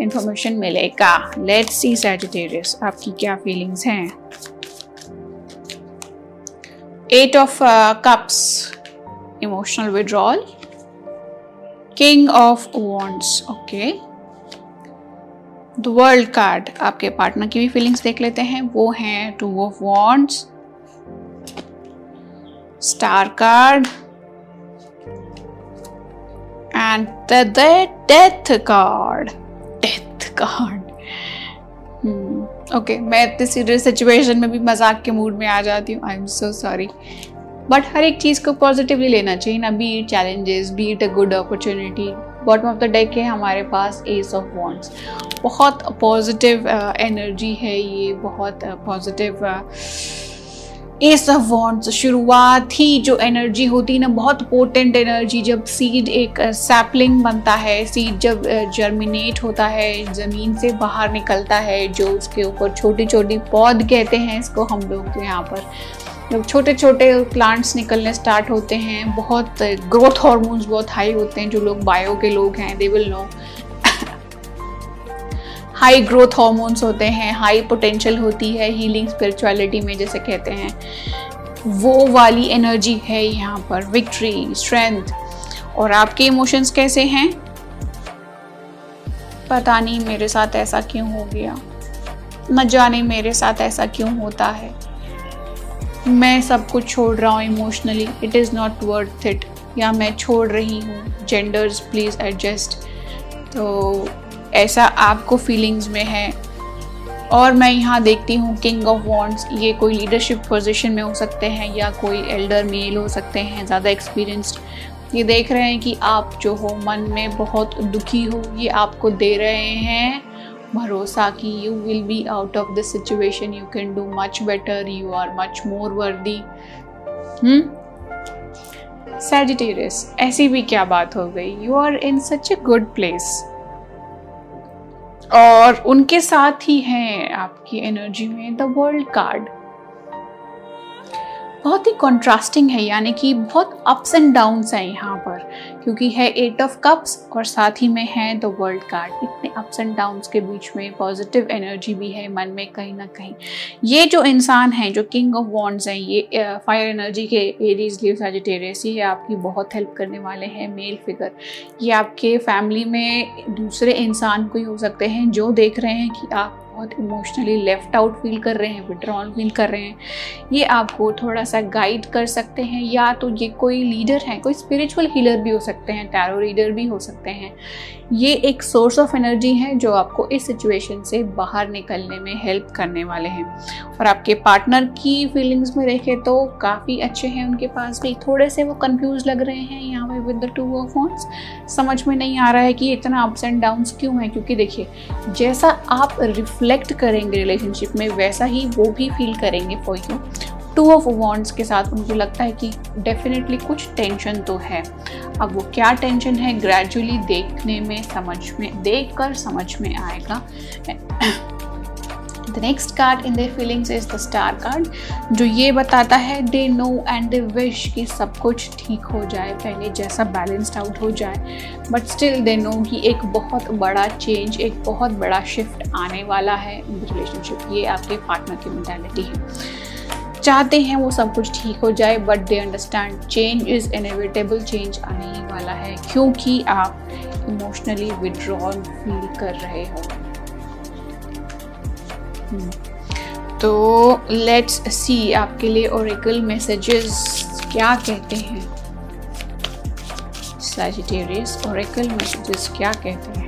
इंफॉर्मेशन मिलेगा. लेट्स सी सैजिटेरियस आपकी क्या फीलिंग्स हैं? Eight of cups emotional withdrawal king of wands okay the world card आपके पार्टनर की भी फीलिंग्स देख लेते हैं। वो हैं two of wands star card and the death card death card okay मैं इतने सीरियस सिचुएशन में भी मज़ाक के मूड में आ जाती हूँ। I am so sorry but हर एक चीज़ को पॉजिटिवली लेना चाहिए ना। Be it challenges be it a good opportunity bottom of the deck है हमारे पास एस ऑफ़ वॉन्ट्स बहुत पॉजिटिव एनर्जी uh, है ये बहुत positive uh, ace of wands शुरुआत ही जो एनर्जी होती है ना बहुत पोटेंट एनर्जी जब सीड एक सैपलिंग बनता है सीड जब जर्मिनेट होता है ज़मीन से बाहर निकलता है जो उसके ऊपर छोटी छोटी पौध कहते हैं इसको हम लोग यहाँ पर जब छोटे छोटे प्लांट्स निकलने स्टार्ट होते हैं, बहुत ग्रोथ हार्मोन्स बहुत हाई होते हैं, जो लोग बायो के लोग हैं they will know high growth hormones होते हैं हाई पोटेंशियल होती है हीलिंग स्पिरिचुअलिटी में, जैसे कहते हैं. वो वाली एनर्जी है यहाँ पर विक्ट्री स्ट्रेंथ और आपके इमोशंस कैसे हैं? पता नहीं, मेरे साथ ऐसा क्यों हो गया? न जाने मेरे साथ ऐसा क्यों होता है। मैं सब कुछ छोड़ रहा हूँ emotionally it is not worth it या मैं छोड़ रही हूँ जेंडर्स प्लीज़ एडजस्ट तो ऐसा आपको फीलिंग्स में है. और मैं यहाँ देखती हूँ किंग ऑफ़ वॉन्ट्स ये कोई लीडरशिप पोजीशन में हो सकते हैं या कोई एल्डर मेल हो सकते हैं, ज़्यादा एक्सपीरियंस्ड ये देख रहे हैं कि आप जो हो, मन में बहुत दुखी हो, ये आपको दे रहे हैं भरोसा कि you will be out of this situation you can do much better you are much more worthy Sagittarius ऐसी भी क्या बात हो गई? You are in such a good place और उनके साथ ही हैं आपकी एनर्जी में द वर्ल्ड कार्ड बहुत ही कॉन्ट्रास्टिंग है, यानी कि बहुत अप्स एंड डाउन्स हैं यहाँ पर। क्योंकि है एट ऑफ़ कप्स और साथ ही में है द वर्ल्ड कार्ड इतने अप्स एंड डाउन्स के बीच में पॉजिटिव एनर्जी भी है मन में कहीं ना कहीं। ये जो इंसान है, जो किंग ऑफ़ वॉन्ड्स हैं, ये फायर एनर्जी के एरीज लिव सजिटेरियस ये आपकी बहुत हेल्प करने वाले हैं मेल फिगर ये आपके फैमिली में दूसरे इंसान को ही हो सकते हैं जो देख रहे हैं कि आप बहुत इमोशनली लेफ़्ट आउट फील कर रहे हैं विड्रॉल फील कर रहे हैं। ये आपको थोड़ा सा गाइड कर सकते हैं या तो ये कोई लीडर है, कोई स्पिरिचुअल हीलर भी हो सकते हैं टैरो रीडर भी हो सकते हैं। ये एक सोर्स ऑफ़ एनर्जी है जो आपको इस सिचुएशन से बाहर निकलने में हेल्प करने वाले हैं। और आपके पार्टनर की फीलिंग्स में देखें तो काफ़ी अच्छे हैं उनके पास भी। थोड़े से वो कंफ्यूज लग रहे हैं यहाँ पे with the two of phones समझ में नहीं आ रहा है कि इतना अप्स एंड डाउन्स क्यों है, क्योंकि देखिए, जैसा आप रिफ्लेक्ट करेंगे रिलेशनशिप में, वैसा ही वो भी फील करेंगे for you two of wands के साथ मुझे लगता है कि डेफिनेटली कुछ टेंशन तो है। अब वो क्या टेंशन है, ग्रेजुअली देखने में, समझ में देख कर समझ में आएगा। The next card in their feelings is the star card जो ये बताता है they know and they wish कि सब कुछ ठीक हो जाए, पहले जैसा बैलेंस्ड आउट हो जाए। बट स्टिल दे नो कि एक बहुत बड़ा चेंज एक बहुत बड़ा शिफ्ट आने वाला है। रिलेशनशिप ये आपके पार्टनर की मेंटालिटी है। चाहते हैं वो सब कुछ ठीक हो जाए but they understand change is inevitable change आने ही वाला है, क्योंकि आप इमोशनली विड्रॉल फील कर रहे हो। hmm. तो लेट्स सी आपके लिए ओरिकल मैसेजेस क्या कहते हैं। सैजिटेरियस ओरिकल मैसेजेस क्या कहते हैं?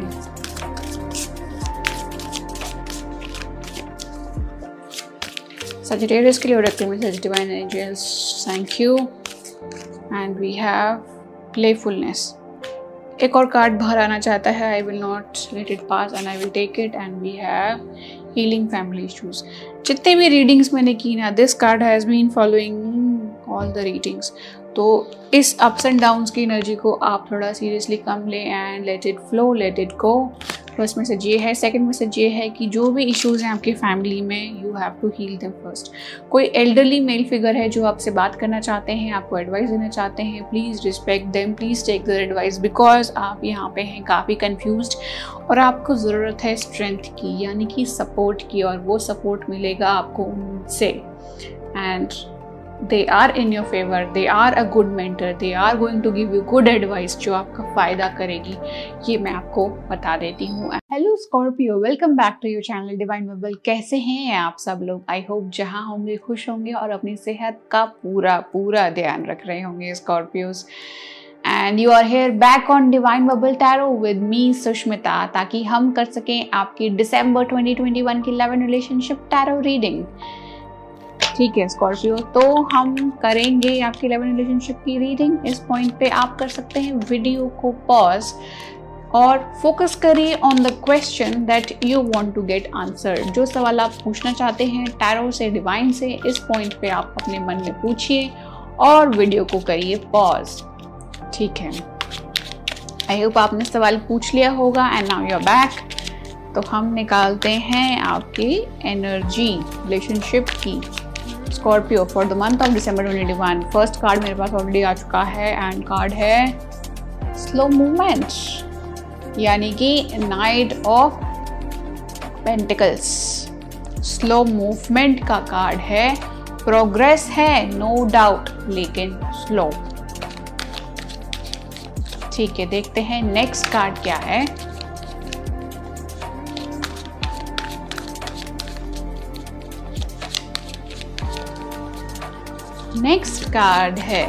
Sagittarius के लिए oracle message divine angels. Thank you. And we have playfulness. एक और कार्ड बाहर आना चाहता है. I will not let it pass and I will take it and we have healing family issues जितने भी रीडिंग्स मैंने की ना this card has been following all the readings तो इस अप्स एंड डाउन्स की एनर्जी को आप थोड़ा सीरियसली कम लें and let it flow let it go first message ये है। सेकंड मैसेज ये है कि जो भी इश्यूज़ हैं आपकी फैमिली में you have to heal them first कोई एल्डरली मेल फिगर है जो आपसे बात करना चाहते हैं, आपको एडवाइस देना चाहते हैं please respect them please take their advice because आप यहाँ पे हैं काफ़ी कन्फ्यूज़ और आपको ज़रूरत है स्ट्रेंथ की, यानी कि सपोर्ट की और वो सपोर्ट मिलेगा आपको उनसे। And they are in your favour they are a good mentor they are going to give you good advice जो आपका फ़ायदा करेगी, ये मैं आपको बता देती हूँ। Hello Scorpio welcome back to your channel divine bubble कैसे हैं आप सब लोग? आई होप जहाँ होंगे, खुश होंगे और अपनी सेहत का पूरा पूरा ध्यान रख रहे होंगे Scorpios and you are here back on divine bubble tarot with me Sushmita ताकि हम कर सकें आपकी दिसंबर 2021 की लेवन रिलेशनशिप टैरो रीडिंग ठीक है स्कॉर्पियो तो हम करेंगे आपकी इलेवन रिलेशनशिप की रीडिंग इस पॉइंट पे आप कर सकते हैं वीडियो को पॉज और फोकस करिए on the question that you want to get answer जो सवाल आप पूछना चाहते हैं टैरो से डिवाइन से, इस पॉइंट पे आप अपने मन में पूछिए और वीडियो को करिए पॉज ठीक है। आई होप आपने सवाल पूछ लिया होगा एंड नाउ यूर बैक तो हम निकालते हैं आपकी एनर्जी रिलेशनशिप की। Scorpio for the month of December 2021 first card मेरे पास ऑलरेडी आ चुका है एंड कार्ड है स्लो मूवमेंट यानी कि knight of pentacles slow movement का कार्ड है. प्रोग्रेस है नो no डाउट लेकिन स्लो ठीक है, देखते हैं नेक्स्ट कार्ड क्या है. नेक्स्ट कार्ड है।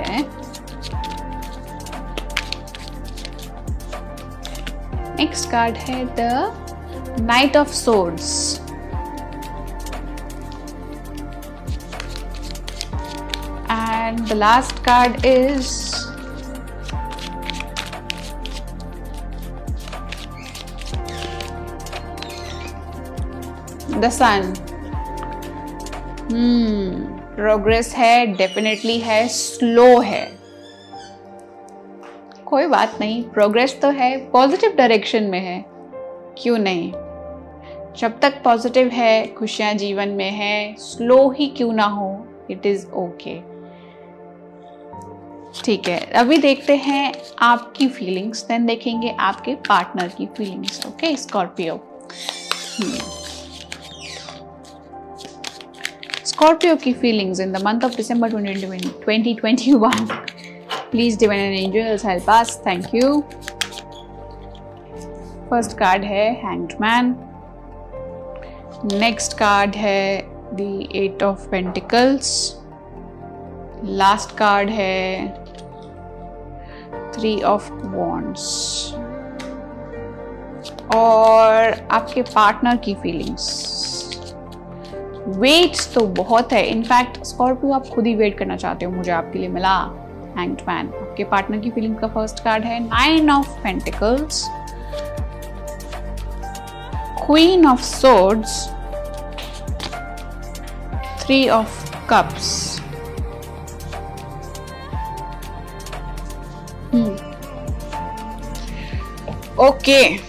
नेक्स्ट कार्ड है the knight of swords. And the last card is the sun hmm progress है, डेफिनेटली है, स्लो है। कोई बात नहीं, प्रोग्रेस तो है, पॉजिटिव डायरेक्शन में है, क्यों नहीं? जब तक पॉजिटिव है, खुशियाँ जीवन में है, स्लो ही क्यों ना हो इट इज़ ओके ठीक है, अभी देखते हैं आपकी फीलिंग्स देन देखेंगे आपके पार्टनर की feelings okay Scorpio Scorpio key feelings in the month of December 2021. Please divine and angels help us. Thank you. First card है Hanged Man. Next card है the Eight of Pentacles. Last card है Three of Wands. और आपके partner की feelings wait तो बहुत है। In fact Scorpio आप खुद ही वेट करना चाहते हो, मुझे आपके लिए मिला। हैंग्ड मैन आपके पार्टनर की फीलिंग का फ़र्स्ट कार्ड है। Nine of pentacles queen of swords three of cups okay okay.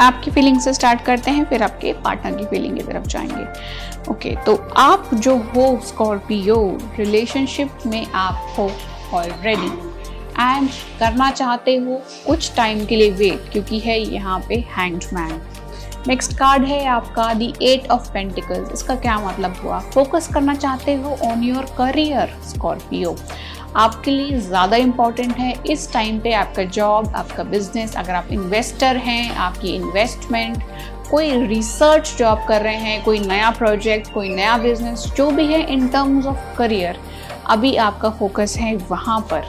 आपकी फीलिंग से स्टार्ट करते हैं फिर आपके पार्टनर की फीलिंग की तरफ़ जाएँगे। ओके okay, तो आप जो हो स्कॉर्पियो रिलेशनशिप में आप हो ऑलरेडी एंड करना चाहते हो कुछ टाइम के लिए वेट क्योंकि है यहाँ पे हैंग्ड मैन नेक्स्ट कार्ड है आपका दी एट ऑफ़ पेंटिकल्स इसका क्या मतलब हुआ? फोकस करना चाहते हो ऑन योर करियर स्कॉर्पियो आपके लिए ज़्यादा इंपॉर्टेंट है। इस टाइम पे आपका जॉब आपका बिज़नेस अगर आप इन्वेस्टर हैं, आपकी इन्वेस्टमेंट कोई रिसर्च जो आप कर रहे हैं, कोई नया प्रोजेक्ट कोई नया बिज़नेस जो भी है इन टर्म्स ऑफ़ करियर अभी आपका फोकस है वहाँ पर।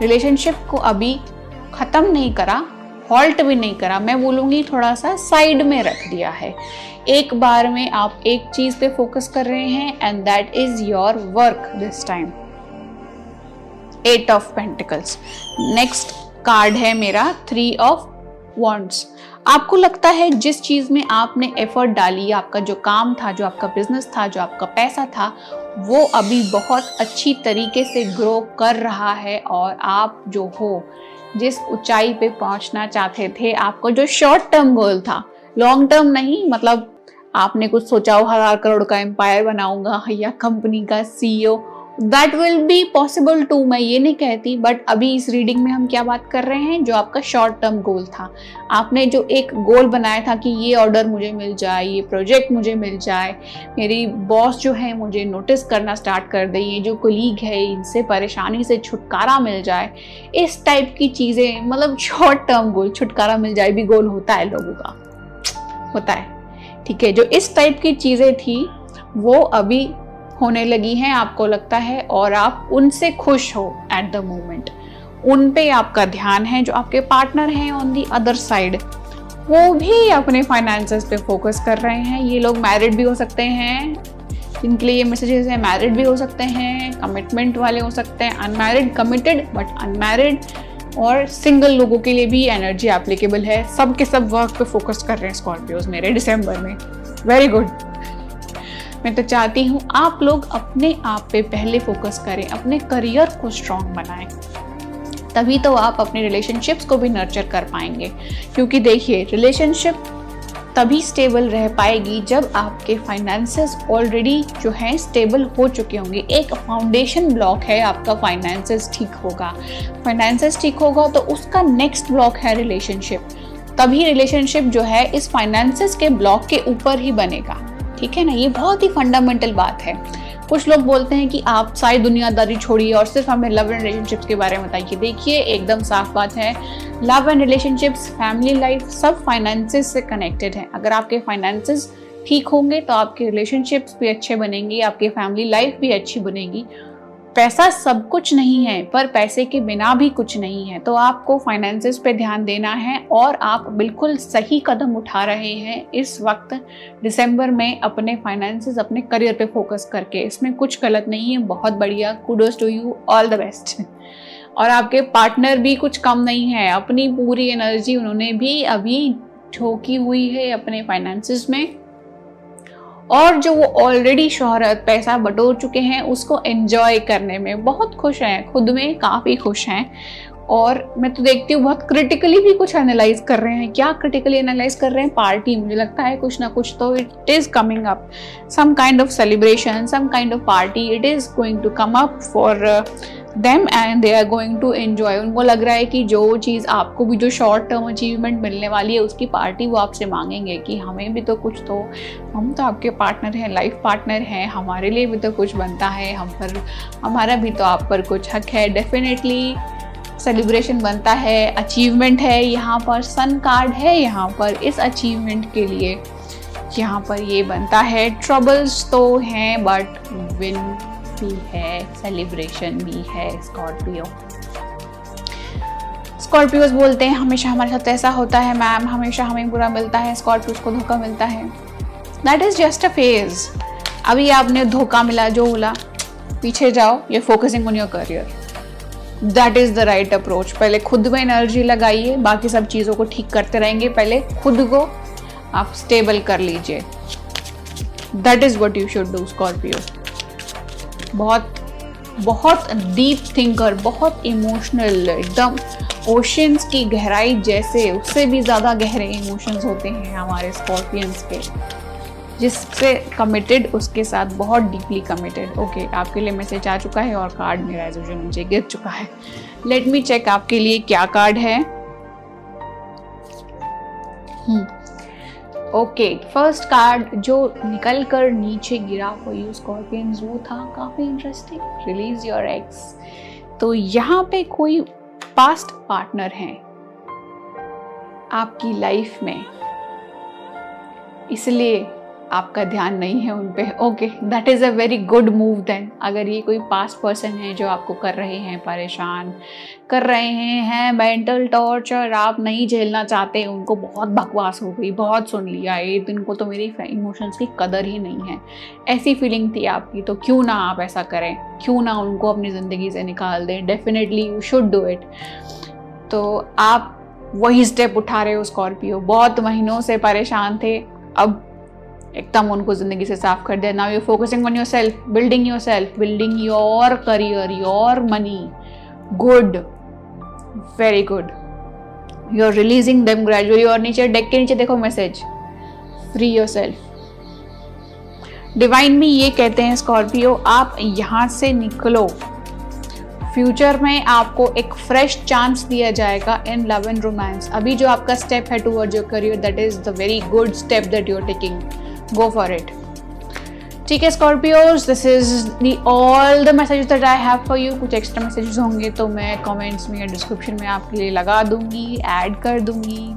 रिलेशनशिप को अभी ख़त्म नहीं करा हॉल्ट भी नहीं करा, मैं बोलूँगी थोड़ा सा साइड में रख दिया है। एक बार में आप एक चीज़ पे फोकस कर रहे हैं and that is your work this time eight of pentacles next card है मेरा थ्री ऑफ़ वॉन्ट्स आपको लगता है जिस चीज़ में आपने एफर्ट डाली, आपका जो काम था, जो आपका बिज़नेस था, जो आपका पैसा था, वो अभी बहुत अच्छी तरीके से ग्रो कर रहा है और आप जो हो, जिस ऊंचाई पे पहुँचना चाहते थे, आपको जो शॉर्ट टर्म गोल था लॉन्ग टर्म नहीं मतलब आपने कुछ सोचा हो, हज़ार करोड़ का एम्पायर बनाऊँगा या कंपनी का CEO that will be possible to मैं ये नहीं कहती बट अभी इस रीडिंग में हम क्या बात कर रहे हैं? जो आपका शॉर्ट टर्म गोल था। आपने जो एक गोल बनाया था कि ये ऑर्डर मुझे मिल जाए, ये प्रोजेक्ट मुझे मिल जाए, मेरी बॉस जो है मुझे नोटिस करना स्टार्ट कर दे, ये जो कोलीग है, इनसे परेशानी से छुटकारा मिल जाए, इस टाइप की चीज़ें मतलब शॉर्ट टर्म गोल छुटकारा मिल जाए भी गोल होता है लोगों का। होता है। ठीक है, जो इस टाइप की चीज़ें थी, वो अभी होने लगी हैं, आपको लगता है, और आप उनसे खुश हो एट द मोमेंट उन पे आपका ध्यान है, जो आपके पार्टनर हैं ऑन दी अदर साइड वो भी अपने फाइनेंसेस पे फोकस कर रहे हैं. ये लोग मैरिड भी हो सकते हैं जिनके लिए ये मैसेजेस हैं मैरिड भी हो सकते हैं कमिटमेंट वाले हो सकते हैं अनमैरिड कमिटेड बट अनमैरिड और सिंगल लोगों के लिए भी एनर्जी एप्लीकेबल है. सब के सब वर्क पे फोकस कर रहे हैं स्कॉर्पियोज मेरे दिसंबर में. वेरी गुड मैं तो चाहती हूँ आप लोग अपने आप पे पहले फोकस करें, अपने करियर को स्ट्रॉन्ग बनाएँ। तभी तो आप अपने रिलेशनशिप्स को भी नर्चर कर पाएँगे। क्योंकि देखिए रिलेशनशिप तभी स्टेबल रह पाएगी जब आपके फाइनेंसेस ऑलरेडी जो है स्टेबल हो चुके होंगे। एक फाउंडेशन ब्लॉक है आपका फाइनेंसेस ठीक होगा। फाइनेंसेस ठीक होगा तो उसका नेक्स्ट ब्लॉक है रिलेशनशिप तभी रिलेशनशिप जो है इस फाइनेंसेस के ब्लॉक के ऊपर ही बनेगा। ठीक है ना? ये बहुत ही फंडामेंटल बात है। कुछ लोग बोलते हैं कि आप सारी दुनियादारी छोड़िए और सिर्फ़ हमें लव एंड रिलेशनशिप्स के बारे में बताइए। देखिए, एकदम साफ़ बात है। Love and relationships family life सब फाइनेंसेस से कनेक्टेड है। अगर आपके फाइनेंसेस ठीक होंगे तो आपके रिलेशनशिप्स भी अच्छे बनेंगे, आपकी फैमिली लाइफ भी अच्छी बनेगी। पैसा सब कुछ नहीं है, पर पैसे के बिना भी कुछ नहीं है। तो आपको फाइनेंसेस पे ध्यान देना है और आप बिल्कुल सही कदम उठा रहे हैं इस वक्त दिसंबर में अपने फाइनेंसेस अपने करियर पे फोकस करके। इसमें कुछ गलत नहीं है, बहुत बढ़िया। Kudos to you all the best और आपके पार्टनर भी कुछ कम नहीं है। अपनी पूरी एनर्जी उन्होंने भी अभी ठोकी हुई है अपने फाइनेंसिस में। और जो वो ऑलरेडी शोहरत, पैसा बटोर चुके हैं, उसको एंजॉय करने में बहुत खुश हैं, खुद में काफ़ी खुश हैं। और मैं तो देखती हूँ, बहुत क्रिटिकली भी कुछ एनालाइज कर रहे हैं। क्या क्रिटिकली एनालाइज कर रहे हैं? पार्टी मुझे लगता है कुछ ना कुछ तो it is coming up some kind of celebration some kind of party it is going to come up for them and they are going to enjoy उनको लग रहा है कि जो चीज़ आपको भी, जो शॉर्ट टर्म अचीवमेंट मिलने वाली है, उसकी पार्टी वो आपसे मांगेंगे कि हमें भी तो कुछ तो हम तो आपके पार्टनर हैं लाइफ पार्टनर हैं, हमारे लिए भी तो कुछ बनता है, हम पर, हमारा भी तो आप पर कुछ हक है। डेफिनेटली सेलिब्रेशन बनता है अचीवमेंट है, यहाँ पर सन कार्ड है, यहाँ पर इस अचीवमेंट के लिए यहाँ पर ये बनता है। ट्रबल्स तो हैं बट विन भी है सेलिब्रेशन भी है स्कॉर्पियो स्कॉर्पियोज बोलते हैं, हमेशा हमारे साथ ऐसा होता है मैम हमेशा हमें बुरा मिलता है स्कॉर्पियोज को धोखा मिलता है। That is just a phase अभी आपने धोखा मिला, जो बोला, पीछे जाओ, ये focusing on your career that is the right approach पहले खुद में एनर्जी लगाइए, बाकी सब चीज़ों को ठीक करते रहेंगे। पहले खुद को आप स्टेबल कर लीजिए। That is what you should do Scorpio बहुत बहुत डीप थिंकर बहुत इमोशनल एकदम ओशंस की गहराई जैसे, उससे भी ज़्यादा गहरे इमोशंस होते हैं हमारे स्कॉर्पियंस के। जिससे कमिटेड उसके साथ बहुत डीपली कमिटेड ओके आपके लिए मैसेज आ चुका है और कार्ड मेरा जो मुझे गिर चुका है. लेट मी चेक आपके लिए क्या कार्ड है. ओके फ़र्स्ट कार्ड जो निकल कर नीचे गिरा फॉर यू स्कॉर्पियंस वो था, काफ़ी इंटरेस्टिंग रिलीज़ योर एक्स तो यहाँ पे कोई पास्ट पार्टनर है आपकी लाइफ में. इसलिए आपका ध्यान नहीं है उन पे। Okay that is a very good move then अगर ये कोई पास पर्सन है जो आपको कर रहे हैं, परेशान कर रहे हैं हैं मेंटल टॉर्चर आप नहीं झेलना चाहते, उनको बहुत बकवास हो गई, बहुत सुन लिया ये इनको तो मेरी इमोशंस की कदर ही नहीं है। ऐसी फीलिंग थी आपकी तो क्यों ना आप ऐसा करें? क्यों ना उनको अपनी ज़िंदगी से निकाल दें? Definitely you should do it तो आप वही स्टेप उठा रहे हो स्कॉर्पियो बहुत महीनों से परेशान थे, अब एकदम उनको ज़िंदगी से साफ़ कर दिया now you focusing on yourself building yourself building your career your money good very good you are releasing them gradually और नीचे डेक के नीचे देखो message free your self divine में ये कहते हैं स्कॉर्पियो आप यहाँ से निकलो। फ्यूचर में आपको एक फ्रेश चांस दिया जाएगा इन लव एंड रोमांस अभी जो आपका स्टेप है toward your career that is the very good step that you are taking go for it ठीक है Scorpios this is the all the message that I have for you कुछ extra messages होंगे तो मैं comments में या description में आपके लिए लगा दूँगी ऐड कर दूँगी.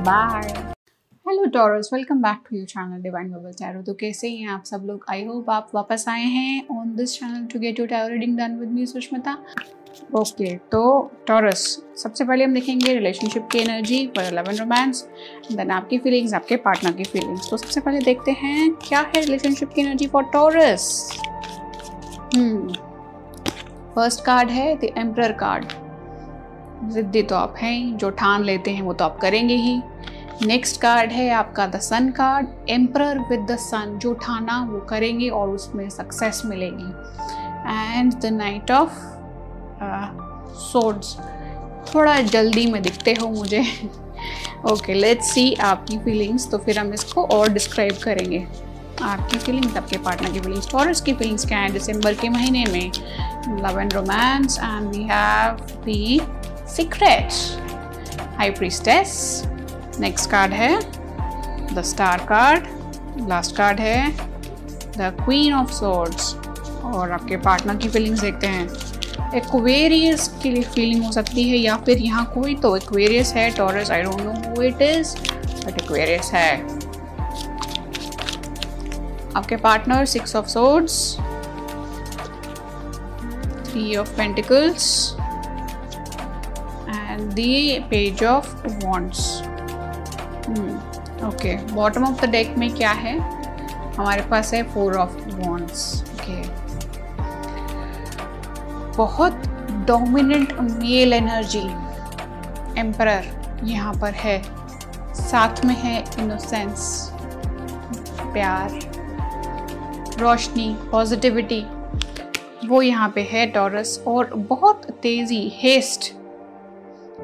Bye hello Taurus welcome back to your channel divine bubble tarot तो कैसे हैं आप सब लोग? आई होप आप वापस आए हैं on this channel to get you tarot reading done with me Sushmita okay तो टॉरस सबसे पहले हम देखेंगे रिलेशनशिप की energy for love and romance then आपकी फीलिंग्स आपके पार्टनर की फीलिंग्स तो सबसे पहले देखते हैं, क्या है रिलेशनशिप की energy for Taurus first card है द एम्प्रर कार्ड जिद्दी तो आप हैं, जो ठान लेते हैं, वो तो आप करेंगे ही. नेक्स्ट कार्ड है आपका the sun card emperor with the sun जो ठाना, वो करेंगे और उसमें सक्सेस मिलेगी. And the knight of swords थोड़ा जल्दी में दिखते हो मुझे। ओके लेट्स सी आपकी फीलिंग्स तो फिर हम इसको और डिस्क्राइब करेंगे। आपकी फीलिंग्स आपके पार्टनर की फीलिंग्स टॉरस की फीलिंग्स क्या हैं दिसंबर के महीने में? Love and romance and we have the secret high priestess next card है। The star card last card है। द क्वीन ऑफ़ सोर्ड्स और आपके पार्टनर की फीलिंग्स देखते हैं। एक्वेरियस की फीलिंग हो सकती है, या फिर यहाँ कोई तो एक्वेरियस है Taurus I don't know who it is but Aquarius है। आपके partner six of swords three of pentacles and the page of wands okay bottom of the deck में क्या है? हमारे पास है फोर ऑफ़ वॉन्ट्स ओके बहुत डोमिनेंट मेल एनर्जी एम्पर यहाँ पर है। साथ में है इनोसेंस प्यार, रोशनी पॉजिटिविटी वो यहाँ पे है टॉरस और बहुत तेज़ी हेस्ट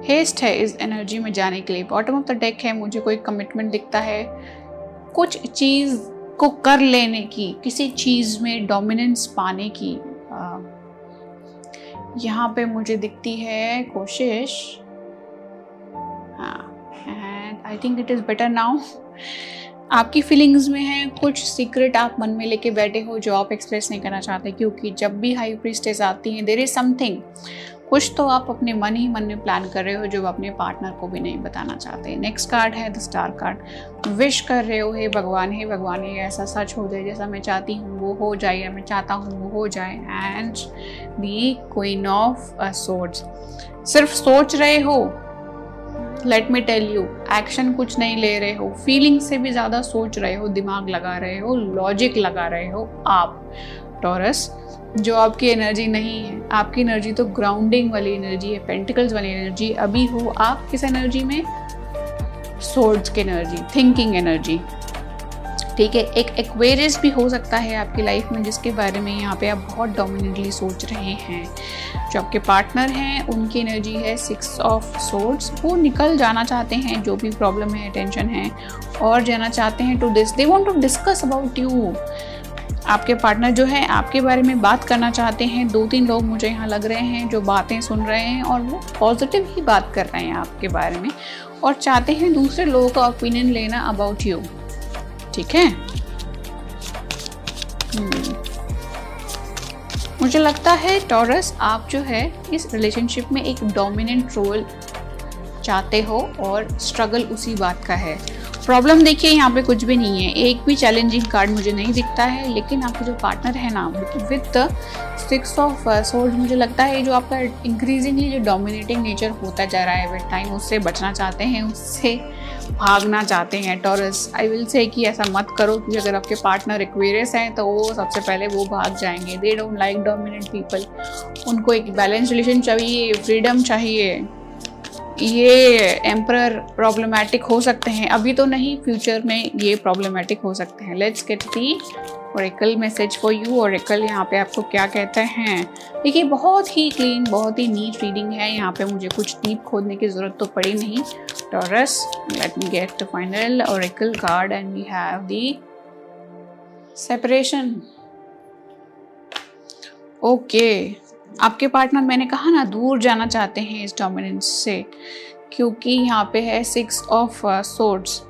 हेस्ट है इस एनर्जी में जाने के लिए। बॉटम ऑफ़ द डेक है, मुझे कोई कमिटमेंट दिखता है। कुछ चीज़ को कर लेने की, किसी चीज़ में डोमिनेंस पाने की यहाँ पे मुझे दिखती है कोशिश। हाँ and I think it is better now आपकी फीलिंग्स में है कुछ सीक्रेट आप मन में लेके बैठे हो जो आप एक्सप्रेस नहीं करना चाहते, क्योंकि जब भी हाई प्रिस्टेस आती हैं देर इज़ समथिंग कुछ तो आप अपने मन ही मन में प्लान कर रहे हो जो अपने पार्टनर को भी नहीं बताना चाहते। नेक्स्ट कार्ड है द स्टार कार्ड विश कर रहे हो, हे भगवान हे भगवान, ये ऐसा सच हो जाए जैसा मैं चाहती हूँ, वो हो जाए या मैं चाहता हूँ, वो हो जाए। And the queen of swords सिर्फ़ सोच रहे हो। Let me tell you action कुछ नहीं ले रहे हो। फीलिंग से भी ज़्यादा सोच रहे हो, दिमाग लगा रहे हो लॉजिक लगा रहे हो आप। टॉरस जो आपकी एनर्जी नहीं है, आपकी एनर्जी तो ग्राउंडिंग वाली एनर्जी है पेंटिकल्स वाली एनर्जी अभी हो आप किस एनर्जी में? सोर्ड्स की एनर्जी थिंकिंग एनर्जी ठीक है, एक एक्वेरियस भी हो सकता है आपकी लाइफ में, जिसके बारे में यहाँ पे आप बहुत डोमिनेटली सोच रहे हैं। जो आपके पार्टनर हैं, उनकी एनर्जी है सिक्स ऑफ़ सोर्ड्स वो निकल जाना चाहते हैं, जो भी प्रॉब्लम है टेंशन है, और जाना चाहते हैं to this they want to discuss about you आपके पार्टनर जो है, आपके बारे में बात करना चाहते हैं, दो तीन लोग मुझे यहाँ लग रहे हैं जो बातें सुन रहे हैं और वो पॉजिटिव ही बात कर रहे हैं आपके बारे में और चाहते हैं दूसरे लोगों का ओपिनियन लेना अबाउट यू ठीक है? hmm. मुझे लगता है टॉरस आप जो है, इस रिलेशनशिप में एक डोमिनेंट रोल चाहते हो और स्ट्रगल उसी बात का है। प्रॉब्लम देखिए, यहाँ पे कुछ भी नहीं है। एक भी चैलेंजिंग कार्ड मुझे नहीं दिखता है, लेकिन आपका जो पार्टनर है ना विद सिक्स ऑफ़ सोल्ड मुझे लगता है जो आपका इंक्रीजिंगली जो डोमिनेटिंग नेचर होता जा रहा है विद टाइम उससे बचना चाहते हैं, उससे भागना चाहते हैं टॉरस आई विल से कि ऐसा मत करो कि अगर आपके पार्टनर एक्वेरियस हैं तो वो सबसे पहले वो भाग जाएँगे। They don't like dominant people उनको एक बैलेंस रिलेशन चाहिए फ्रीडम चाहिए। ये एम्पर प्रॉब्लमेटिक हो सकते हैं। अभी तो नहीं फ्यूचर में ये प्रॉब्लमेटिक हो सकते हैं। Let's get the oracle message for you oracle यहाँ पे आपको क्या कहते हैं? देखिए, बहुत ही क्लीन बहुत ही नीट रीडिंग है। यहाँ पे मुझे कुछ डीप खोदने की ज़रूरत तो पड़ी नहीं। Taurus let me get the final oracle card and we have the separation okay आपके पार्टनर मैंने कहा ना, दूर जाना चाहते हैं इस डोमिनेंस से, क्योंकि यहाँ पे है सिक्स ऑफ़ सोर्ड्स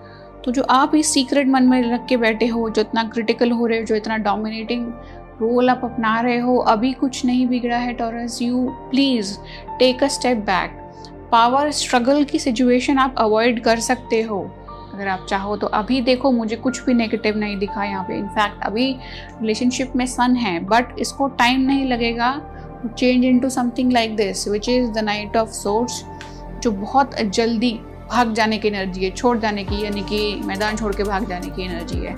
तो जो आप इस सीक्रेट मन में रख के बैठे हो, जो इतना क्रिटिकल हो रहे हो, जो इतना डोमिनेटिंग रोल आप अपना रहे हो, अभी कुछ नहीं बिगड़ा है Taurus you please take a step back power struggle की सिचुएशन आप अवॉइड कर सकते हो। अगर आप चाहो तो अभी देखो, मुझे कुछ भी नेगेटिव नहीं दिखा यहाँ पे। इनफैक्ट अभी रिलेशनशिप में सन है बट इसको टाइम नहीं लगेगा। Change into something like this which is the knight of swords जो बहुत जल्दी भाग जाने की एनर्जी है, छोड़ जाने की, यानी कि मैदान छोड़ के भाग जाने की एनर्जी है।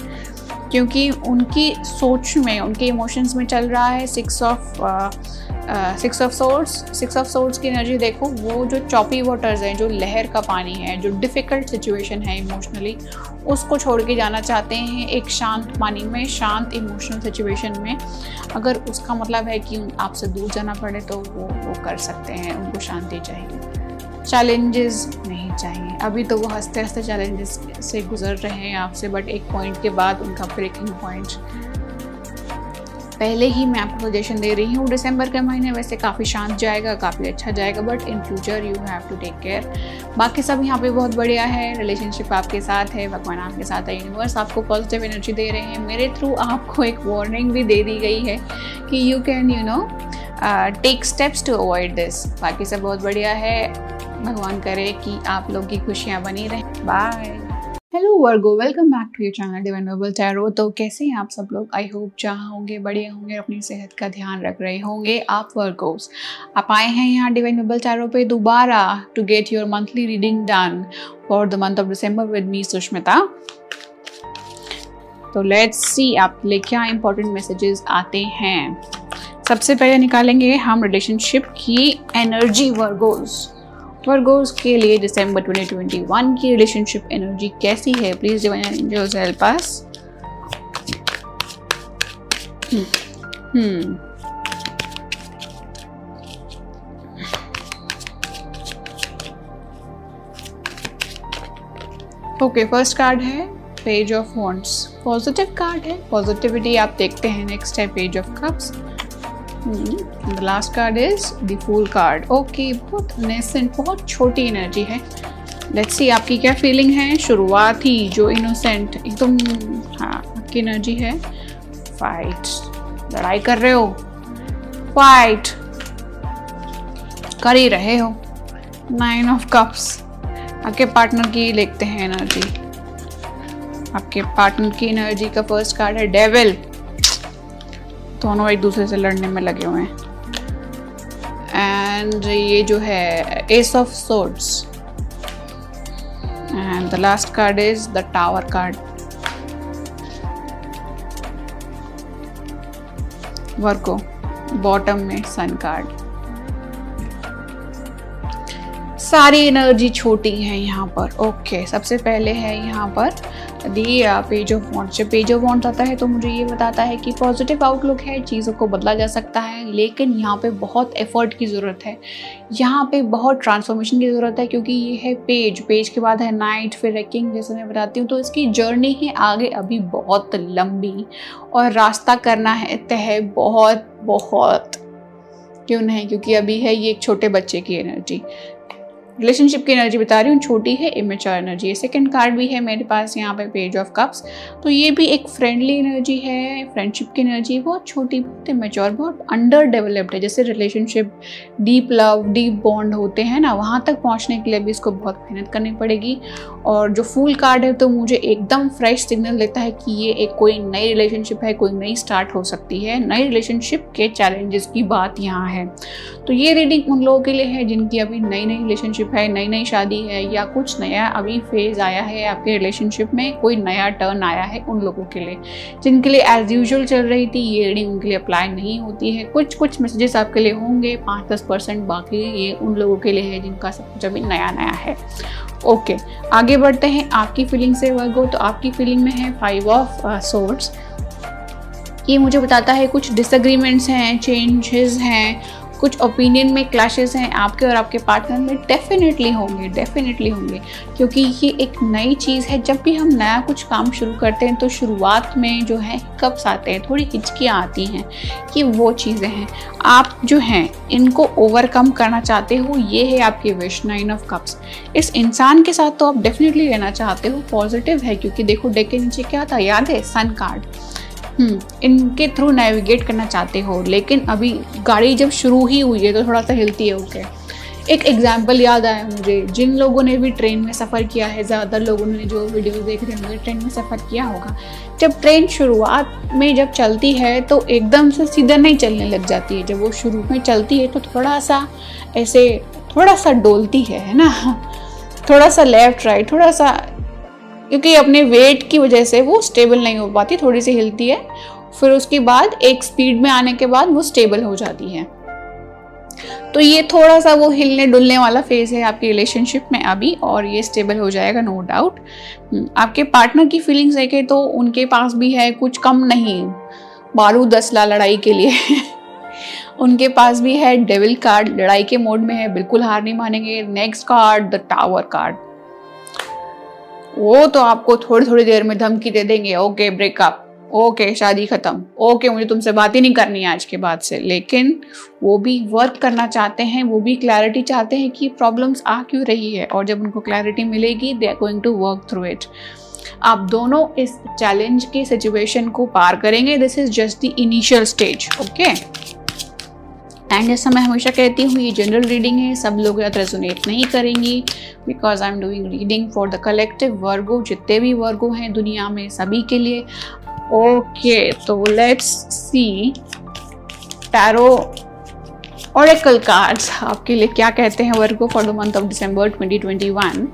क्योंकि उनकी सोच में, उनके इमोशंस में चल रहा है six of six of swords six of swords की एनर्जी देखो, वो जो चॉपी वाटर्स हैं, जो लहर का पानी है, जो डिफ़िकल्ट सिचुएशन है इमोशनली उसको छोड़ के जाना चाहते हैं एक शांत पानी में, शांत इमोशनल सिचुएशन में। अगर उसका मतलब है कि आपसे दूर जाना पड़े तो वो वो कर सकते हैं, उनको शांति चाहिए। चैलेंजेस नहीं चाहिए। अभी तो वो हँसते हँसते चैलेंजेस से गुजर रहे हैं आपसे बट एक पॉइंट के बाद उनका ब्रेकिंग पॉइंट पहले ही मैं आपको सजेशन दे रही हूँ दिसंबर के महीने वैसे काफ़ी शांत जाएगा, काफ़ी अच्छा जाएगा but in future you have to take care बाकी सब यहाँ पे बहुत बढ़िया है रिलेशनशिप आपके साथ है, भगवान आपके साथ है यूनिवर्स आपको पॉजिटिव एनर्जी दे रहे हैं। मेरे थ्रू आपको एक वार्निंग भी दे दी गई है कि you can you know take steps to avoid this बाकी सब बहुत बढ़िया है, भगवान करे कि आप लोग की खुशियाँ बनी रहें। Bye hello Virgo welcome back to your channel divine bubble tarot तो कैसे हैं आप सब लोग? आई होप जहाँ होंगे, बढ़िया होंगे, अपनी सेहत का ध्यान रख रहे होंगे आप वर्गोस आप आए हैं यहाँ डिवाइन नोबल टैरो पे दोबारा to get your monthly reading done for the month of December with me Sushmita तो लेट्स सी आप लिए क्या इंपॉर्टेंट मैसेजेस आते हैं. सबसे पहले निकालेंगे हम रिलेशनशिप की एनर्जी वर्गोज़ वर्गोस के लिए दिसंबर 2021 की रिलेशनशिप एनर्जी कैसी है? Please divine angels help us okay first card है page of wands positive card है. पॉजिटिविटी आप देखते हैं नेक्स्ट है page of cups the last card is the fool card okay बहुत नेसेंट बहुत छोटी एनर्जी है। लेट्स सी आपकी क्या फीलिंग है? शुरुआत ही जो इनोसेंट एकदम हाँ आपकी एनर्जी है। फाइट लड़ाई कर रहे हो? फाइट कर ही रहे हो। नाइन ऑफ़ कप्स आपके पार्टनर की लिखते हैं एनर्जी आपके पार्टनर की एनर्जी का फ़र्स्ट कार्ड है डेविल दोनों एक दूसरे से लड़ने में लगे हुए हैं। एंड ये जो है ace of swords and the last card is the tower card Virgo bottom में सन कार्ड सारी एनर्जी छोटी है यहाँ पर। ओके सबसे पहले है यहाँ पर दी पेज ऑफ़ वॉन्ट जब पेज ऑफ़ वॉन्ट आता है तो मुझे ये बताता है कि पॉजिटिव आउटलुक है, चीज़ों को बदला जा सकता है, लेकिन यहाँ पे बहुत एफर्ट की ज़रूरत है। यहाँ पे बहुत ट्रांसफॉर्मेशन की ज़रूरत है, क्योंकि ये है पेज पेज के बाद है नाइट फिर रेकिंग जैसे मैं बताती हूँ तो इसकी जर्नी है आगे अभी बहुत लंबी और रास्ता करना है तय बहुत बहुत क्यों नहीं? क्योंकि अभी है ये एक छोटे बच्चे की एनर्जी रिलेशनशिप की एनर्जी बता रही हूँ, छोटी है इमेच्योर एनर्जी है। सेकेंड कार्ड भी है मेरे पास, यहाँ पे पेज ऑफ़ कप्स तो ये भी एक फ्रेंडली एनर्जी है फ्रेंडशिप की एनर्जी बहुत छोटी, बहुत इमेच्योर बहुत अंडर डेवलप्ड है। जैसे relationship deep love deep bond होते हैं ना, वहाँ तक पहुँचने के लिए भी इसको बहुत मेहनत करनी पड़ेगी। और जो फूल कार्ड है तो मुझे एकदम फ्रेश सिग्नल देता है कि ये एक कोई नई रिलेशनशिप है, कोई नई स्टार्ट हो सकती है। नई रिलेशनशिप के चैलेंजेस की बात यहाँ है। तो ये रीडिंग उन लोगों के लिए है, जिनकी अभी नई नई रिलेशनशिप है नई नई शादी है या कुछ नया अभी फ़ेज़ आया है आपके रिलेशनशिप में कोई नया टर्न आया है उन लोगों के लिए जिनके लिए एज यूजल चल रही थी ये रीडिंग उनके लिए अप्लाई नहीं होती है। कुछ कुछ मैसेजेस आपके लिए होंगे पाँच दस परसेंट बाकी ये उन लोगों के लिए है जिनका सब कुछ अभी नया नया है। ओके okay, आगे बढ़ते हैं आपकी फीलिंग से वर्गो तो आपकी फीलिंग में है फाइव ऑफ़ सोर्ट्स ये मुझे बताता है कुछ डिसएग्रीमेंट्स हैं चेंजेस हैं कुछ ओपिनियन में क्लैशेस हैं आपके और आपके पार्टनर में डेफिनेटली होंगे डेफिनेटली होंगे। क्योंकि ये एक नई चीज़ है, जब भी हम नया कुछ काम शुरू करते हैं तो शुरुआत में जो है कब्स आते हैं, थोड़ी हिचकियाँ आती हैं कि वो चीज़ें हैं। आप जो हैं, इनको ओवरकम करना चाहते हो, ये है आपकी विश नाइन ऑफ़ कप्स इस इंसान के साथ तो आप डेफिनेटली रहना चाहते हो पॉजिटिव है, क्योंकि देखो डेक के नीचे क्या था? याद है? सन कार्ड इनके थ्रू नेविगेट करना चाहते हो, लेकिन अभी गाड़ी जब शुरू ही हुई है तो थोड़ा सा हिलती है ओके एक एग्ज़ाम्पल याद आया मुझे, जिन लोगों ने भी ट्रेन में सफ़र किया है, ज़्यादातर लोगों ने जो वीडियो देख रहे होंगे ट्रेन में सफ़र किया होगा। जब ट्रेन शुरुआत में जब चलती है तो एकदम से सीधा नहीं चलने लग जाती है। जब वो शुरू में चलती है तो थोड़ा सा ऐसे, थोड़ा सा डोलती है है ना? थोड़ा सा लेफ़्ट राइट थोड़ा सा क्योंकि अपने वेट की वजह से वो स्टेबल नहीं हो पाती थोड़ी सी हिलती है। फिर उसके बाद एक स्पीड में आने के बाद वो स्टेबल हो जाती है। तो ये थोड़ा सा वो हिलने डुलने वाला फ़ेज़ है आपकी रिलेशनशिप में अभी और ये स्टेबल हो जाएगा नो डाउट हम्म, आपके पार्टनर की फीलिंग्स देखे तो उनके पास भी है कुछ कम नहीं। बारूद असला लड़ाई के लिए। उनके पास भी है डेविल कार्ड लड़ाई के मोड में है बिल्कुल हार नहीं मानेंगे। Next card the tower card वो तो आपको थोड़ी थोड़ी देर में धमकी दे देंगे। Okay, breakup. ओके, शादी खत्म। ओके, मुझे तुमसे बात ही नहीं करनी है आज के बाद से। लेकिन वो भी वर्क करना चाहते हैं, वो भी क्लैरिटी चाहते हैं कि प्रॉब्लम्स आ क्यों रही है और जब उनको क्लैरिटी मिलेगी they are going to work through it आप दोनों इस चैलेंज की सिचुएशन को पार करेंगे। This is just the initial stage okay and जैसा मैं हमेशा कहती हूँ, ये जनरल रीडिंग है, सब लोग याद रेजोनेट नहीं करेंगी। Because I am doing reading for the collective Virgo, जितने भी वर्गो हैं दुनिया में, सभी के लिए। ओके तो let's see tarot oracle cards आपके लिए क्या कहते हैं Virgo for the month of December 2021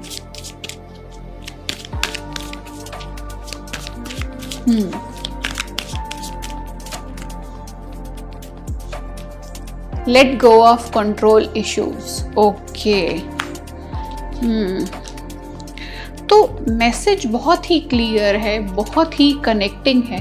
hmm let go of control issues. Okay. Hmm. तो मैसेज बहुत ही क्लियर है, बहुत ही कनेक्टिंग है,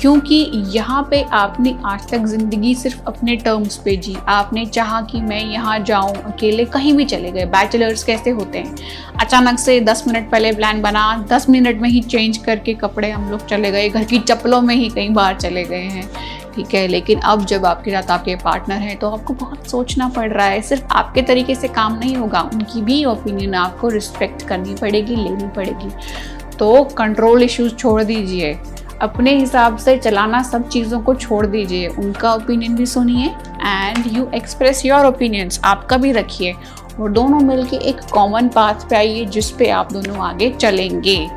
क्योंकि यहाँ पे आपने आज तक ज़िंदगी सिर्फ़ अपने टर्म्स पे जी। आपने चाहा कि मैं यहाँ जाऊँ, अकेले कहीं भी चले गए। बैचलर्स कैसे होते हैं? अचानक से 10 मिनट पहले प्लान बना 10 मिनट में ही चेंज करके कपड़े हम लोग चले गए। घर की चप्पलों में ही कहीं बाहर चले गए हैं। ठीक है, लेकिन अब जब आपके साथ आपके पार्टनर हैं तो आपको बहुत सोचना पड़ रहा है। सिर्फ़ आपके तरीके से काम नहीं होगा, उनकी भी ओपिनियन आपको रिस्पेक्ट करनी पड़ेगी, लेनी पड़ेगी। तो कंट्रोल इश्यूज़ छोड़ दीजिए। अपने हिसाब से चलाना सब चीज़ों को छोड़ दीजिए। उनका ओपिनियन भी सुनिए and you express your opinions आपका भी रखिए। और दोनों मिलके एक कॉमन पाथ पे आइए, जिस पे आप दोनों आगे चलेंगे।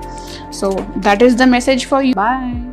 So that is the message for you bye